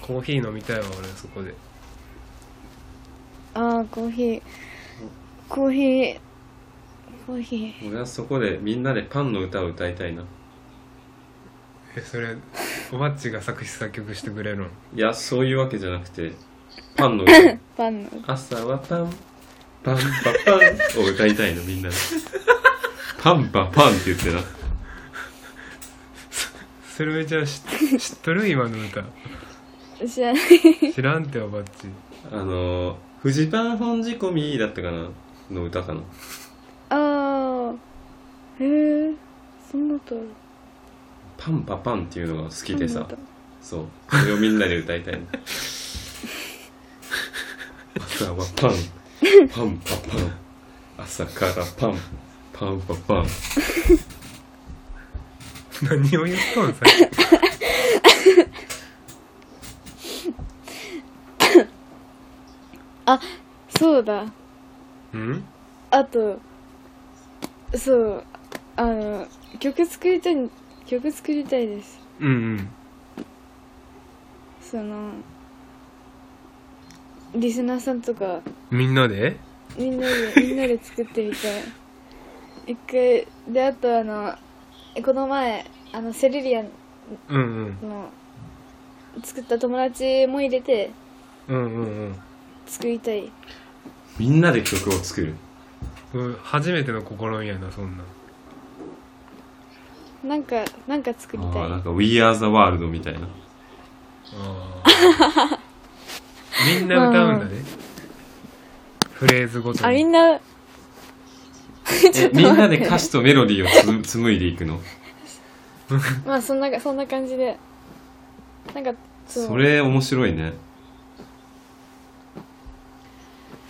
コーヒー飲みたいわ俺そこでああコーヒーコーヒー。コーヒー。俺はそこでみんなでパンの歌を歌いたいな。えそれおばっちが作詞作曲してくれるの？いやそういうわけじゃなくてパンの歌。*laughs* パンの朝はパン。パンパパンを歌いたいのみんなで。パンパパンって言ってな。*laughs* それめちゃ知知っとる今の歌？知らない。*laughs* 知らんておばっちあの「フジパン本仕込み」だったかなの歌かな？ああへえそんな歌ある。パンパパンっていうのが好きでさ。そう。それをみんなで歌いたいの。朝はパン。パンパパン。朝からパン。パンパパン。何を言っとんさっき。*laughs* そうだうん？あとそうあの曲作りたい曲作りたいです。うんうん。そのリスナーさんとか。みんなで？みんなでみんなで作ってみたい。*laughs* 一回であとあのこの前あのセリリアンうんうん。の作った友達も入れてうんうんうん。作りたいみんなで曲を作る。うん初めての試みやなそんなん。なんかなんか作りたい。ああなんか「We Are the World」みたいな。あー。みんな歌うんだね。フレーズごとに。あみんな。えみんなで歌詞とメロディーをつ紡いでいくの？*laughs* まあそんなそんな感じで。なんかそれ面白いね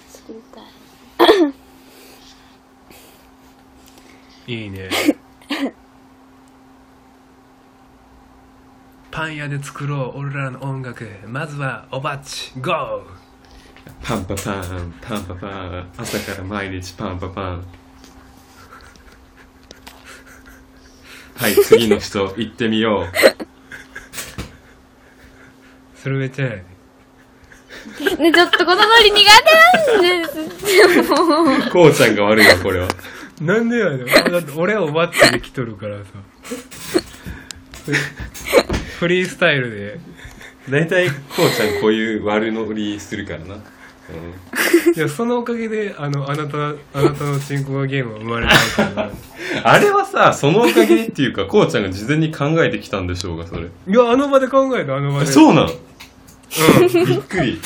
作りたいいいね。パン屋で作ろう俺らの音楽まずはおばっちゴー。パンパパンパンパパン。朝から毎日パンパパン。はい次の人行ってみよそれめっちゃやね。ねちょっとこのノリ苦手なんです。う *laughs* こうちゃんが悪いわこれはなんでやねん。だって俺はおばっちで来とるからさ。*laughs* フリースタイルで。大体こうちゃんこういう悪乗りするからな、うん、いやそのおかげであのあなたあなたのチンコがゲームが生まれたから *laughs* あれはさそのおかげでっていうかこうちゃんが事前に考えてきたんでしょうがそれ。いやあの場で考えたあの場で。そうなんうん。びっくり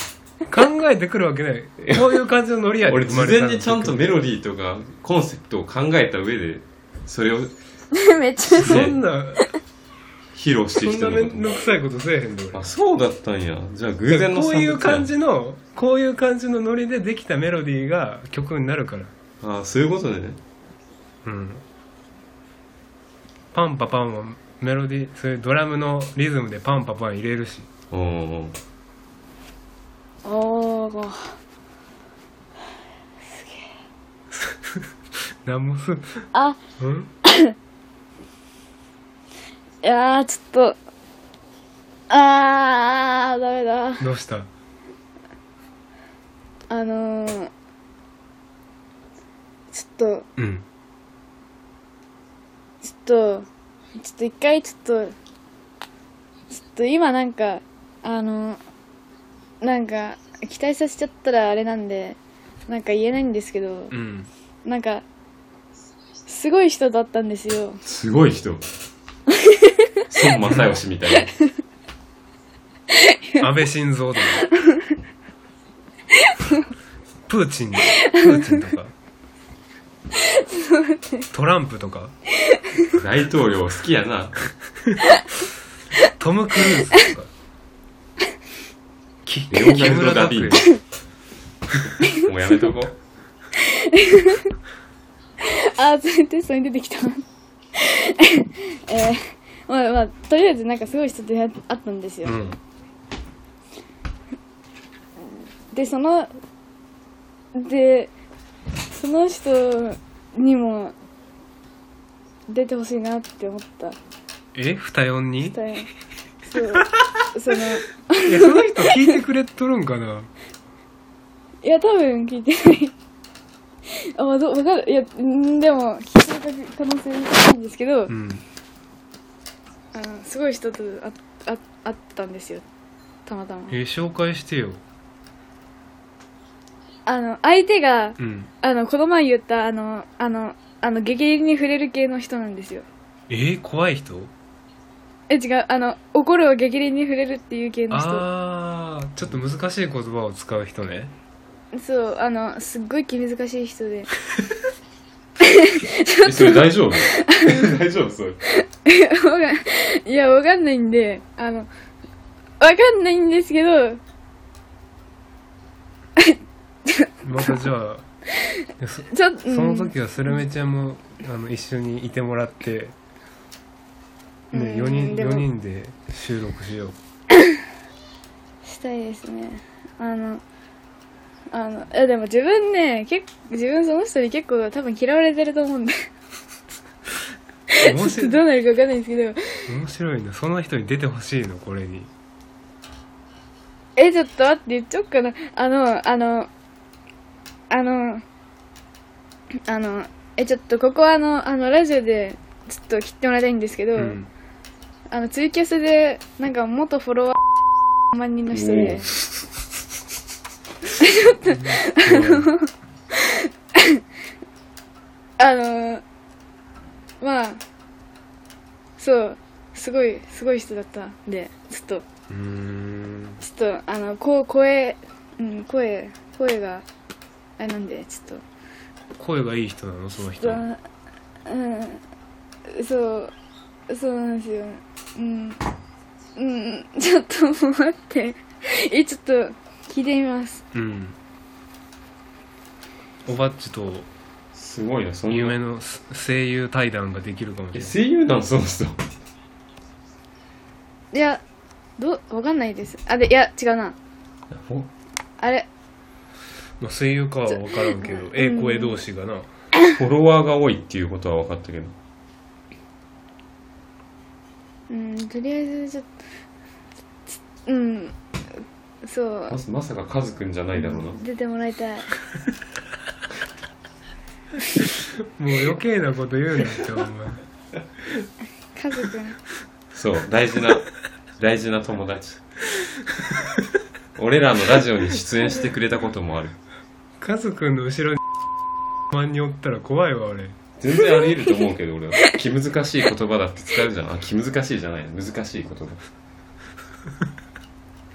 考えてくるわけない。こういう感じのノリやで。俺事前にちゃんとメロディーとかコンセプトを考えた上でそれを *laughs* めっちゃ。そんな。披露してそんなめきたのかんどくさいことせえへんで俺。あそうだったんや。じゃあ偶然のこういう感じじのこういう感じのノリでできたメロディーが曲になるから。あそういうことね。うん。パンパパンはメロディーそういうドラムのリズムでパンパパン入れるし。うんうんおー。*laughs* 何もすあ。うん？*laughs* いやーちょっと。あーダメだ。どうした？あのー、ちょっと。うん。ちょっとちょっと一回ちょっと。ちょっと今なんかあのなんか期待させちゃったらあれなんでなんか言えないんですけどうん。なんかすごい人だったんですよ。すごい人。*laughs* 孫正義みたいな。安倍晋三とか。プーチンプーチンとか。トランプとか。大統領好きやな。トム・クルーズとかきレオナルド・ダ・ヴィンチもうやめとこう。*laughs* あーそれテストに出てきた。*laughs* えー、まあまあとりあえずなんかすごい人と出会あったんですよ、うん。でそのでその人にも出てほしいなって思った。え二四に二重そう。その。いやその人聞いてくれとるんかな？いや多分聞いてない。あまあどわかる。いやんでも聞いてる可能性ないんですけど、うん。あのすごい人とああ会ったんですよ。たまたま。え紹介してよ。あの相手がうん。あのこの前言ったあのあのあのゲゲゲに触れる系の人なんですよ。えー、怖い人？え違うあの怒るをゲゲゲに触れるっていう系の人。ああちょっと難しい言葉を使う人ね。そうあのすっごい気難しい人で。*laughs* えそれ大丈夫？*laughs* 大丈夫それ。わかんいやわかんないんであのわかんないんですけど。*laughs* またじゃあそちょっとその時はスルメちゃんもあの一緒にいてもらって、ね、うん4人でも4人で収録しよう。したいですね。あのあのいやでも自分ね結自分その人に結構多分嫌われてると思うんで。面ちょっとどうなるかわかんないんですけど。面白いな。その人に出てほしいの？これに。えちょっと待って言っちゃおっかな。あのあのあのあのえちょっとここはあのあのラジオでちょっと切ってもらいたいんですけど、うんあのツイキャスでなんか元フォロワー万人の人で。*laughs* あのまあそうすごいすごい人だったんでちょっとちょっとあのこう声うん声声があれなんでちょっ声がいい人なの？その人。とうんそうそうなんですよ。うん。うん。ちょっと待って。えちょっと聞いてみます。うん。おばっちとすごいなそんな夢の声優対談ができるかもしれえない。声優なんその人いやどうわかんないです。あでいや違うな。お？あれ。まあ、声優かは分からんけどええ声同士がな。フォロワーが多いっていうことは分かったけどうんとりあえずちょっとうんそう。まさまさかカズくんじゃないだろうな。出てもらいたい。*laughs* もう余計なこと言うなってお前家族そう大事な大事な友達。俺らのラジオに出演してくれたこともある。カズくんの後ろに *laughs* 万におったら怖いわ俺全然あり得ると思うけど俺は。*laughs* 気難しい言葉だって使うじゃん。あ気難しいじゃない。難しい言葉。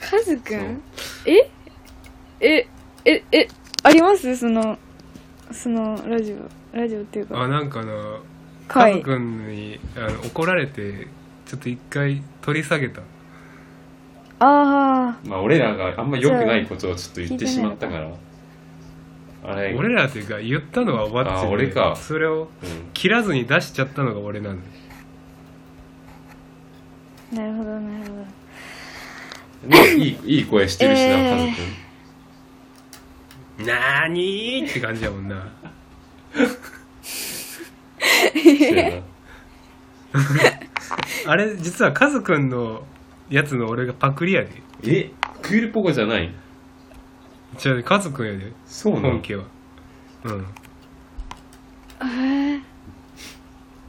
カズくんえ？えええあります？そのそのラジオラジオっていうあかなんかなはい。カズくんにあの怒られてちょっと一回取り下げた。あまあ俺らがあんま良くないことをちょっと言ってしまったからあれ俺らっていうか言ったのはおばっちであ俺か。それをうん。切らずに出しちゃったのが俺なんだあなるほどなるほど。まあいいいい声してるしな、えー。カズくんなーにーって感じやもんな。*laughs* あれ実はカズくんのやつの俺がパクリやで。えクールポコじゃない？じゃあカズくんやで。そうなの本家は。うん。えー、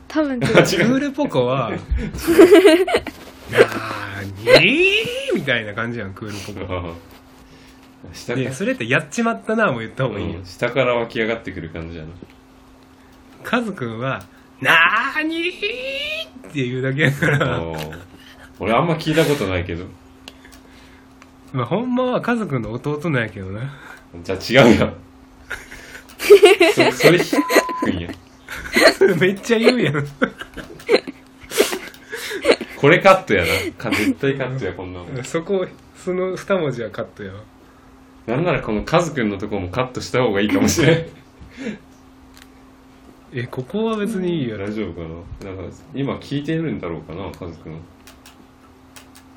多分違う。*laughs* クールポコはなーにーみたいな感じやんクールポコ。ああ下かいやそれってやっちまったなも言った方がいいよ、うん。下から湧き上がってくる感じやな。カズくんはなーにーって言うだけやから。俺あんま聞いたことないけどまあほんまはカズくんの弟なんやけどな。じゃあ違うやん。そ *laughs* それ低いん。やそれめっちゃ言うやん。これカットやな。か絶対カットやこんなのそこその二文字はカットやわ。なんならこのカズくんのとこもカットした方がいいかもしれん。えここは別にいいやろ。大丈夫かな？なんか今聞いてるんだろうかなカズくん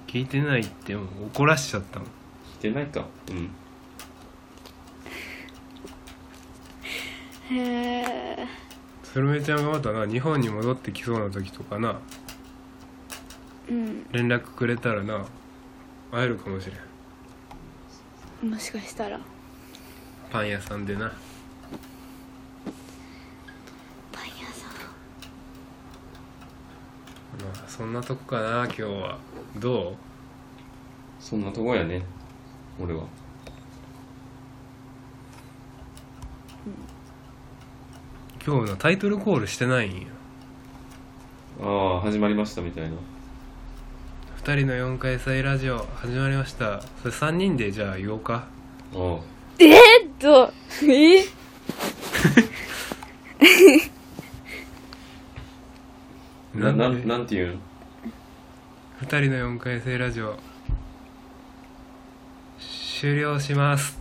聞いてないってもう怒らしちゃったもん。聞いてないか。うん。へえスルメちゃんがまたな日本に戻ってきそうな時とかなうん。連絡くれたらな会えるかもしれん。もしかしたら。パン屋さんでな。パン屋さまあそんなとこかな今日はどそんなとこやね。俺は。う今日のタイトルコールしてないんよああ始まりましたみたいな。2人の4回祭ラジオ始まりました。それ3人でじゃあ言おうか。ああ。えっとえ？*laughs* ななで？なんていうん2人の4回生ラジオ。終了します。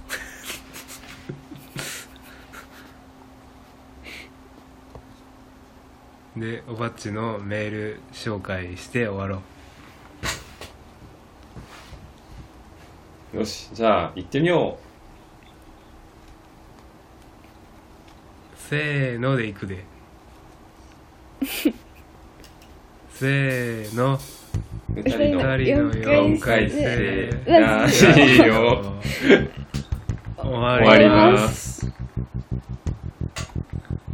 *laughs* でおばっちのメール紹介して終わろう。よしじゃあ行ってみよせーのでいくで。せーの。う二人の。二人の4回生ラジオ終終わわりりまますす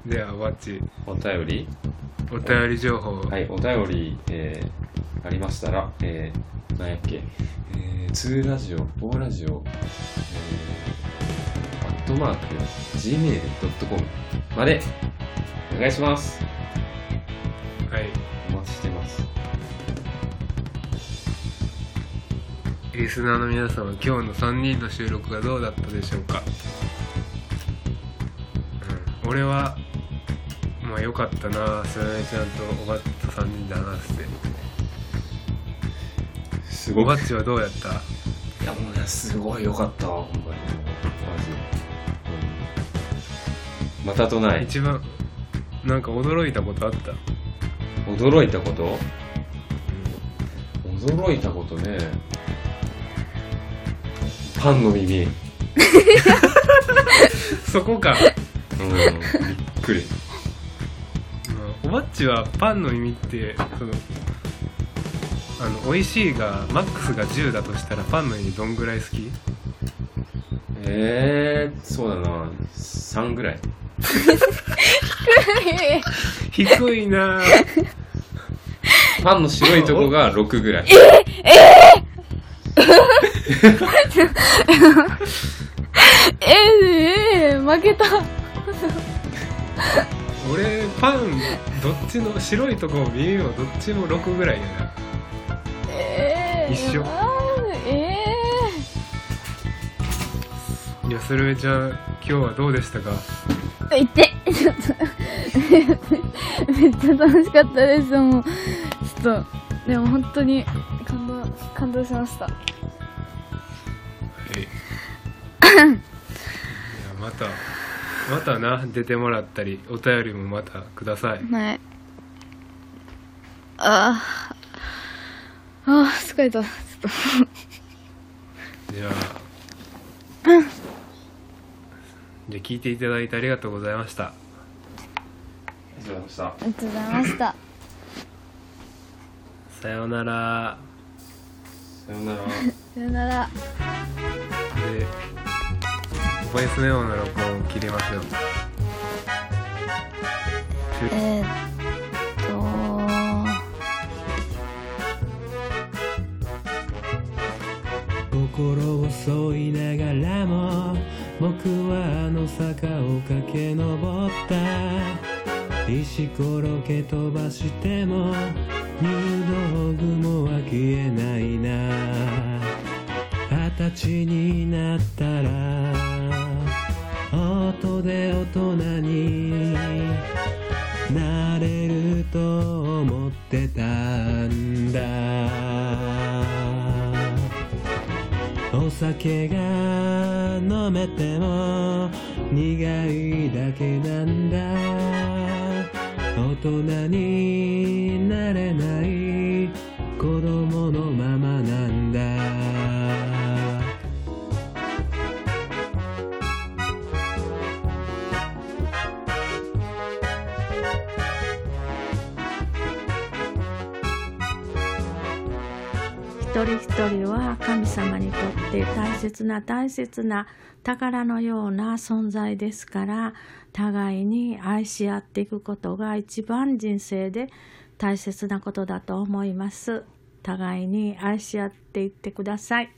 ではおばっちお便りお便り情報はい、お便り、えー、ありましたら、えー、なんやっけ、えー、2ラジオ、4ラジオ、えー、アットマーク、gmail.com まで、お願いします。はいリスナーの皆様今日の3人の収録がどうだったでしょうか、うん、俺はまあ良かったなすみちゃんとおばっちと3人で話して。すおばっちはどうやった？いや、もうね、すごい良かったわ、ほんまに。マジ。で。うん、またとない。一番なんか驚いたことあった？驚いたこと？驚いたことね。パンの耳。うん、そこか、びっくり。うん、おばっちはパンの耳ってそのあの美味しいがマックスが10だとしたらパンの耳どんぐらい好き？えー、そうだな。3ぐらい。低いなぁ *laughs* パンの白いとこが6ぐらい。ええ負けた。俺パンどっちの白いとこも耳もどっちも6ぐらいやな。ええ一緒。あー。えいやスルメちゃん今日はどうでしたか？えいって。ちょっとめっちゃ楽しかったですもう。ちょっとでも本当に感動感動しました。え。いいやまたまたな出てもらったりお便りもまたください。はい。あー。あー疲れた。ちょっとじゃあ。じゃあ聞いていただいてありがとうございました。ありがとうございました。ありがとうございましたさようなら。さようなら。さよなら。*laughs* でボイスメモの録音を切りましょう。えー、っと。心を添いながらも僕はあの坂を駆け上った石ころけ飛ばしても入道具もは消えないな。二十歳になったら音で大人になれると思ってたんだ。お酒が飲めても苦いだけなんだ。大人になれない子供のままなんだ。一人一人は神様にとって大切な大切な宝のような存在ですから互いに愛し合っていくことが一番人生で大切なことだと思います。互いに愛し合っていってください。